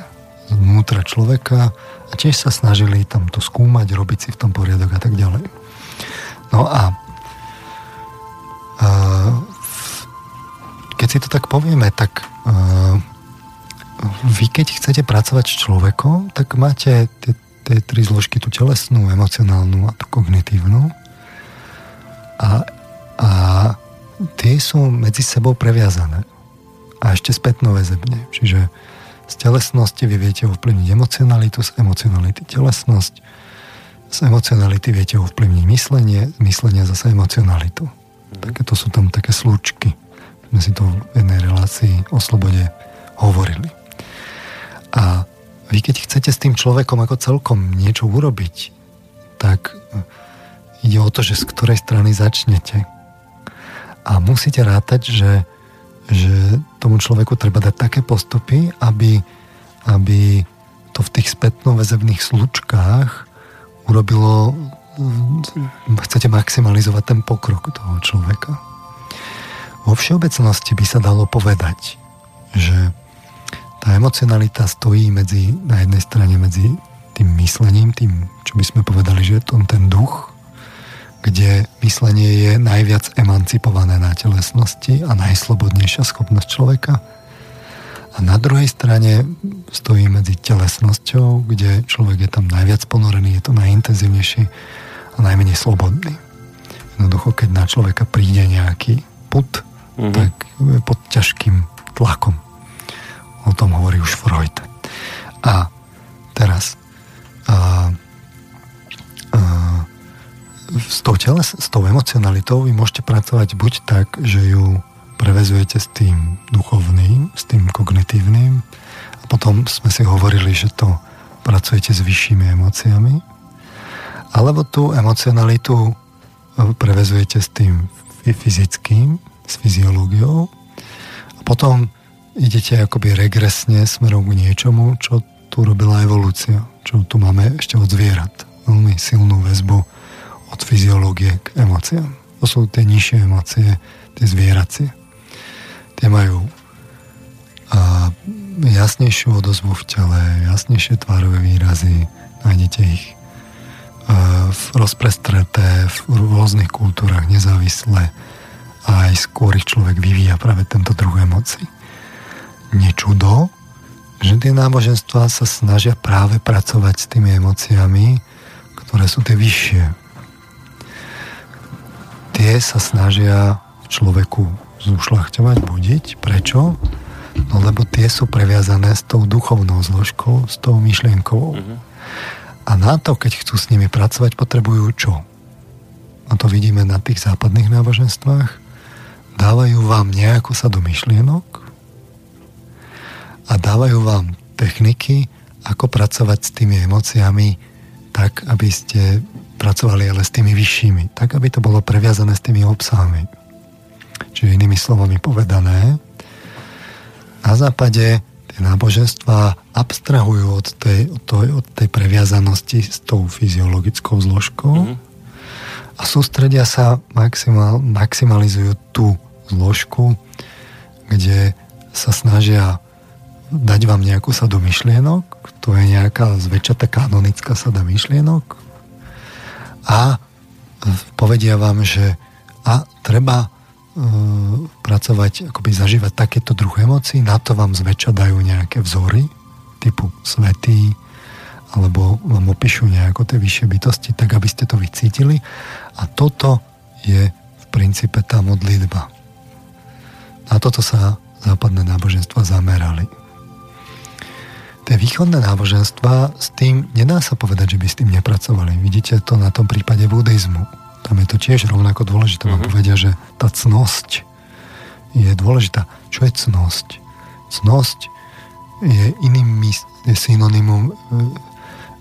vnútra človeka a tiež sa snažili tam to skúmať, robiť si v tom poriadok a tak ďalej. No a, keď si to tak povieme, tak a, vy keď chcete pracovať s človekom, tak máte tie, tie tri zložky, tú telesnú, emocionálnu a tú kognitívnu. A, a tie sú medzi sebou previazané. A ešte spätno väzebne. Čiže z telesnosti vy viete ovplyvniť emocionalitu, z emocionality telesnosť, z emocionality viete ovplyvniť myslenie, myslenie zase emocionalitu. Mm. Také to sú tam také slučky. My si to v jednej relácii o slobode hovorili. A vy keď chcete s tým človekom ako celkom niečo urobiť, tak ide o to, že z ktorej strany začnete. A musíte rátať, že, že tomu človeku treba dať také postupy, aby, aby to v tých spätnoväzebných slučkách urobilo, chcete maximalizovať ten pokrok toho človeka. Vo všeobecnosti by sa dalo povedať, že tá emocionalita stojí medzi, na jednej strane medzi tým myslením, tým, čo by sme povedali, že je to ten duch, kde myslenie je najviac emancipované na telesnosti a najslobodnejšia schopnosť človeka. A na druhej strane stojí medzi telesnosťou, kde človek je tam najviac ponorený, je to najintenzívnejší a najmenej slobodný. Jednoducho, keď na človeka príde nejaký put, mm-hmm. tak je pod ťažkým tlakom. O tom hovorí už Freud. A teraz a, a, s, tou teles, s tou emocionalitou vy môžete pracovať buď tak, že ju prevezujete s tým duchovným, s tým kognitívnym a potom sme si hovorili, že to pracujete s vyššími emóciami alebo tú emocionalitu e, prevezujete s tým fyzickým, s fyziológiou a potom idete akoby regresne smerom k niečomu, čo tu robila evolúcia, čo tu máme ešte od zvierat. Veľmi silnú väzbu od fyziológie k emóciám. To sú tie nižšie emócie, tie zvieracie tie majú a jasnejšiu odozvu v tele, jasnejšie tvárové výrazy, nájdete ich v rozprestreté v rôznych kultúrach nezávisle a aj skôr ich človek vyvíja práve tento druh emócií. Nečudo, že tie náboženstva sa snažia práve pracovať s tými emóciami, ktoré sú tie vyššie. Tie sa snažia v človeku zušľachťovať, budiť. Prečo? No lebo tie sú previazané s tou duchovnou zložkou, s tou myšlienkovou. Mm-hmm. A na to, keď chcú s nimi pracovať, potrebujú čo? A to vidíme na tých západných náboženstvách. Dávajú vám nejakú sadu myšlienok a dávajú vám techniky, ako pracovať s tými emóciami tak, aby ste pracovali ale s tými vyššími, tak, aby to bolo previazané s tými obsahmi. Čiže inými slovami povedané, na západe tie náboženstva abstrahujú od tej, od tej, od tej previazanosti s tou fyziologickou zložkou mm-hmm. a sústredia sa, maximal, maximalizujú tú zložku, kde sa snažia dať vám nejakú sadu myšlienok, to je nejaká zväčšatá kanonická sada myšlienok a povedia vám, že a treba pracovať, akoby zažívať takéto druh emócií, na to vám zväčša dajú nejaké vzory typu svetý, alebo vám opíšu nejako tie vyššie bytosti, tak aby ste to vycítili. A toto je v princípe tá modlitba. Na toto sa západné náboženstva zamerali. Tie východné náboženstva s tým, nedá sa povedať, že by s tým nepracovali. Vidíte to na tom prípade buddhizmu tam je to tiež rovnako dôležité. Mm-hmm. Vám mhm. povedia, že tá cnosť je dôležitá. Čo je cnosť? Cnosť je iným je synonymum, e,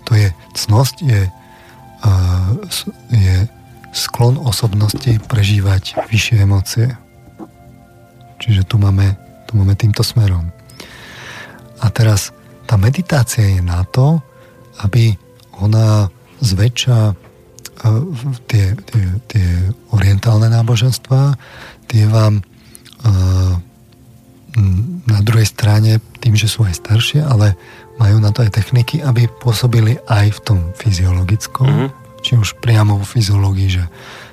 to je cnosť je, e, je sklon osobnosti prežívať vyššie emócie. Čiže tu máme, tu máme týmto smerom. A teraz tá meditácia je na to, aby ona zväčša tie, tie, tie orientálne náboženstva, tie vám na druhej strane, tým, že sú aj staršie, ale majú na to aj techniky, aby pôsobili aj v tom fyziologickom, mm-hmm. či už priamo vo fyziológii, že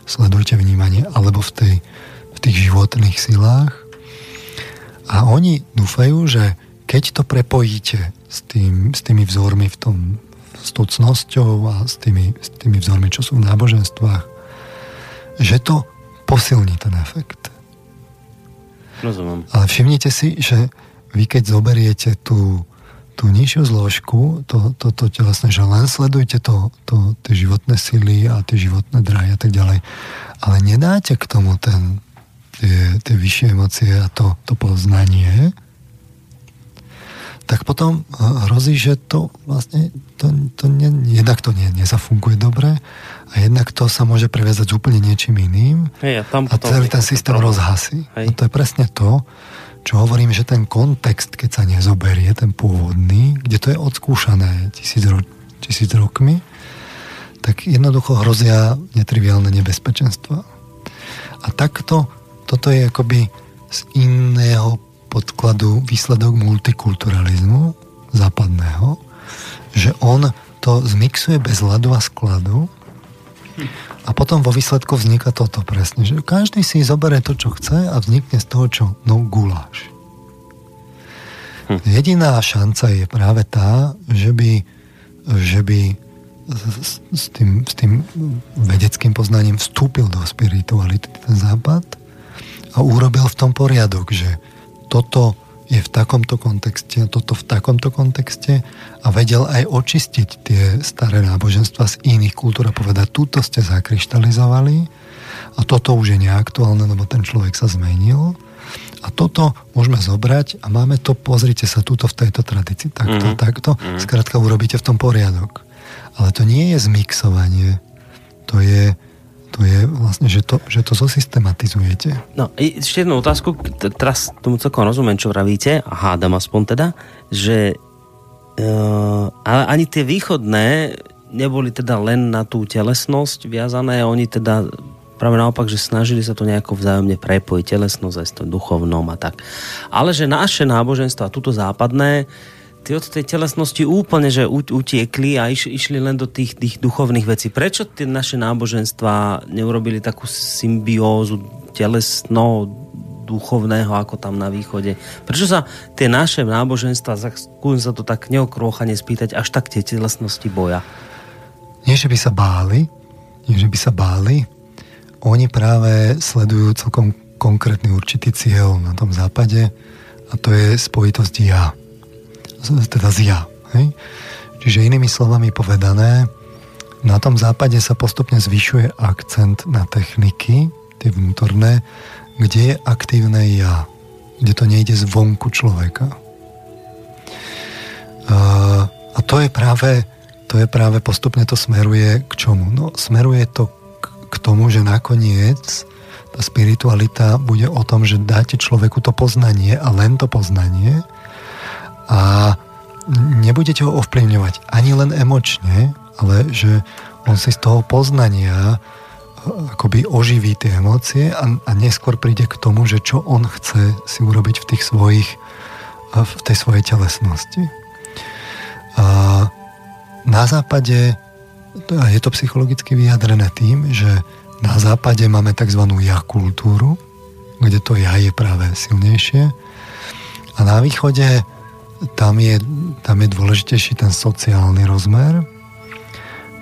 sledujte vnímanie, alebo v, tej, v tých životných silách. A oni dúfajú, že keď to prepojíte s, tým, s tými vzormi v tom s tou cnosťou a s tými, s tými vzormi, čo sú v náboženstvách, že to posilní ten efekt.
Rozumiem.
Ale všimnite si, že vy keď zoberiete tú, tú nižšiu zložku, to, to, to telesné, že len sledujte to, to, tie životné sily a tie životné dráhy a tak ďalej. Ale nedáte k tomu ten, tie, tie vyššie emócie a to, to poznanie, tak potom hrozí, že to vlastne to, to ne, jednak to ne, nezafunguje dobre a jednak to sa môže previazať úplne niečím iným
Hej, a, tam
a celý ten systém rozhasí. A to je presne to, čo hovorím, že ten kontext, keď sa nezoberie, ten pôvodný, kde to je odskúšané tisíc, ro- tisíc rokmi, tak jednoducho hrozia netriviálne nebezpečenstva. A takto, toto je akoby z iného podkladu výsledok multikulturalizmu západného, že on to zmixuje bez ľadu a skladu a potom vo výsledku vzniká toto presne, že každý si zoberie to, čo chce a vznikne z toho, čo no guláš. Jediná šanca je práve tá, že by, že by s, s, tým, s tým vedeckým poznaním vstúpil do spirituality ten západ a urobil v tom poriadok, že toto je v takomto kontexte, toto v takomto kontexte a vedel aj očistiť tie staré náboženstva z iných kultúr a povedať, túto ste zakryštalizovali a toto už je neaktuálne, lebo ten človek sa zmenil a toto môžeme zobrať a máme to, pozrite sa, túto v tejto tradícii, takto, mm-hmm. takto, mm-hmm. skrátka urobíte v tom poriadok. Ale to nie je zmixovanie, to je to je vlastne, že to, že to zosystematizujete.
No, ešte jednu otázku, teraz tomu celkom rozumiem, čo vravíte, a hádam aspoň teda, že uh, ale ani tie východné neboli teda len na tú telesnosť viazané, oni teda práve naopak, že snažili sa to nejako vzájomne prepojiť, telesnosť aj s tým duchovnom a tak. Ale že naše náboženstvo a túto západné ty od tej telesnosti úplne, že utiekli a iš, išli len do tých, tých duchovných vecí. Prečo tie naše náboženstva neurobili takú symbiózu telesno duchovného ako tam na východe? Prečo sa tie naše náboženstva, skúsim sa to tak neokrôchane spýtať, až tak tie telesnosti boja?
Nie, že by sa báli, nie, že by sa báli, oni práve sledujú celkom konkrétny určitý cieľ na tom západe a to je spojitosť ja teda z ja. Hej? Čiže inými slovami povedané, na tom západe sa postupne zvyšuje akcent na techniky, tie vnútorné, kde je aktívne ja, kde to nejde zvonku človeka. A to je práve, to je práve postupne to smeruje k čomu? No, smeruje to k, tomu, že nakoniec tá spiritualita bude o tom, že dáte človeku to poznanie a len to poznanie a nebudete ho ovplyvňovať ani len emočne, ale že on si z toho poznania e, akoby oživí tie emócie a, a neskôr príde k tomu, že čo on chce si urobiť v tých svojich e, v tej svojej telesnosti. A na západe je to psychologicky vyjadrené tým, že na západe máme tzv. ja kultúru, kde to ja je práve silnejšie a na východe tam je, tam je dôležitejší ten sociálny rozmer,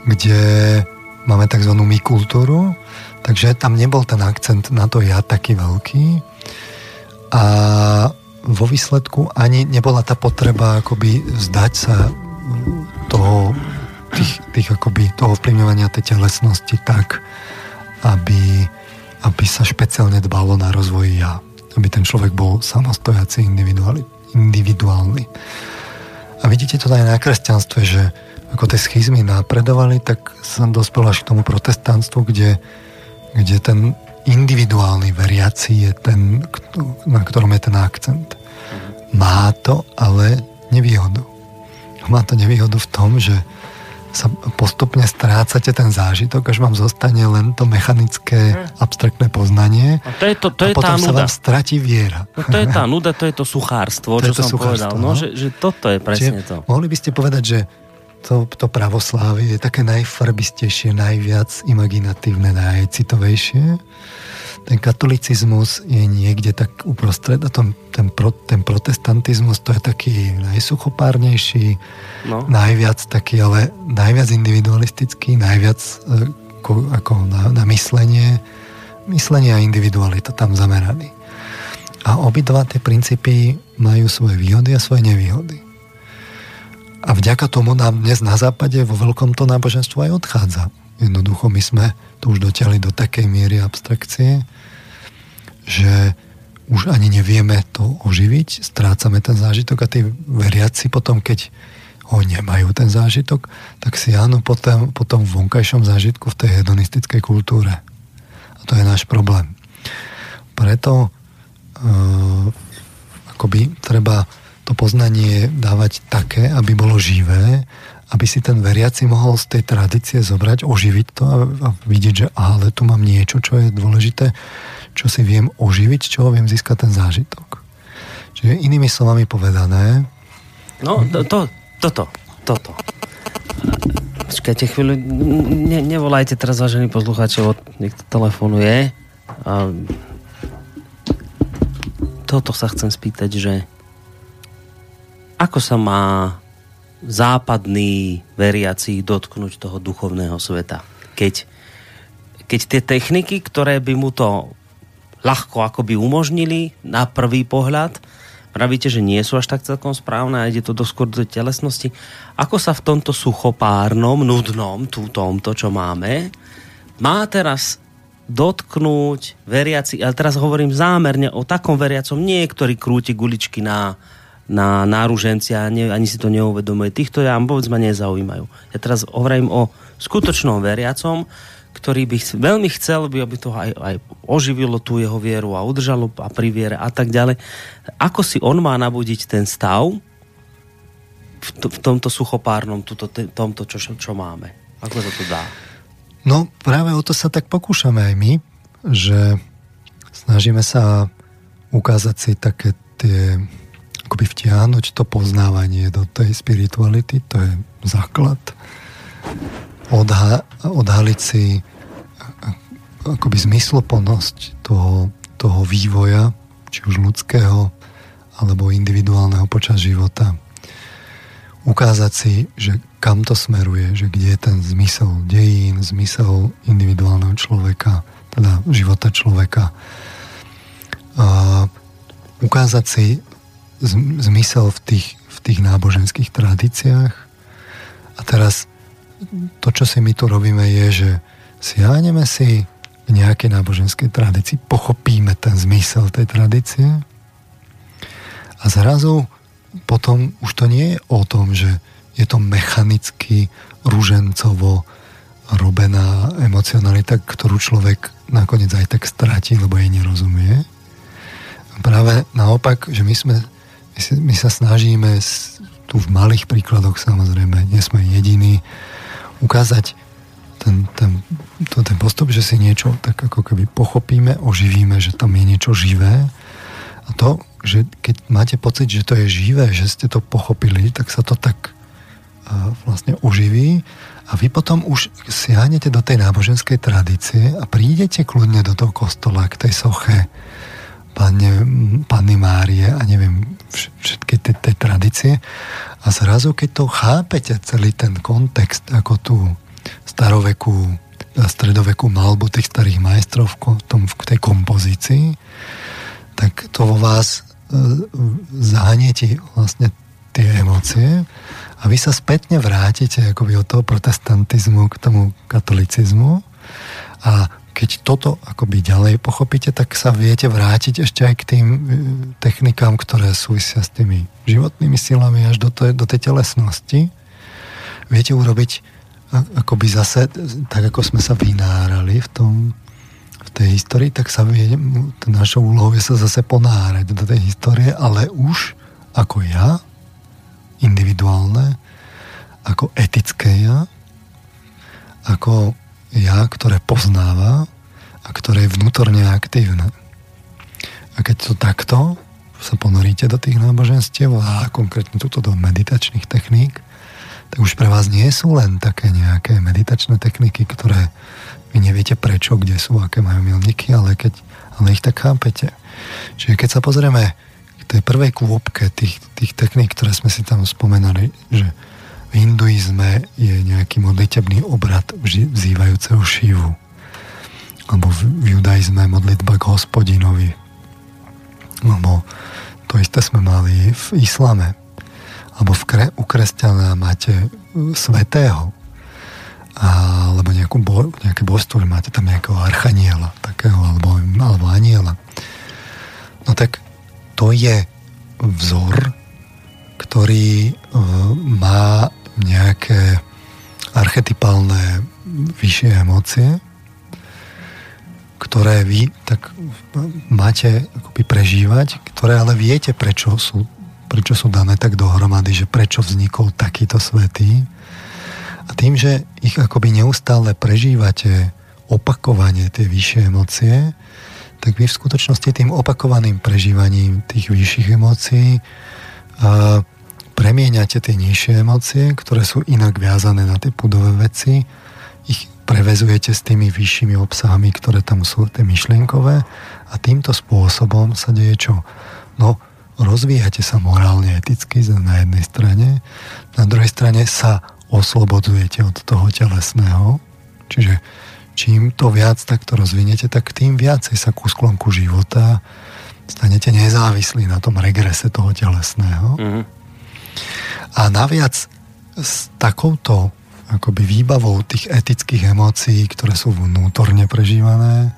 kde máme tzv. my kultúru, takže tam nebol ten akcent na to ja taký veľký a vo výsledku ani nebola tá potreba akoby vzdať sa toho, tých, tých akoby toho vplyvňovania tej telesnosti tak, aby, aby sa špeciálne dbalo na rozvoj ja. Aby ten človek bol samostojací individualit individuálny. A vidíte to aj na kresťanstve, že ako tie schizmy napredovali, tak sa dospel až k tomu protestantstvu, kde, kde ten individuálny veriaci je ten, na ktorom je ten akcent. Má to ale nevýhodu. Má to nevýhodu v tom, že sa postupne strácate ten zážitok, až vám zostane len to mechanické, hm. abstraktné poznanie.
A to je to, to
je
a potom
tá sa nuda. vám stratí viera.
No to je tá nuda, to je to suchárstvo, to čo to som povedal. No, no? Že, že toto je presne Čiže to.
Mohli by ste povedať, že to, to pravoslávie je také najfarbistejšie, najviac imaginatívne, najcitovejšie ten katolicizmus je niekde tak uprostred a ten, ten, pro, ten protestantizmus to je taký najsuchopárnejší, no. najviac taký, ale najviac individualistický, najviac e, ako, ako na, na myslenie, myslenie a individualita tam zameraný. A obidva tie princípy majú svoje výhody a svoje nevýhody. a vďaka tomu nám dnes na západe vo veľkom to náboženstvo aj odchádza. Jednoducho my sme to už dotiahli do takej miery abstrakcie, že už ani nevieme to oživiť, strácame ten zážitok a tí veriaci potom, keď ho nemajú ten zážitok, tak si áno potom, potom v vonkajšom zážitku v tej hedonistickej kultúre. A to je náš problém. Preto uh, akoby treba to poznanie dávať také, aby bolo živé, aby si ten veriaci mohol z tej tradície zobrať, oživiť to a, a vidieť, že ale tu mám niečo, čo je dôležité, čo si viem oživiť, čoho viem získať ten zážitok. Čiže inými slovami povedané...
No, to, to, toto, toto. Počkajte chvíľu, ne, nevolajte teraz, vážení poslucháčov, niekto telefonuje. A toto sa chcem spýtať, že ako sa má západný veriaci dotknúť toho duchovného sveta? Keď, keď tie techniky, ktoré by mu to ľahko akoby umožnili na prvý pohľad, pravíte, že nie sú až tak celkom správne a ide to do skôr do telesnosti. Ako sa v tomto suchopárnom, nudnom, tú tomto, čo máme, má teraz dotknúť veriaci, ale teraz hovorím zámerne o takom veriacom, nie ktorý krúti guličky na, na náružencia, ani, ani si to neuvedomuje. Týchto ja vôbec ma nezaujímajú. Ja teraz hovorím o skutočnom veriacom, ktorý by veľmi chcel, by, aby to aj, aj oživilo tú jeho vieru a udržalo a pri viere a tak ďalej. Ako si on má nabudiť ten stav v, t- v tomto suchopárnom, tuto, tomto, čo, čo máme? Ako sa to dá?
No práve o to sa tak pokúšame aj my, že snažíme sa ukázať si také tie akoby vtiahnuť to poznávanie do tej spirituality, to je základ. Odha- odhaliť si akoby zmysloplnosť toho, toho vývoja, či už ľudského, alebo individuálneho počas života ukázať si, že kam to smeruje, že kde je ten zmysel dejín, zmysel individuálneho človeka, teda života človeka. A ukázať si zmysel v tých, v tých náboženských tradíciách. A teraz to, čo si my tu robíme, je, že siahneme si v nejakej náboženskej tradícii, pochopíme ten zmysel tej tradície a zrazu potom už to nie je o tom, že je to mechanicky, ružencovo robená emocionalita, ktorú človek nakoniec aj tak stratí, lebo jej nerozumie. Práve naopak, že my, sme, my, si, my sa snažíme tu v malých príkladoch samozrejme, nie sme jediní, ukázať ten, ten, to, ten postup, že si niečo tak ako keby pochopíme, oživíme, že tam je niečo živé. A to že keď máte pocit, že to je živé, že ste to pochopili, tak sa to tak uh, vlastne oživí. A vy potom už siahnete do tej náboženskej tradície a prídete kľudne do toho kostola, k tej soche Pane, Panny Márie a neviem, všetky tie, tie tradície. A zrazu, keď to chápete, celý ten kontext, ako tú starovekú stredovekú malbu tých starých majstrov v, tom, v tej kompozícii, tak to vo vás zahaniete vlastne tie emócie a vy sa spätne vrátite akoby od toho protestantizmu k tomu katolicizmu. A keď toto akoby ďalej pochopíte, tak sa viete vrátiť ešte aj k tým e, technikám, ktoré súvisia s tými životnými silami až do, tej, do tej telesnosti. Viete urobiť akoby zase, tak ako sme sa vynárali v tom tej histórii, tak sa vie, našou úlohou je sa zase ponárať do tej histórie, ale už ako ja, individuálne, ako etické ja, ako ja, ktoré poznáva a ktoré je vnútorne aktívne. A keď to takto sa ponoríte do tých náboženstiev a konkrétne tuto do meditačných techník, tak už pre vás nie sú len také nejaké meditačné techniky, ktoré vy neviete prečo, kde sú, aké majú milníky, ale, keď, ale ich tak chápete. Čiže keď sa pozrieme k tej prvej kôpke tých, tých techník, ktoré sme si tam spomenali, že v hinduizme je nejaký modlitebný obrad vzývajúceho Šivu. Alebo v, judaizme modlitba k hospodinovi. Alebo to isté sme mali v islame. alebo v kre, u kresťana máte e, svetého, alebo nejakú bo, nejaké božstvo, máte tam nejakého archaniela takého, alebo, alebo aniela. No tak to je vzor, ktorý uh, má nejaké archetypálne vyššie emócie, ktoré vy tak máte akoby prežívať, ktoré ale viete, prečo sú, prečo sú dané tak dohromady, že prečo vznikol takýto svetý. A tým, že ich akoby neustále prežívate opakovanie tie vyššie emócie, tak vy v skutočnosti tým opakovaným prežívaním tých vyšších emócií uh, premieňate tie nižšie emócie, ktoré sú inak viazané na tie pudové veci, ich prevezujete s tými vyššími obsahami, ktoré tam sú, tie myšlienkové a týmto spôsobom sa deje čo? No, rozvíjate sa morálne, eticky na jednej strane, na druhej strane sa oslobodzujete od toho telesného, čiže čím to viac takto rozvinete, tak tým viacej sa ku sklonku života stanete nezávislí na tom regrese toho telesného. Mm-hmm. A naviac s takouto akoby výbavou tých etických emócií, ktoré sú vnútorne prežívané,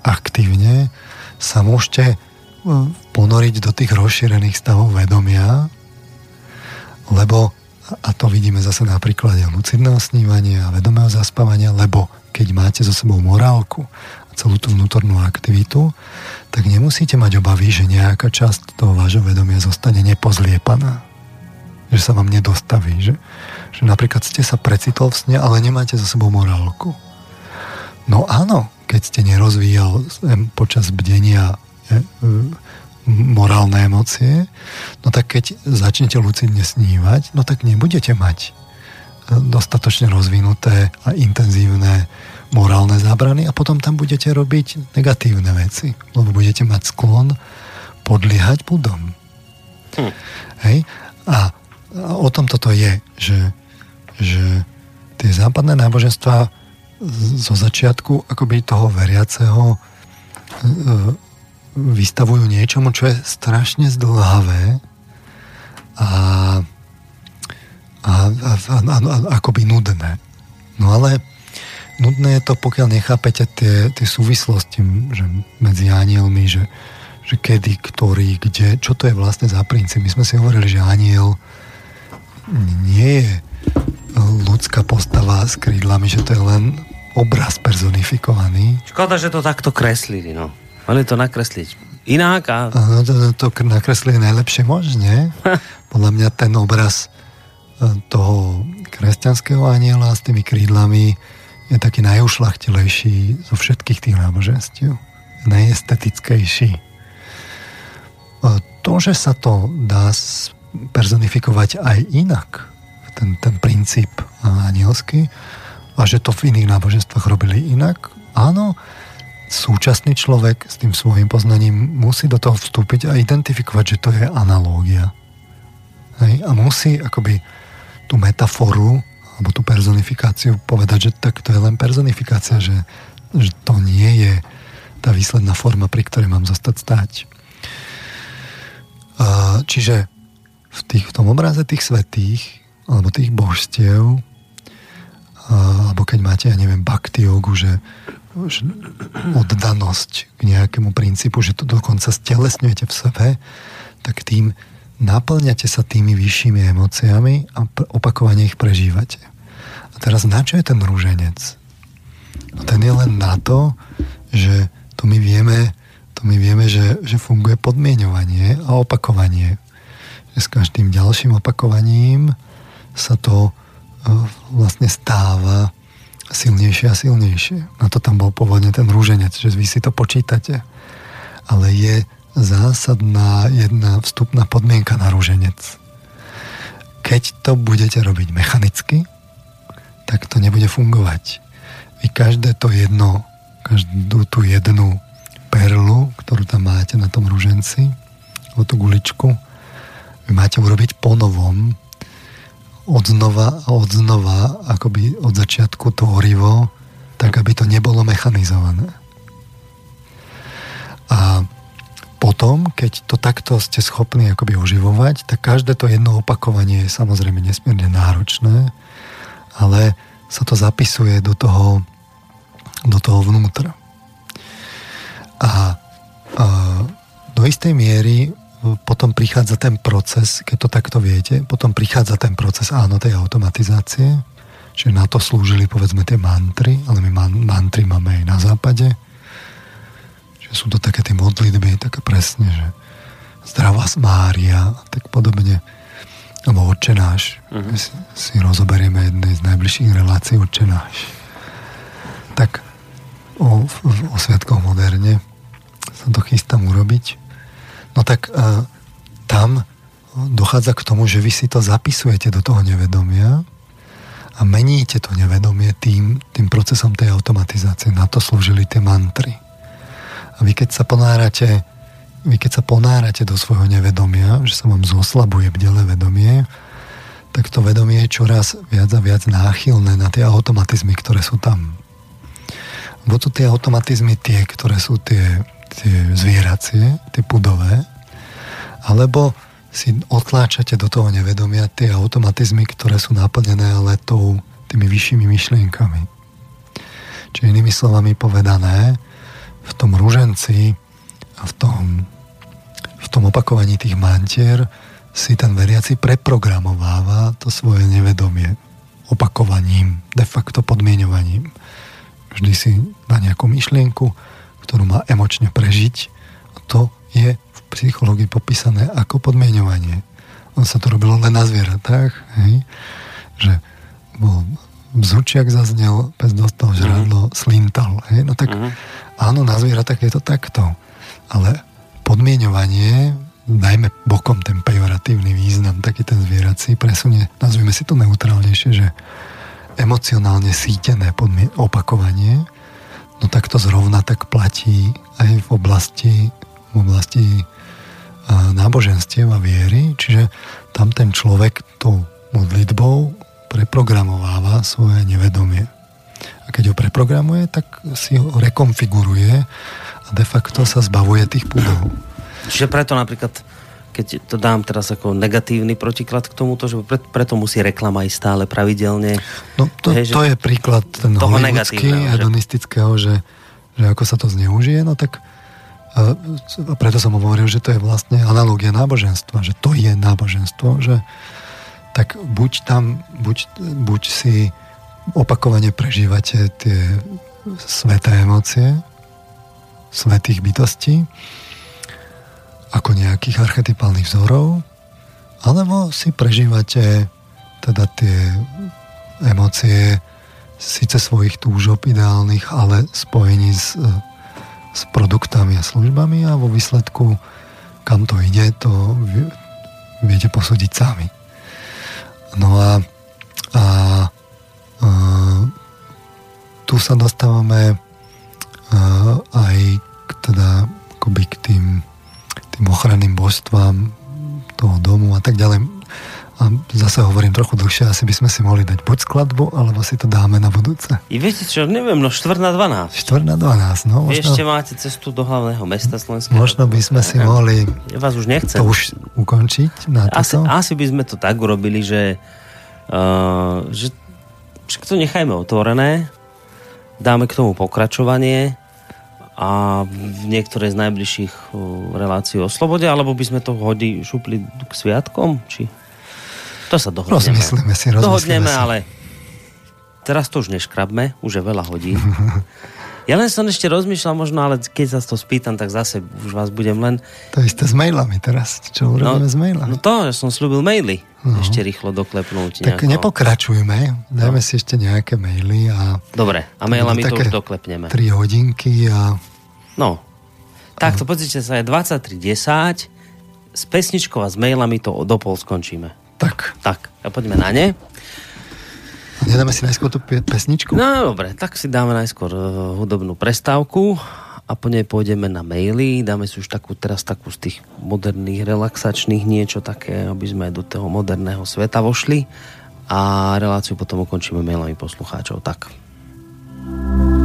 aktívne, sa môžete e, ponoriť do tých rozšírených stavov vedomia, lebo, a to vidíme zase na príklade lucidného snívania a vedomého zaspávania, lebo keď máte so sebou morálku a celú tú vnútornú aktivitu, tak nemusíte mať obavy, že nejaká časť toho vášho vedomia zostane nepozliepaná že sa vám nedostaví, že, že napríklad ste sa precitol v sne, ale nemáte za sebou morálku. No áno, keď ste nerozvíjal počas bdenia je, morálne emócie, no tak keď začnete lucidne snívať, no tak nebudete mať e, dostatočne rozvinuté a intenzívne morálne zábrany a potom tam budete robiť negatívne veci, lebo budete mať sklon podliehať budom. Hm. Hej? A o tom toto je, že, že tie západné náboženstva zo začiatku akoby toho veriaceho e, vystavujú niečomu, čo je strašne zdlhavé a, a, a, a, a akoby nudné. No ale nudné je to, pokiaľ nechápete tie, tie súvislosti že medzi anielmi, že, že kedy, ktorý, kde, čo to je vlastne za princíp. My sme si hovorili, že aniel nie je ľudská postava s krídlami, že to je len obraz personifikovaný.
Škoda, že to takto kreslili, no. Mali to nakresliť inak a...
No, to, to, to nakreslili najlepšie možne. Podľa mňa ten obraz e, toho kresťanského aniela s tými krídlami je taký najušlachtilejší zo všetkých tých náboženstiev. Najestetickejší. E, to, že sa to dá personifikovať aj inak, ten, ten princíp anielský, a že to v iných náboženstvách robili inak. Áno, súčasný človek s tým svojim poznaním musí do toho vstúpiť a identifikovať, že to je analógia. Hej? A musí akoby tú metaforu alebo tú personifikáciu povedať, že tak to je len personifikácia, že, že to nie je tá výsledná forma, pri ktorej mám zostať stáť. Čiže v, tých, v tom obraze tých svetých alebo tých božstiev alebo keď máte, ja neviem, bhakti jogu, že, že oddanosť k nejakému princípu, že to dokonca stelesňujete v sebe, tak tým naplňate sa tými vyššími emóciami a opakovane ich prežívate. A teraz na čo je ten rúženec? No ten je len na to, že to my vieme, to my vieme že, že funguje podmienovanie a opakovanie s každým ďalším opakovaním sa to e, vlastne stáva silnejšie a silnejšie. Na to tam bol pôvodne ten rúženec, že vy si to počítate. Ale je zásadná jedna vstupná podmienka na rúženec. Keď to budete robiť mechanicky, tak to nebude fungovať. Vy každé to jedno, každú tú jednu perlu, ktorú tam máte na tom rúženci, alebo tú guličku, vy máte urobiť ponovom od znova a od znova, akoby od začiatku to orivo, tak aby to nebolo mechanizované. A po potom, keď to takto ste schopní akoby oživovať, tak každé to jedno opakovanie je samozrejme nesmierne náročné, ale sa to zapisuje do toho, do toho vnútra. A, a do istej miery potom prichádza ten proces, keď to takto viete, potom prichádza ten proces, áno, tej automatizácie, že na to slúžili povedzme tie mantry, ale my man, mantry máme aj na západe, že sú to také tie modlitby, také presne, že zdravá Mária a tak podobne, alebo odčenáš. Uh-huh. Si, si rozoberieme jednej z najbližších relácií odčenáš. Tak o, o sviatkoch moderne sa to chystám urobiť no tak uh, tam dochádza k tomu, že vy si to zapisujete do toho nevedomia a meníte to nevedomie tým, tým procesom tej automatizácie. Na to slúžili tie mantry. A vy keď sa ponárate vy keď sa ponárate do svojho nevedomia, že sa vám zoslabuje bdele vedomie, tak to vedomie je čoraz viac a viac náchylné na tie automatizmy, ktoré sú tam. Bo to tie automatizmy tie, ktoré sú tie tie zvieracie, tie pudové, alebo si otláčate do toho nevedomia tie automatizmy, ktoré sú naplnené ale tou, tými vyššími myšlienkami. Čiže inými slovami povedané, v tom rúženci a v tom, v tom opakovaní tých mantier si ten veriaci preprogramováva to svoje nevedomie opakovaním, de facto podmienovaním. Vždy si na nejakú myšlienku, ktorú má emočne prežiť. A to je v psychológii popísané ako podmienovanie. On sa to robilo len na zvieratách, hej? že bol vzručiak zaznel, pes dostal mhm. žradlo, mm. slintal. Hej? No tak mm. áno, na zvieratách je to takto. Ale podmienovanie, najmä bokom ten pejoratívny význam, taký ten zvierací, presunie, nazvime si to neutrálnejšie, že emocionálne sítené podmien- opakovanie no tak to zrovna tak platí aj v oblasti, v oblasti náboženstiev a viery, čiže tam ten človek tou modlitbou preprogramováva svoje nevedomie. A keď ho preprogramuje, tak si ho rekonfiguruje a de facto sa zbavuje tých púdov.
Čiže preto napríklad keď to dám teraz ako negatívny protiklad k tomuto, že pre, preto musí reklama ísť stále pravidelne.
No to, hej, to je príklad ten hollywoodský, hedonistického, že, že ako sa to zneužije, no tak a preto som hovoril, že to je vlastne analogia náboženstva, že to je náboženstvo, že tak buď tam, buď, buď si opakovane prežívate tie sveté emócie svetých bytostí, ako nejakých archetypálnych vzorov, alebo si prežívate teda tie emócie síce svojich túžob ideálnych, ale spojení s, s produktami a službami a vo výsledku kam to ide, to viete posúdiť sami. No a, a, a tu sa dostávame a, aj k, teda akoby k tým tým ochranným božstvám toho domu a tak ďalej. A zase hovorím trochu dlhšie, asi by sme si mohli dať buď skladbu, alebo si to dáme na budúce.
I viete čo, neviem, no 4 na 12.
4 na 12, no.
Vy možno, ešte máte cestu do hlavného mesta Slovenského.
Možno by sme si mohli
ja vás už nechcem.
to už ukončiť na
asi, asi by sme to tak urobili, že, uh, že, že to nechajme otvorené, dáme k tomu pokračovanie a v niektorej z najbližších relácií o slobode, alebo by sme to hodí, šupli k sviatkom? Či... To sa dohodneme.
Rozmyslíme si, rozmyslíme
Dohodneme,
si.
ale teraz to už neškrabme, už je veľa hodín. [laughs] Ja len som ešte rozmýšľal možno, ale keď sa to spýtam, tak zase už vás budem len...
To isté s mailami teraz. Čo urobíme
no,
s mailami?
No to, že som slúbil maily. No. Ešte rýchlo doklepnúť.
Tak nejako. nepokračujme. Dajme no. si ešte nejaké maily. A
Dobre, a mailami to už doklepneme.
3 hodinky a...
No, tak to pozrite sa, je 23.10 s pesničkou a s mailami to do pol skončíme.
Tak.
Tak, a poďme na ne.
Nedáme si najskôr tú pesničku?
No dobre, tak si dáme najskôr uh, hudobnú prestávku a po nej pôjdeme na maily. Dáme si už takú, teraz takú z tých moderných, relaxačných niečo také, aby sme do toho moderného sveta vošli a reláciu potom ukončíme mailami poslucháčov. Tak. tak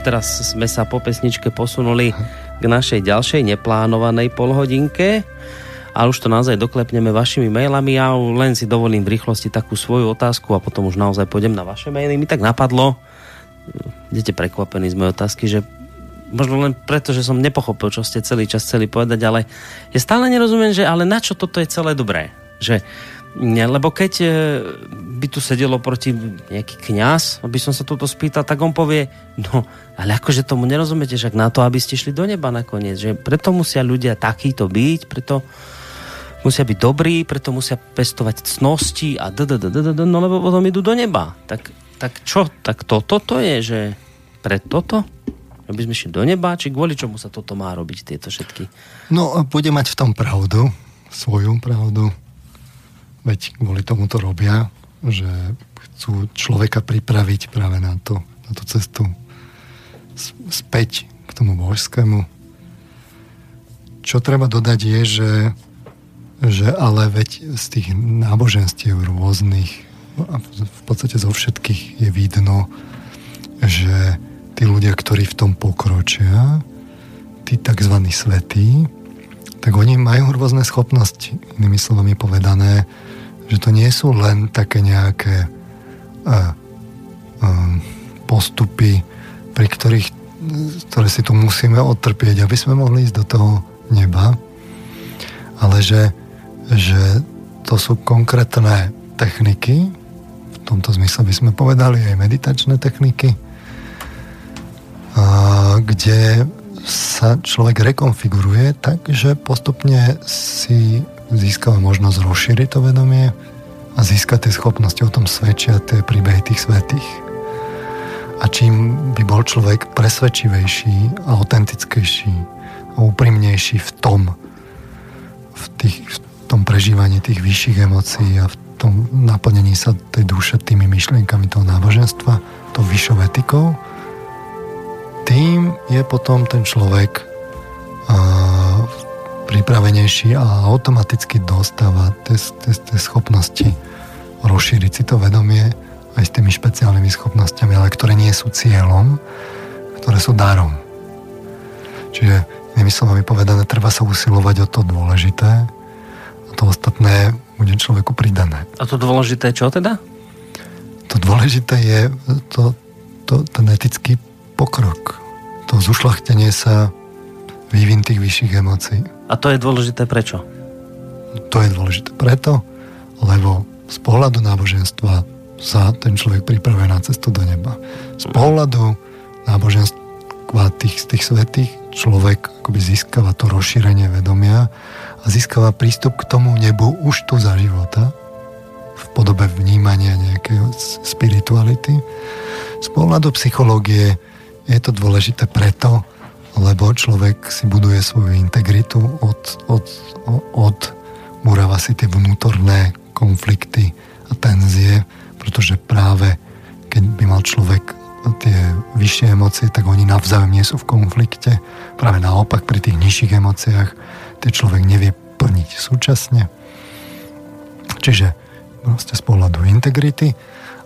teraz sme sa po pesničke posunuli k našej ďalšej neplánovanej polhodinke a už to naozaj doklepneme vašimi mailami. Ja len si dovolím v rýchlosti takú svoju otázku a potom už naozaj pôjdem na vaše maily. Mi tak napadlo, idete prekvapení z mojej otázky, že možno len preto, že som nepochopil, čo ste celý čas chceli povedať, ale ja stále nerozumiem, že ale na čo toto je celé dobré? Že lebo keď by tu sedelo proti nejaký kňaz, aby som sa toto spýtal, tak on povie, no, ale akože tomu nerozumiete, že na to, aby ste šli do neba nakoniec, že preto musia ľudia takýto byť, preto musia byť dobrí, preto musia pestovať cnosti a no lebo potom idú do neba. Tak, tak čo? Tak toto to je, že pre toto? Aby sme šli do neba? Či kvôli čomu sa toto má robiť, tieto všetky?
No, bude mať v tom pravdu, svoju pravdu Veď kvôli tomu to robia, že chcú človeka pripraviť práve na to, na tú cestu späť k tomu božskému. Čo treba dodať je, že, že ale veď z tých náboženstiev rôznych a v podstate zo všetkých je vidno, že tí ľudia, ktorí v tom pokročia, tí tzv. svetí, tak oni majú rôzne schopnosti. Inými slovami povedané, že to nie sú len také nejaké uh, uh, postupy, pri ktorých ktoré si tu musíme odtrpieť, aby sme mohli ísť do toho neba, ale že, že to sú konkrétne techniky, v tomto zmysle by sme povedali aj meditačné techniky, a, kde sa človek rekonfiguruje tak, že postupne si získava možnosť rozšíriť to vedomie a získať tie schopnosti. O tom svedčia tie príbehy tých svetých. A čím by bol človek presvedčivejší a autentickejší a úprimnejší v tom, v, tých, v tom prežívaní tých vyšších emócií a v tom naplnení sa tej duše tými myšlienkami toho náboženstva, to vyššou etikou, tým je potom ten človek uh, pripravenejší a automaticky dostáva tie, schopnosti rozšíriť si to vedomie aj s tými špeciálnymi schopnosťami, ale ktoré nie sú cieľom, ktoré sú darom. Čiže inými slovami povedané, treba sa usilovať o to dôležité a to ostatné bude človeku pridané.
A to dôležité čo teda?
To dôležité je to, to, ten etický pokrok. To zušlachtenie sa vývin tých vyšších emócií.
A to je dôležité prečo?
To je dôležité preto, lebo z pohľadu náboženstva sa ten človek pripravuje na cestu do neba. Z pohľadu náboženstva tých, tých svetých človek akoby získava to rozšírenie vedomia a získava prístup k tomu nebu už tu za života v podobe vnímania nejakého spirituality. Z pohľadu psychológie je to dôležité preto, lebo človek si buduje svoju integritu, od, od, od muráva si tie vnútorné konflikty a tenzie, pretože práve keď by mal človek tie vyššie emócie, tak oni navzájom nie sú v konflikte. Práve naopak pri tých nižších emóciách tie človek nevie plniť súčasne. Čiže proste z pohľadu integrity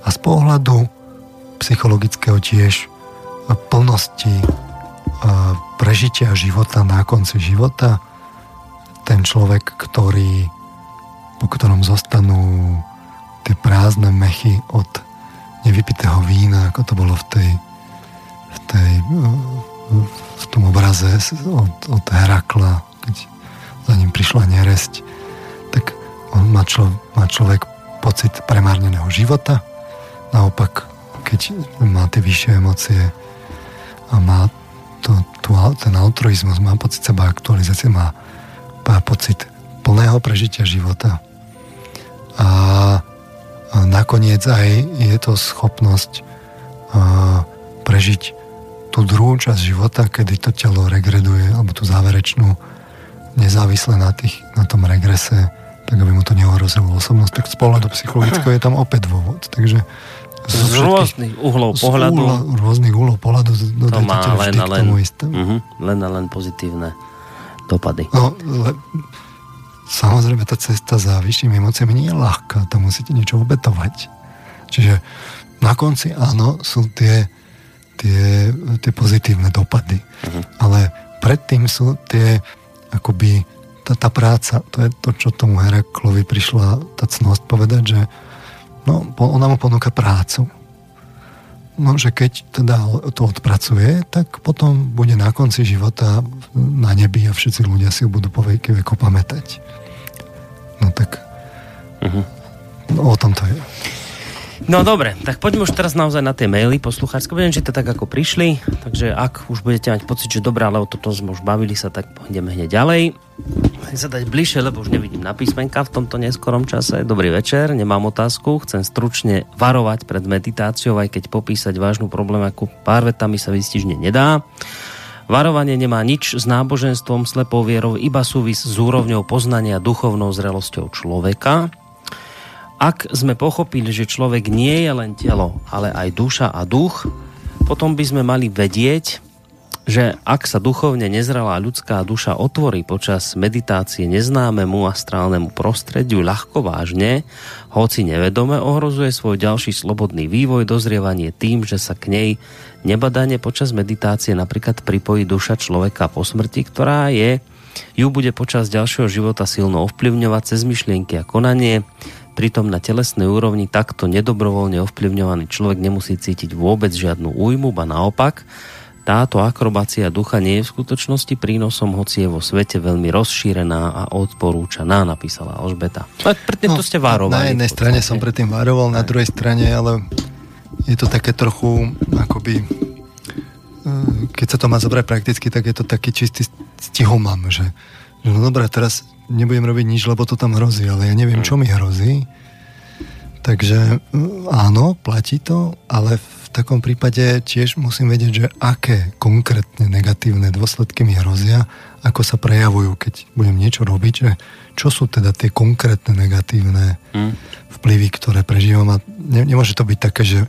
a z pohľadu psychologického tiež plnosti prežitia života na konci života, ten človek, ktorý, po ktorom zostanú tie prázdne mechy od nevypitého vína, ako to bolo v tej, v tej v tom obraze od, od Herakla, keď za ním prišla neresť, tak on má, člo, má človek pocit premárneného života. Naopak, keď má tie vyššie emócie a má to, tu, ten altruizmus, má pocit seba aktualizácie, má, má pocit plného prežitia života. A, a nakoniec aj je to schopnosť a, prežiť tú druhú časť života, kedy to telo regreduje, alebo tú záverečnú, nezávisle na, tých, na tom regrese, tak aby mu to neohrozilo osobnosť. Tak z pohľadu psychologického je tam opäť dôvod. Takže
z, rôznych uhlov pohľadu. Z
uhla, rôznych uhlov pohľadu
to má len a len, uh-huh, len a len pozitívne dopady.
No, le, samozrejme tá cesta za vyššími emóciami nie je ľahká, tam musíte niečo obetovať. Čiže na konci áno, sú tie, tie, tie pozitívne dopady. Uh-huh. Ale predtým sú tie akoby tá, tá práca, to je to, čo tomu Heraklovi prišla tá cnosť povedať, že no, ona mu ponúka prácu. No, že keď teda to odpracuje, tak potom bude na konci života na nebi a všetci ľudia si ho budú po veky veku pamätať. No tak uh-huh. no, o tom to je.
No dobre, tak poďme už teraz naozaj na tie maily posluchárske. Budem čítať tak, ako prišli, takže ak už budete mať pocit, že dobré, ale o toto sme už bavili sa, tak ideme hneď ďalej. Chcem sa dať bližšie, lebo už nevidím na písmenka v tomto neskorom čase. Dobrý večer, nemám otázku. Chcem stručne varovať pred meditáciou, aj keď popísať vážnu problémaku pár vetami sa vystižne nedá. Varovanie nemá nič s náboženstvom, slepou vierou, iba súvis s úrovňou poznania duchovnou zrelosťou človeka ak sme pochopili, že človek nie je len telo, ale aj duša a duch, potom by sme mali vedieť, že ak sa duchovne nezrelá ľudská duša otvorí počas meditácie neznámemu astrálnemu prostrediu ľahko vážne, hoci nevedome ohrozuje svoj ďalší slobodný vývoj, dozrievanie tým, že sa k nej nebadane počas meditácie napríklad pripojí duša človeka po smrti, ktorá je, ju bude počas ďalšieho života silno ovplyvňovať cez myšlienky a konanie, Pritom na telesnej úrovni takto nedobrovoľne ovplyvňovaný človek nemusí cítiť vôbec žiadnu újmu, ba naopak, táto akrobácia ducha nie je v skutočnosti prínosom, hoci je vo svete veľmi rozšírená a odporúčaná, napísala Alžbeta. Predtým no, to ste varovali.
Na jednej strane som predtým varoval, na druhej strane, ale je to také trochu akoby eh, keď sa to má zobrať prakticky, tak je to taký čistý stihomam, že, že no dobré, teraz nebudem robiť nič, lebo to tam hrozí, ale ja neviem, čo mi hrozí. Takže mm, áno, platí to, ale v takom prípade tiež musím vedieť, že aké konkrétne negatívne dôsledky mi hrozia, ako sa prejavujú, keď budem niečo robiť, že čo sú teda tie konkrétne negatívne mm. vplyvy, ktoré prežívam a ne, nemôže to byť také, že,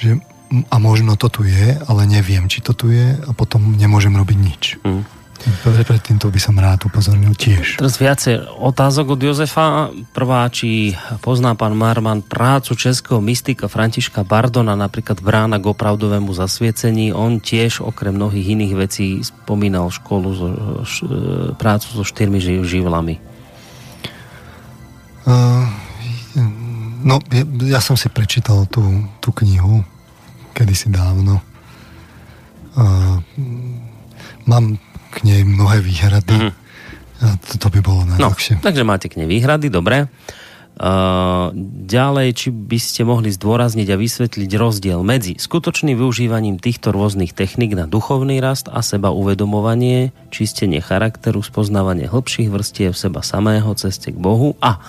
že a možno to tu je, ale neviem, či to tu je a potom nemôžem robiť nič. Mm. Predtým to by som rád upozornil tiež.
Teraz viacej otázok od Jozefa. Prvá, či pozná pán Marman prácu českého mystika Františka Bardona, napríklad Brána k opravdovému zasviecení. On tiež okrem mnohých iných vecí spomínal školu, so, š, prácu so štyrmi živlami.
Uh, no, ja, ja som si prečítal tú, tú knihu kedysi dávno. Uh, mám k nej mnohé výhrady. Mm-hmm. A to, to by bolo najlepšie.
No, takže máte k nej výhrady, dobre. Uh, ďalej, či by ste mohli zdôrazniť a vysvetliť rozdiel medzi skutočným využívaním týchto rôznych technik na duchovný rast a seba uvedomovanie, čistenie charakteru, spoznávanie hĺbších vrstiev seba samého, ceste k Bohu a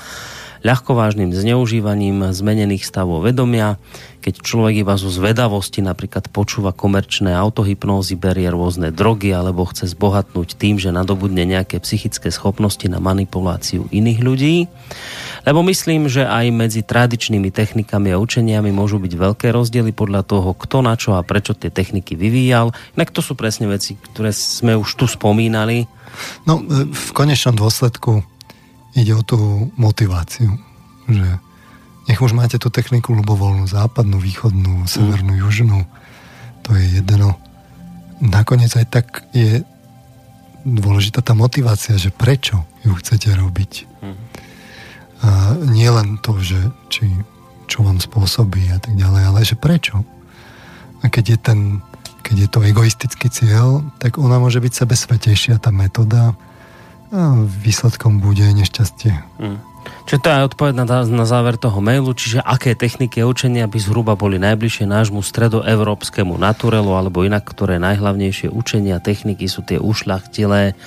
ľahkovážnym zneužívaním zmenených stavov vedomia, keď človek iba zo zvedavosti napríklad počúva komerčné autohypnózy, berie rôzne drogy alebo chce zbohatnúť tým, že nadobudne nejaké psychické schopnosti na manipuláciu iných ľudí. Lebo myslím, že aj medzi tradičnými technikami a učeniami môžu byť veľké rozdiely podľa toho, kto na čo a prečo tie techniky vyvíjal. Inak to sú presne veci, ktoré sme už tu spomínali.
No, v konečnom dôsledku ide o tú motiváciu, že nech už máte tú techniku ľubovoľnú, západnú, východnú, severnú, mm. južnú, to je jedno. Nakoniec aj tak je dôležitá tá motivácia, že prečo ju chcete robiť. Mm. A nie len to, že či, čo vám spôsobí a tak ďalej, ale že prečo. A keď je ten keď je to egoistický cieľ, tak ona môže byť sebesvetejšia, tá metóda, výsledkom bude nešťastie. Hmm.
Čiže to je odpoveď na, na záver toho mailu, čiže aké techniky a učenia by zhruba boli najbližšie nášmu stredoevropskému naturelu, alebo inak, ktoré najhlavnejšie učenia, techniky sú tie ušľachtilé,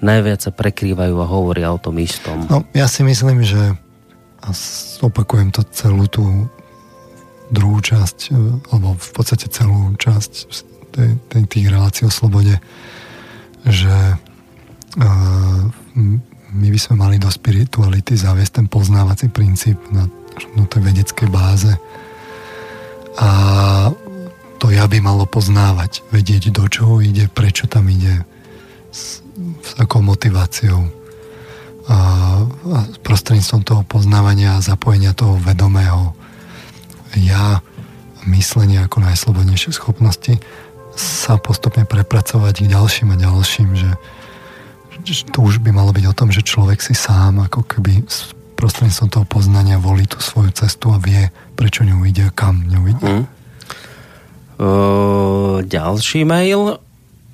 najviac sa prekrývajú a hovoria o tom istom.
No, ja si myslím, že a opakujem to celú tú druhú časť, e, alebo v podstate celú časť tej, tej, tých relácií o slobode, že my by sme mali do spirituality zaviesť ten poznávací princíp na, na tej vedeckej báze. A to ja by malo poznávať, vedieť do čoho ide, prečo tam ide, s, s akou motiváciou. A, a prostredníctvom toho poznávania a zapojenia toho vedomého ja myslenie ako najslobodnejšie schopnosti sa postupne prepracovať k ďalším a ďalším, že to už by malo byť o tom, že človek si sám ako keby prostredníctvom toho poznania volí tú svoju cestu a vie, prečo ňu ide a kam ňu ide. Mm.
Uh, ďalší mail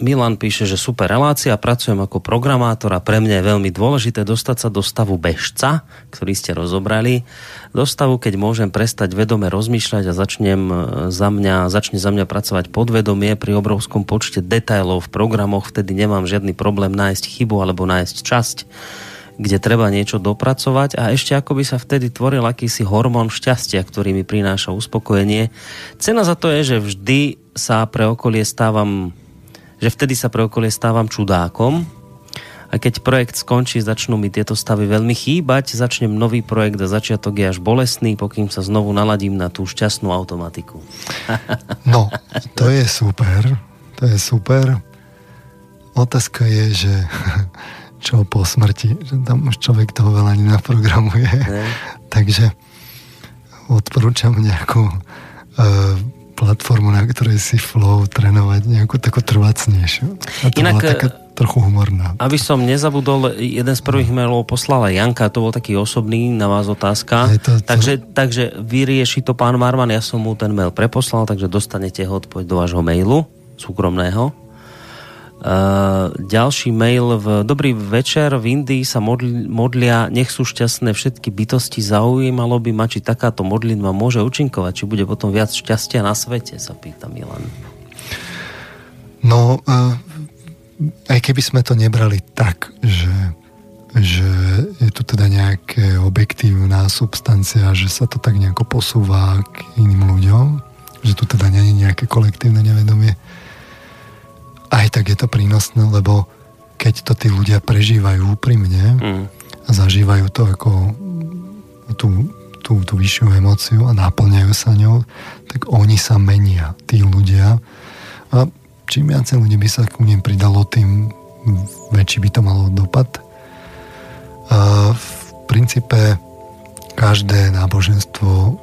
Milan píše, že super relácia, pracujem ako programátor a pre mňa je veľmi dôležité dostať sa do stavu bežca, ktorý ste rozobrali, do stavu, keď môžem prestať vedome rozmýšľať a začnem e, za mňa, začne za mňa pracovať podvedomie pri obrovskom počte detailov v programoch, vtedy nemám žiadny problém nájsť chybu alebo nájsť časť kde treba niečo dopracovať a ešte ako by sa vtedy tvoril akýsi hormón šťastia, ktorý mi prináša uspokojenie. Cena za to je, že vždy sa pre okolie stávam že vtedy sa pre okolie stávam čudákom a keď projekt skončí, začnú mi tieto stavy veľmi chýbať, začnem nový projekt a začiatok je až bolestný, pokým sa znovu naladím na tú šťastnú automatiku. [laughs]
No, to je super. To je super. Otázka je, že [laughs] čo po smrti, že tam už človek toho veľa nenaprogramuje. Ne? [laughs] Takže odporúčam nejakú uh, platformu, na ktorej si flow trénovať nejakú takú trvacnejšiu. A to Inak, bola taká trochu humorná.
Aby som nezabudol, jeden z prvých mailov poslala Janka, to bol taký osobný na vás otázka. To, to... Takže, takže vyrieši to pán Marman, ja som mu ten mail preposlal, takže dostanete ho odpoveď do vášho mailu súkromného. Uh, ďalší mail. V Dobrý večer, v Indii sa modli, modlia, nech sú šťastné všetky bytosti, zaujímalo by ma, či takáto modlitba môže účinkovať, či bude potom viac šťastia na svete, sa pýta Milan.
No, uh, aj keby sme to nebrali tak, že, že je tu teda nejaké objektívna substancia, že sa to tak nejako posúva k iným ľuďom, že tu teda je nejaké kolektívne nevedomie, aj tak je to prínosné, lebo keď to tí ľudia prežívajú úprimne mm. a zažívajú to ako tú, tú, tú vyššiu emóciu a náplňajú sa ňou, tak oni sa menia, tí ľudia. A čím viacej ľudí by sa ku nim pridalo, tým väčší by to malo dopad. A v princípe každé náboženstvo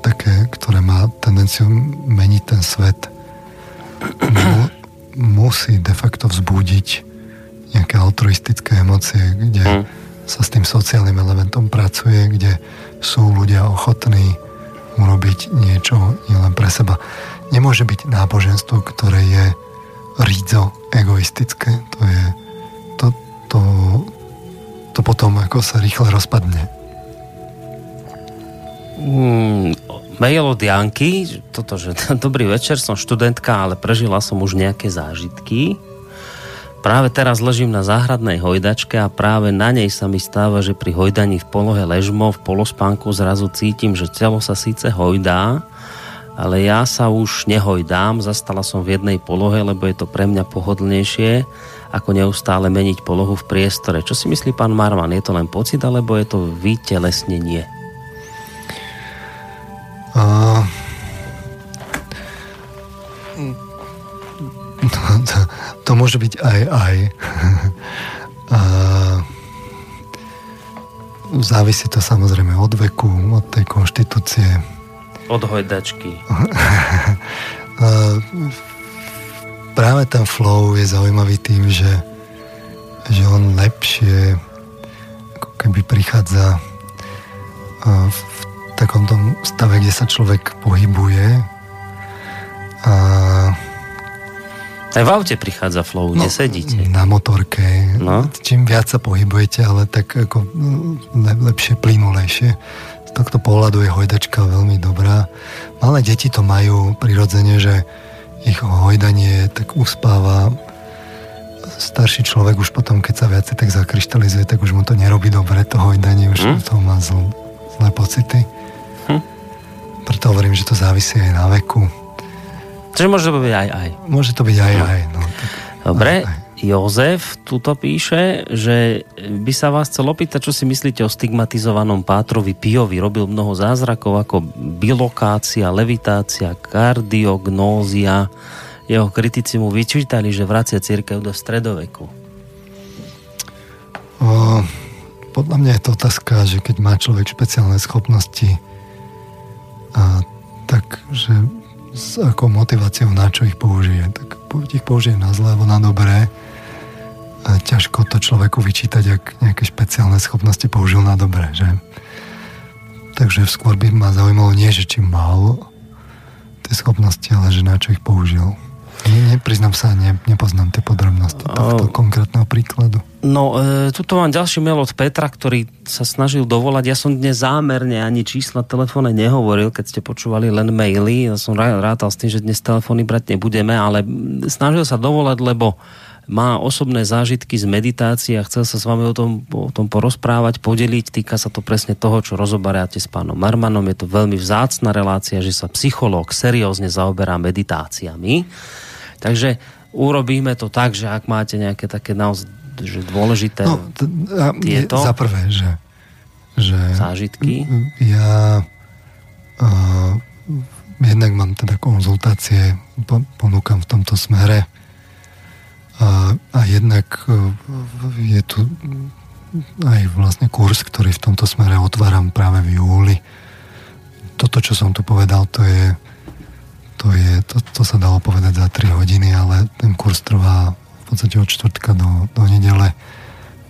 také, ktoré má tendenciu meniť ten svet, musí de facto vzbudiť nejaké altruistické emócie, kde mm. sa s tým sociálnym elementom pracuje, kde sú ľudia ochotní urobiť niečo nielen pre seba. Nemôže byť náboženstvo, ktoré je rídzo egoistické. To je to, to, to potom ako sa rýchle rozpadne.
Mm, mail od Janky, toto, že [laughs] dobrý večer, som študentka, ale prežila som už nejaké zážitky. Práve teraz ležím na záhradnej hojdačke a práve na nej sa mi stáva, že pri hojdaní v polohe ležmo, v polospánku zrazu cítim, že telo sa síce hojdá, ale ja sa už nehojdám, zastala som v jednej polohe, lebo je to pre mňa pohodlnejšie, ako neustále meniť polohu v priestore. Čo si myslí pán Marman? Je to len pocit, alebo je to vytelesnenie? A...
No, [laughs] to, to môže byť aj aj. [laughs] A... Závisí to samozrejme od veku, od tej konštitúcie.
Od hojdačky. [laughs]
Práve ten flow je zaujímavý tým, že, že on lepšie ako keby prichádza v takom tom stave, kde sa človek pohybuje a
aj v aute prichádza flow, no, kde sedíte.
Na motorke. No. Čím viac sa pohybujete, ale tak ako le, lepšie, plynulejšie. Z tohto pohľadu je hojdačka veľmi dobrá. Malé deti to majú prirodzene, že ich hojdanie tak uspáva. Starší človek už potom, keď sa viacej tak zakryštalizuje, tak už mu to nerobí dobre, to hojdanie, už hm? to má zl, zlé pocity. Preto hovorím, že to závisí aj na veku.
Čiže môže to byť aj aj.
Môže to byť aj no. aj. No, tak,
Dobre, aj, aj. Jozef tuto píše, že by sa vás chcel opýtať, čo si myslíte o stigmatizovanom Pátrovi Piovi. Robil mnoho zázrakov ako bilokácia, levitácia, kardiognózia. Jeho kritici mu vyčítali, že vracia církev do stredoveku.
O, podľa mňa je to otázka, že keď má človek špeciálne schopnosti, a tak, že s akou motiváciou, na čo ich použije. Tak ich použije na zlé alebo na dobré. A ťažko to človeku vyčítať, ak nejaké špeciálne schopnosti použil na dobré, že? Takže skôr by ma zaujímalo nie, že či mal tie schopnosti, ale že na čo ich použil. Nie, nepriznám sa, ne, nepoznám tie podrobnosti tohto uh, konkrétneho príkladu.
No, e, tuto mám ďalší mail od Petra, ktorý sa snažil dovolať. Ja som dnes zámerne ani čísla telefóne nehovoril, keď ste počúvali len maily. Ja som rátal s tým, že dnes telefóny brať nebudeme, ale snažil sa dovolať, lebo má osobné zážitky z meditácie a chcel sa s vami o tom, o tom porozprávať, podeliť. Týka sa to presne toho, čo rozoberáte s pánom Marmanom. Je to veľmi vzácna relácia, že sa psychológ seriózne zaoberá meditáciami. Takže urobíme to tak, že ak máte nejaké také naozaj že dôležité no, t- a, tieto...
Za prvé, že, že
zážitky.
Ja uh, jednak mám teda konzultácie, ponúkam v tomto smere a, a jednak e, je tu aj vlastne kurz, ktorý v tomto smere otváram práve v júli. Toto, čo som tu povedal, to je, to, je, to, to sa dalo povedať za 3 hodiny, ale ten kurz trvá v podstate od čtvrtka do, do nedele.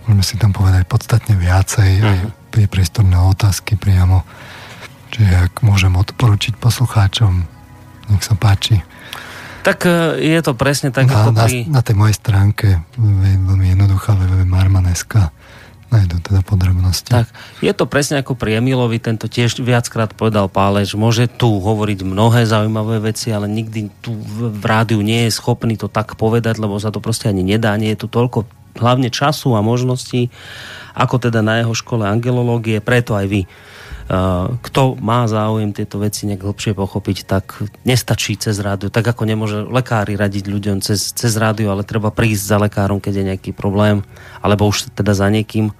Môžeme si tam povedať podstatne viacej, aj je priestor na otázky priamo. Čiže ak môžem odporučiť poslucháčom, nech sa páči.
Tak e, je to presne tak,
na,
ako pri...
Na, na tej mojej stránke, veľmi jednoduchá, www.marman.sk nájdú teda podrobnosti.
Tak, je to presne ako pri Emilovi, tento tiež viackrát povedal Pálež, môže tu hovoriť mnohé zaujímavé veci, ale nikdy tu v rádiu nie je schopný to tak povedať, lebo sa to proste ani nedá, nie je tu toľko hlavne času a možností, ako teda na jeho škole angelológie, preto aj vy kto má záujem tieto veci nejak hlbšie pochopiť, tak nestačí cez rádio. Tak ako nemôže lekári radiť ľuďom cez, cez rádio, ale treba prísť za lekárom, keď je nejaký problém, alebo už teda za niekým,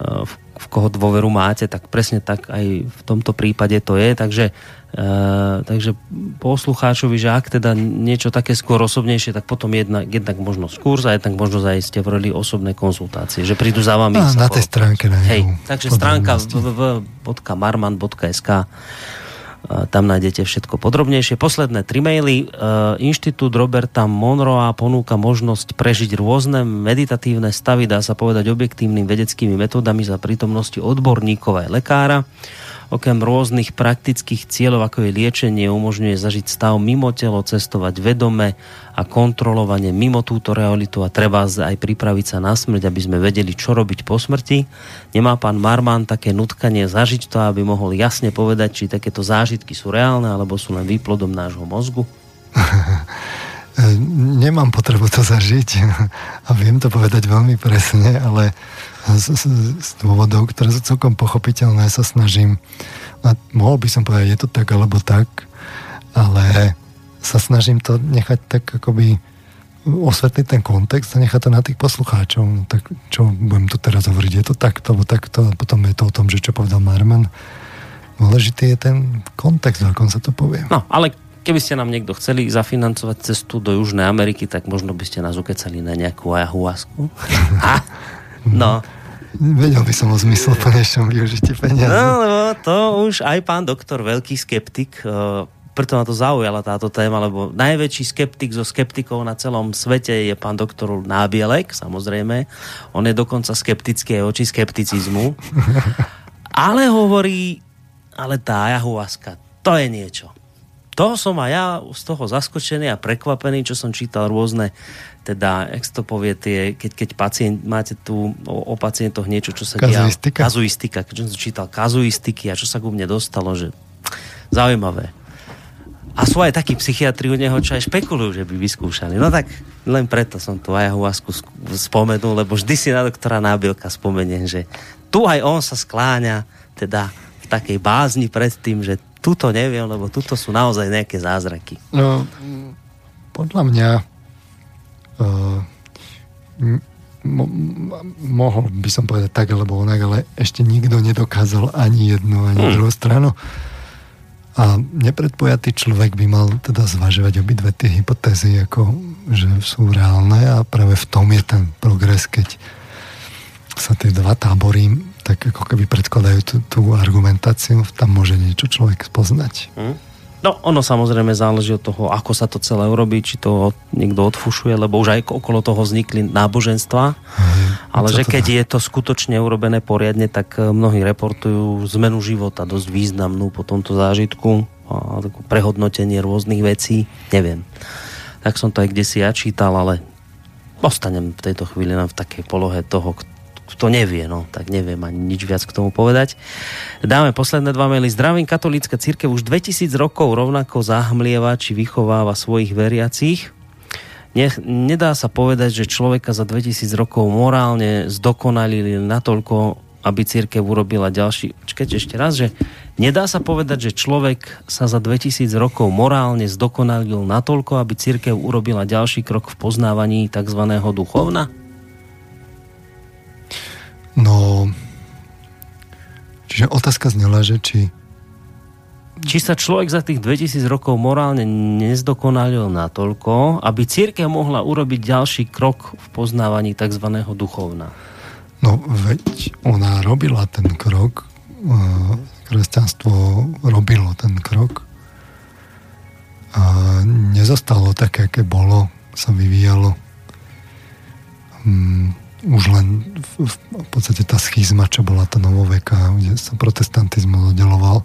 v, v koho dôveru máte, tak presne tak aj v tomto prípade to je. Takže Eh, takže poslucháčovi, že ak teda niečo také skôr osobnejšie, tak potom jedna, jednak možno skôr a jednak možno aj ste vrli osobné konzultácie, že prídu za vami.
A, na tej stránke
Hej, takže stránka www.marman.sk tam nájdete všetko podrobnejšie. Posledné tri maily. Eh, Inštitút Roberta Monroa ponúka možnosť prežiť rôzne meditatívne stavy, dá sa povedať objektívnym vedeckými metodami za prítomnosti odborníkov aj lekára. Okrem rôznych praktických cieľov, ako je liečenie, umožňuje zažiť stav mimo telo, cestovať vedome a kontrolovanie mimo túto realitu a treba aj pripraviť sa na smrť, aby sme vedeli, čo robiť po smrti. Nemá pán Marman také nutkanie zažiť to, aby mohol jasne povedať, či takéto zážitky sú reálne alebo sú len výplodom nášho mozgu? [laughs]
Nemám potrebu to zažiť [laughs] a viem to povedať veľmi presne, ale z, z, z dôvodov, ktoré sú celkom pochopiteľné, sa snažím, a mohol by som povedať, je to tak alebo tak, ale sa snažím to nechať tak akoby osvetliť ten kontext a nechať to na tých poslucháčov. No, tak čo budem tu teraz hovoriť, je to takto, alebo takto, a potom je to o tom, že čo povedal Marman. Dôležitý je ten kontext, v akom sa to povie.
No, ale keby ste nám niekto chceli zafinancovať cestu do Južnej Ameriky, tak možno by ste nás ukecali na nejakú ayahuasku. [laughs] no.
Vedel by som o zmysle plnejšom využití peniaze.
No, lebo to už aj pán doktor, veľký skeptik, uh, preto ma to zaujala táto téma, lebo najväčší skeptik zo skeptikov na celom svete je pán doktor Nábielek, samozrejme. On je dokonca skeptický aj oči skepticizmu. Ale hovorí, ale tá ayahuasca, to je niečo. To som aj ja z toho zaskočený a prekvapený, čo som čítal rôzne teda, jak to povie, tie, keď, keď pacient, máte tu o, o pacientoch niečo, čo sa
kazuistika.
dia... Kazuistika. Keď som čítal kazuistiky a čo sa ku mne dostalo, že zaujímavé. A sú aj takí psychiatri u neho, čo aj špekulujú, že by vyskúšali. No tak len preto som tu ayahuasku spomenul, lebo vždy si na doktora Nábilka spomeniem, že tu aj on sa skláňa teda v takej bázni pred tým, že tuto neviem, lebo tuto sú naozaj nejaké zázraky.
No, podľa mňa mo- mohol by som povedať tak alebo onak, ale ešte nikto nedokázal ani jednu, ani hmm. druhú stranu. A nepredpojatý človek by mal teda zvažovať obidve tie hypotézy, ako, že sú reálne a práve v tom je ten progres, keď sa tie dva tábory tak ako keby predkladajú tú, tú argumentáciu, tam môže niečo človek spoznať. Hmm.
No, ono samozrejme záleží od toho, ako sa to celé urobí, či to niekto odfušuje, lebo už aj okolo toho vznikli náboženstva. Hmm, ale že keď je to skutočne urobené poriadne, tak eh, mnohí reportujú zmenu života dosť významnú po tomto zážitku a prehodnotenie rôznych vecí. Neviem. Tak som to aj kde si ja čítal, ale ostanem v tejto chvíli v takej polohe toho, kto nevie, no, tak neviem ani nič viac k tomu povedať. Dáme posledné dva maily. Zdravím, katolícka církev už 2000 rokov rovnako zahmlieva či vychováva svojich veriacich. Ne, nedá sa povedať, že človeka za 2000 rokov morálne zdokonalili natoľko, aby církev urobila ďalší... Počkajte ešte raz, že nedá sa povedať, že človek sa za 2000 rokov morálne zdokonalil natoľko, aby církev urobila ďalší krok v poznávaní tzv. duchovna?
No, čiže otázka znela, že či...
Či sa človek za tých 2000 rokov morálne nezdokonalil natoľko, aby církev mohla urobiť ďalší krok v poznávaní tzv. duchovna.
No, veď ona robila ten krok, kresťanstvo robilo ten krok a nezostalo také, aké bolo, sa vyvíjalo. Už len v, v podstate tá schizma, čo bola tá novoveka, kde sa protestantizmus oddeloval,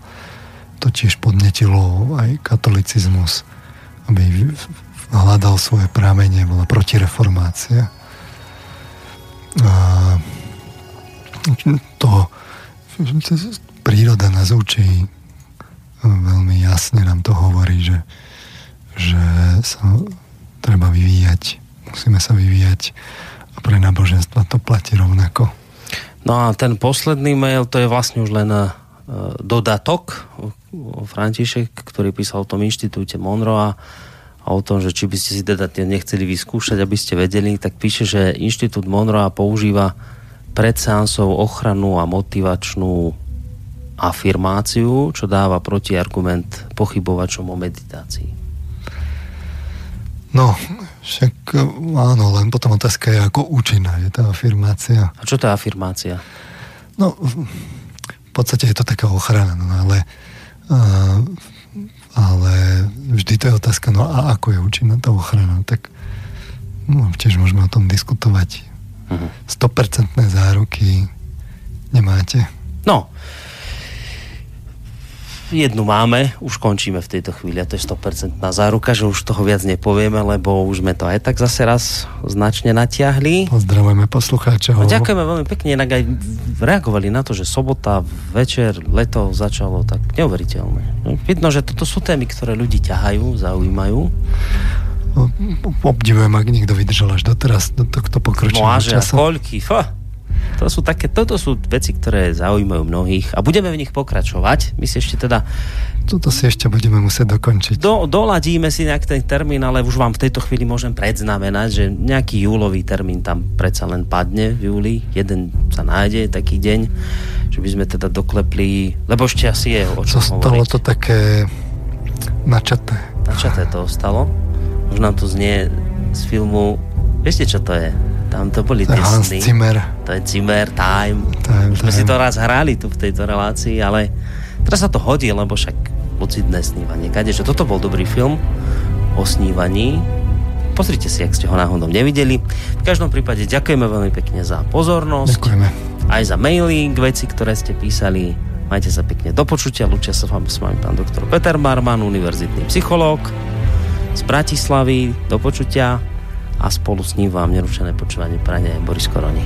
to tiež podnetilo aj katolicizmus, aby hľadal svoje prámenie, bola protireformácia. A to príroda nás učí veľmi jasne nám to hovorí, že, že sa treba vyvíjať, musíme sa vyvíjať pre náboženstva to platí rovnako.
No a ten posledný mail, to je vlastne už len uh, dodatok František, ktorý písal o tom inštitúte Monroe a o tom, že či by ste si teda nechceli vyskúšať, aby ste vedeli, tak píše, že inštitút Monroe používa pred seansou ochranu a motivačnú afirmáciu, čo dáva protiargument pochybovačom o meditácii.
No, však áno, len potom otázka je, ako účinná je tá afirmácia.
A čo tá afirmácia?
No, v podstate je to taká ochrana, no ale, uh, ale vždy to je otázka, no a ako je účinná tá ochrana, tak no, tiež môžeme o tom diskutovať. Uh-huh. 100% záruky nemáte.
No, jednu máme, už končíme v tejto chvíli a to je 100% záruka, že už toho viac nepovieme, lebo už sme to aj tak zase raz značne natiahli.
Pozdravujeme poslucháčov.
A ďakujeme veľmi pekne, inak aj reagovali na to, že sobota, večer, leto začalo tak neuveriteľné. Vidno, že toto sú témy, ktoré ľudí ťahajú, zaujímajú.
No, obdivujem, ak niekto vydržal až doteraz do tohto pokročilého
no, času. koľky, fá. To sú také, toto sú veci, ktoré zaujímajú mnohých a budeme v nich pokračovať. My si ešte teda...
Toto si ešte budeme musieť dokončiť.
Do, doladíme si nejak ten termín, ale už vám v tejto chvíli môžem predznamenať, že nejaký júlový termín tam predsa len padne v júli. Jeden sa nájde taký deň, že by sme teda doklepli, lebo ešte asi je o čom
Zostalo hovoriť. to také načaté.
Načaté to ostalo. Už nám to znie z filmu, viete čo to je? Tam to boli to tie
Hans sny. Zimmer.
To je Zimmer Time. time Už sme time. si to raz hrali tu v tejto relácii, ale teraz sa to hodí, lebo však lucidné snívanie. Kadečo, toto bol dobrý film o snívaní. Pozrite si, ak ste ho náhodou nevideli. V každom prípade ďakujeme veľmi pekne za pozornosť.
Ďakujeme.
Aj za maily, veci, ktoré ste písali. Majte sa pekne do počutia. Lučia sa vám s vami pán doktor Peter Barman, univerzitný psychológ z Bratislavy. Do počutia a spolu s ním vám nerušené počúvanie prania Boris Koroni.